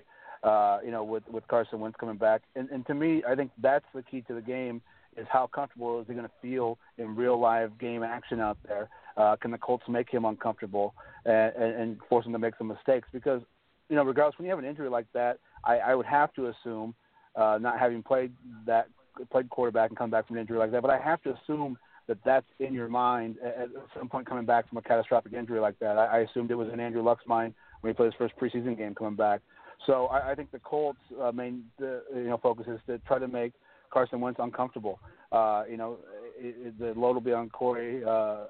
you know, with with Carson Wentz coming back. And, and to me, I think that's the key to the game is how comfortable is he going to feel in real live game action out there? Uh, can the Colts make him uncomfortable and, and, and force him to make some mistakes? Because you know, regardless, when you have an injury like that, I, I would have to assume, uh, not having played that played quarterback and come back from an injury like that, but I have to assume that that's in your mind at some point coming back from a catastrophic injury like that. I, I assumed it was in Andrew Luck's mind when he played his first preseason game coming back. So I, I think the Colts' uh, main the, you know focus is to try to make Carson Wentz uncomfortable. Uh, you know, it, it, the load will be on Corey uh,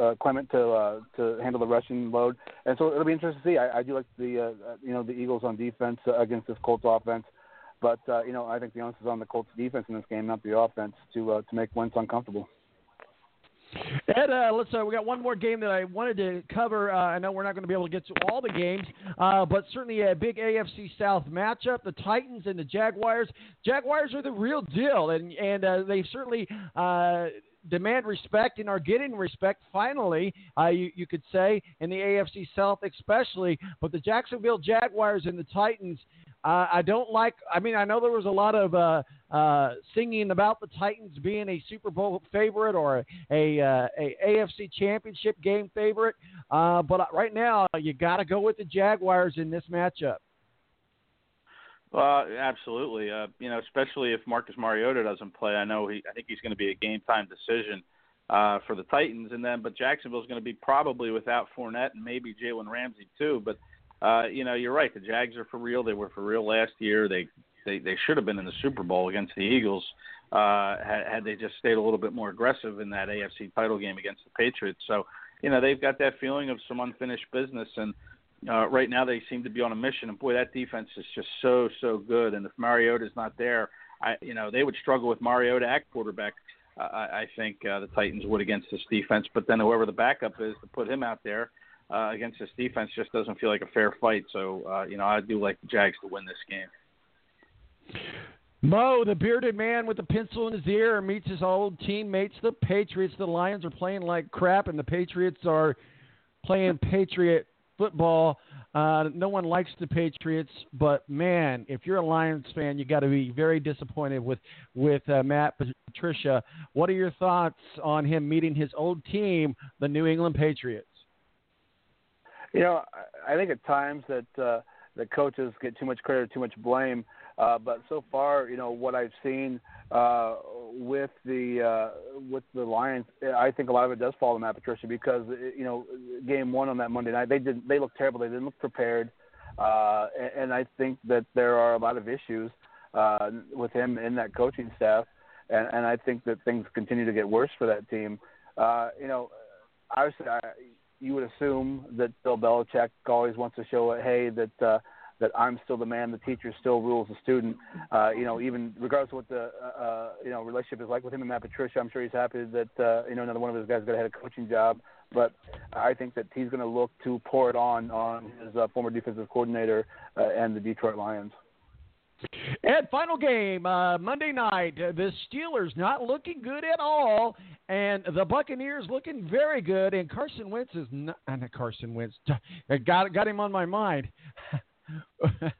uh, Clement to uh, to handle the rushing load, and so it'll be interesting to see. I, I do like the uh, you know the Eagles on defense uh, against this Colts offense, but uh, you know I think the onus is on the Colts defense in this game, not the offense, to uh, to make Wentz uncomfortable. Ed, uh, let's. Uh, we got one more game that I wanted to cover. Uh, I know we're not going to be able to get to all the games, uh, but certainly a big AFC South matchup: the Titans and the Jaguars. Jaguars are the real deal, and and uh, they certainly uh, demand respect and are getting respect finally, uh, you, you could say, in the AFC South especially. But the Jacksonville Jaguars and the Titans, uh, I don't like. I mean, I know there was a lot of uh, uh, singing about the Titans being a Super Bowl favorite or a, uh, a AFC Championship game favorite, uh, but right now you got to go with the Jaguars in this matchup. Well, absolutely. Uh, you know, especially if Marcus Mariota doesn't play, I know he. I think he's going to be a game time decision uh, for the Titans, and then but Jacksonville's going to be probably without Fournette and maybe Jalen Ramsey too. But uh, you know, you're right. The Jags are for real. They were for real last year. They they they should have been in the Super Bowl against the Eagles uh, had, had they just stayed a little bit more aggressive in that AFC title game against the Patriots. So you know they've got that feeling of some unfinished business, and uh, right now they seem to be on a mission. And boy, that defense is just so so good. And if Mariota's not there, I you know they would struggle with Mariota at quarterback. Uh, I, I think uh, the Titans would against this defense, but then whoever the backup is to put him out there uh, against this defense just doesn't feel like a fair fight. So, uh, you know, I do like the Jags to win this game. Mo, the bearded man with the pencil in his ear, meets his old teammates, the Patriots. The Lions are playing like crap, and the Patriots are playing Patriot football. Uh, no one likes the Patriots, but man, if you're a Lions fan, you got to be very disappointed with with uh, Matt Patricia. What are your thoughts on him meeting his old team, the New England Patriots? You know, I think at times that uh, the coaches get too much credit, or too much blame. Uh, but so far, you know what I've seen uh, with the uh, with the Lions, I think a lot of it does fall to Matt Patricia because you know game one on that Monday night they did they looked terrible. They didn't look prepared, uh, and, and I think that there are a lot of issues uh, with him in that coaching staff, and, and I think that things continue to get worse for that team. Uh, you know, obviously, I, you would assume that Bill Belichick always wants to show, it, hey, that uh, that I'm still the man, the teacher still rules the student. Uh, you know, even regardless of what the uh, uh, you know relationship is like with him and Matt Patricia, I'm sure he's happy that uh, you know another one of his guys got a head coaching job. But I think that he's going to look to pour it on on his uh, former defensive coordinator uh, and the Detroit Lions. And final game uh, Monday night. Uh, the Steelers not looking good at all, and the Buccaneers looking very good. And Carson Wentz is uh, not Carson Wentz. [laughs] Got got him on my mind. [laughs] [laughs]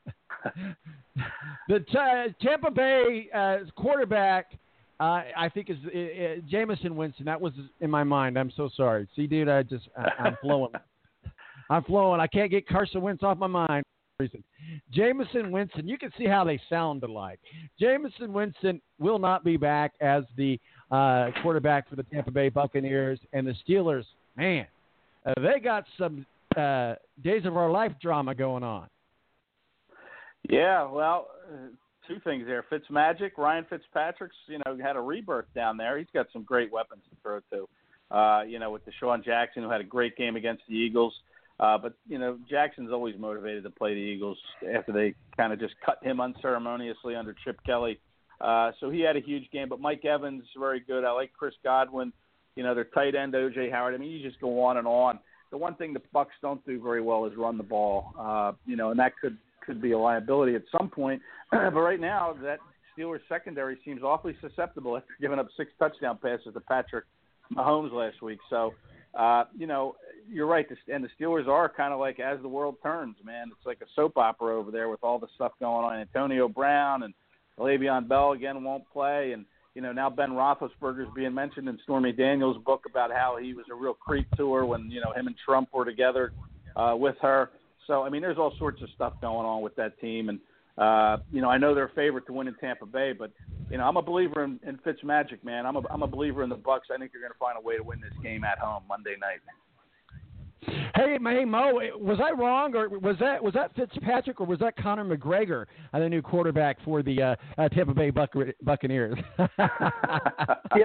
the t- Tampa Bay uh, quarterback, uh, I think is uh, uh, Jameson Winston. That was in my mind. I'm so sorry. See, dude, I just I, I'm flowing. [laughs] I'm flowing. I can't get Carson Wentz off my mind. Reason. Jameson Winston, you can see how they sound alike. Jamison Winston will not be back as the uh, quarterback for the Tampa Bay Buccaneers and the Steelers. Man, uh, they got some uh, days of our life drama going on. Yeah, well, uh, two things there. Fitzmagic, Ryan Fitzpatrick's, you know, had a rebirth down there. He's got some great weapons to throw to. Uh, you know, with DeSean Jackson, who had a great game against the Eagles. Uh, but you know, Jackson's always motivated to play the Eagles after they kind of just cut him unceremoniously under Chip Kelly. Uh, so he had a huge game. But Mike Evans very good. I like Chris Godwin. You know, their tight end OJ Howard. I mean, you just go on and on. The one thing the Bucks don't do very well is run the ball. Uh, you know, and that could could be a liability at some point. [clears throat] but right now, that Steelers secondary seems awfully susceptible after giving up six touchdown passes to Patrick Mahomes last week. So, uh, you know, you're right. And the Steelers are kind of like as the world turns, man. It's like a soap opera over there with all the stuff going on. Antonio Brown and Le'Veon Bell again won't play, and you know now Ben Roethlisberger's being mentioned in Stormy Daniels' book about how he was a real creep to her when you know him and Trump were together uh, with her. So I mean, there's all sorts of stuff going on with that team, and uh, you know I know they're a favorite to win in Tampa Bay, but you know I'm a believer in, in Fitz Magic, man. I'm a I'm a believer in the Bucks. I think they're going to find a way to win this game at home Monday night. Hey, hey Mo, was I wrong, or was that was that Fitzpatrick, or was that Conor McGregor, uh, the new quarterback for the uh, uh, Tampa Bay Buc- Buccaneers? [laughs] yeah,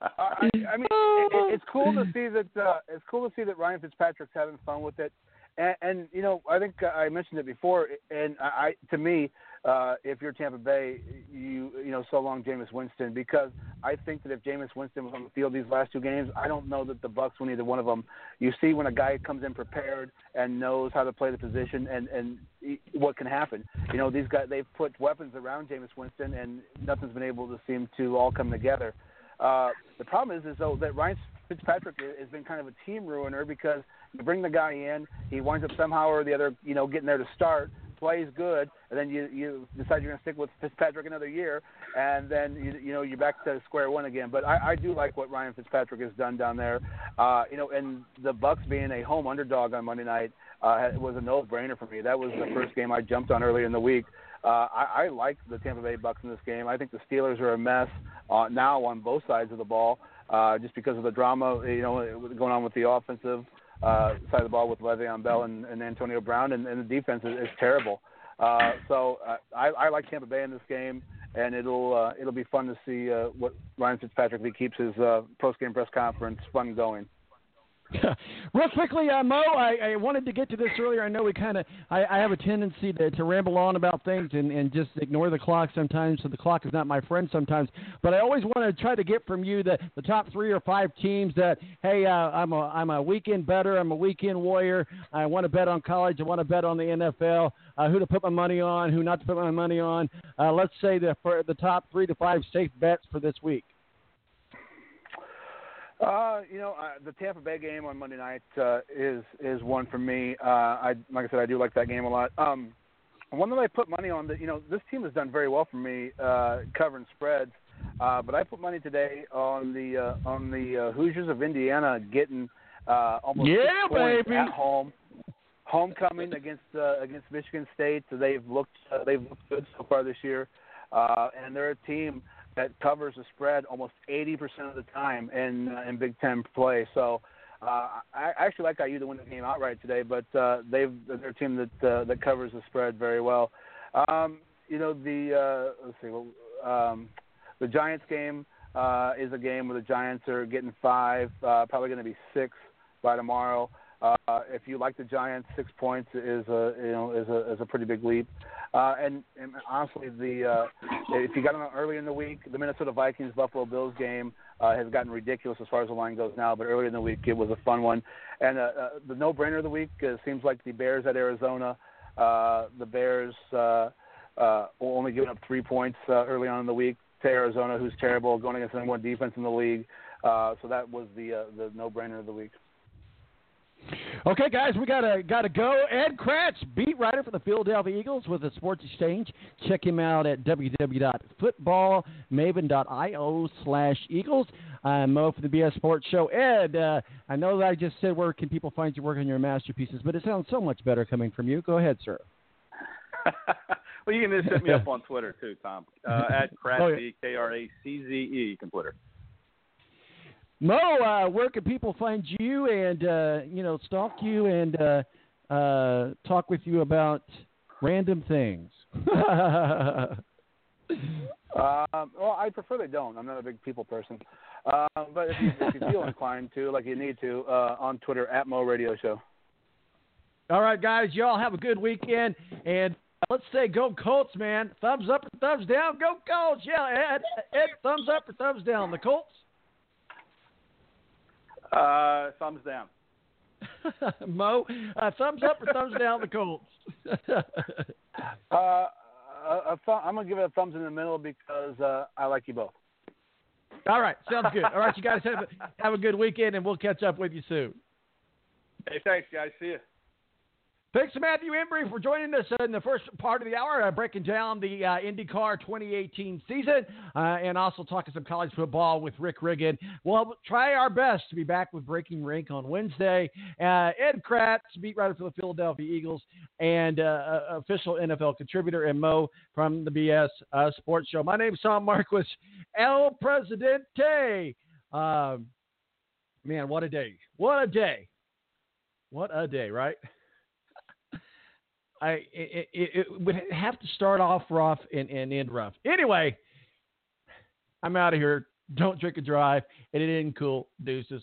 I, I mean, it, it's cool to see that uh, it's cool to see that Ryan Fitzpatrick's having fun with it. And, and you know, I think I mentioned it before, and I, to me, uh, if you're Tampa Bay, you you know, so long Jameis Winston, because I think that if Jameis Winston was on the field these last two games, I don't know that the Bucks win either one of them. You see when a guy comes in prepared and knows how to play the position and and what can happen. You know, these guys they've put weapons around Jameis Winston, and nothing's been able to seem to all come together. Uh, the problem is, is though that Ryan Fitzpatrick has been kind of a team ruiner because you bring the guy in, he winds up somehow or the other, you know, getting there to start, plays good, and then you you decide you're going to stick with Fitzpatrick another year, and then you you know you're back to square one again. But I, I do like what Ryan Fitzpatrick has done down there, uh, you know, and the Bucks being a home underdog on Monday night uh, was a no-brainer for me. That was the first game I jumped on earlier in the week. Uh, I, I like the Tampa Bay Bucks in this game. I think the Steelers are a mess uh, now on both sides of the ball, uh, just because of the drama, you know, going on with the offensive uh, side of the ball with Le'Veon Bell and, and Antonio Brown, and, and the defense is, is terrible. Uh, so uh, I, I like Tampa Bay in this game, and it'll uh, it'll be fun to see uh, what Ryan Fitzpatrick if he keeps his uh, post game press conference fun going. [laughs] Real quickly, uh, Mo, I, I wanted to get to this earlier. I know we kind of, I, I have a tendency to, to ramble on about things and, and just ignore the clock sometimes. So the clock is not my friend sometimes. But I always want to try to get from you the, the top three or five teams that, hey, uh, I'm a I'm a weekend better. I'm a weekend warrior. I want to bet on college. I want to bet on the NFL. Uh, who to put my money on, who not to put my money on. Uh, let's say the for the top three to five safe bets for this week. Uh, you know, uh, the Tampa Bay game on Monday night uh, is is one for me. Uh, I like I said, I do like that game a lot. Um, one that I put money on that you know this team has done very well for me uh, covering spreads. Uh, but I put money today on the uh, on the uh, Hoosiers of Indiana getting uh, almost Yeah, six baby. at home. Homecoming against uh, against Michigan State. So they've looked uh, they've looked good so far this year, uh, and they're a team that covers the spread almost 80% of the time in uh, in Big Ten play. So uh, I actually like IU to win the game outright today, but uh, they've they're team that uh, that covers the spread very well. Um, you know the uh, let's see, well, um, the Giants game uh, is a game where the Giants are getting five, uh, probably going to be six by tomorrow. Uh, if you like the Giants, six points is a you know is a is a pretty big leap. Uh, and, and honestly, the uh, if you got on early in the week, the Minnesota Vikings Buffalo Bills game uh, has gotten ridiculous as far as the line goes now. But earlier in the week, it was a fun one. And uh, uh, the no-brainer of the week uh, seems like the Bears at Arizona. Uh, the Bears uh, uh, only giving up three points uh, early on in the week to Arizona, who's terrible, going against the number one defense in the league. Uh, so that was the uh, the no-brainer of the week. Okay, guys, we gotta gotta go. Ed Kracz, beat writer for the Philadelphia Eagles with the Sports Xchange. Check him out at www.footballmaven.io slash Eagles. I'm Mo for the BS Sports Show. Ed, uh, I know that I just said where can people find you work on your masterpieces, but it sounds so much better coming from you. Go ahead, sir. [laughs] well, you can just hit me up on Twitter too, Tom. Uh, at [laughs] Oh, yeah. K R A C Z E. You can Twitter. Mo, uh, where can people find you and uh, you know stalk you and uh, uh, talk with you about random things? [laughs] [laughs] Um, well, I prefer they don't. I'm not a big people person. Um, but if you, if you feel [laughs] inclined to, like you need to, uh, on Twitter at Mo Radio Show. All right, guys, y'all have a good weekend, and let's say go Colts, man. Thumbs up or thumbs down? Go Colts! Yeah, Ed, Ed, thumbs up or thumbs down? The Colts. Uh, thumbs down. [laughs] Mo, uh, thumbs up or thumbs down? The Colts. [laughs] Uh, a, a th- I'm gonna give it a thumbs in the middle because uh, I like you both. All right, sounds good. All right, you guys have a, have a good weekend, and we'll catch up with you soon. Hey, thanks, guys. See you. Thanks to Matthew Embry for joining us in the first part of the hour, uh, breaking down the uh, IndyCar 2018 season, uh, and also talking some college football with Rick Riggin. We'll try our best to be back with Breaking Rank on Wednesday. Uh, Ed Kracz, beat writer for the Philadelphia Eagles, and uh, uh, official NFL contributor, and Mo from the BS uh, Sports Show. My name's Tom Marquis, El Presidente. Um, man, what a day! What a day! What a day, right? I it, it, it would have to start off rough and, and end rough. Anyway, I'm out of here. Don't drink and drive. And it ain't cool. Deuces.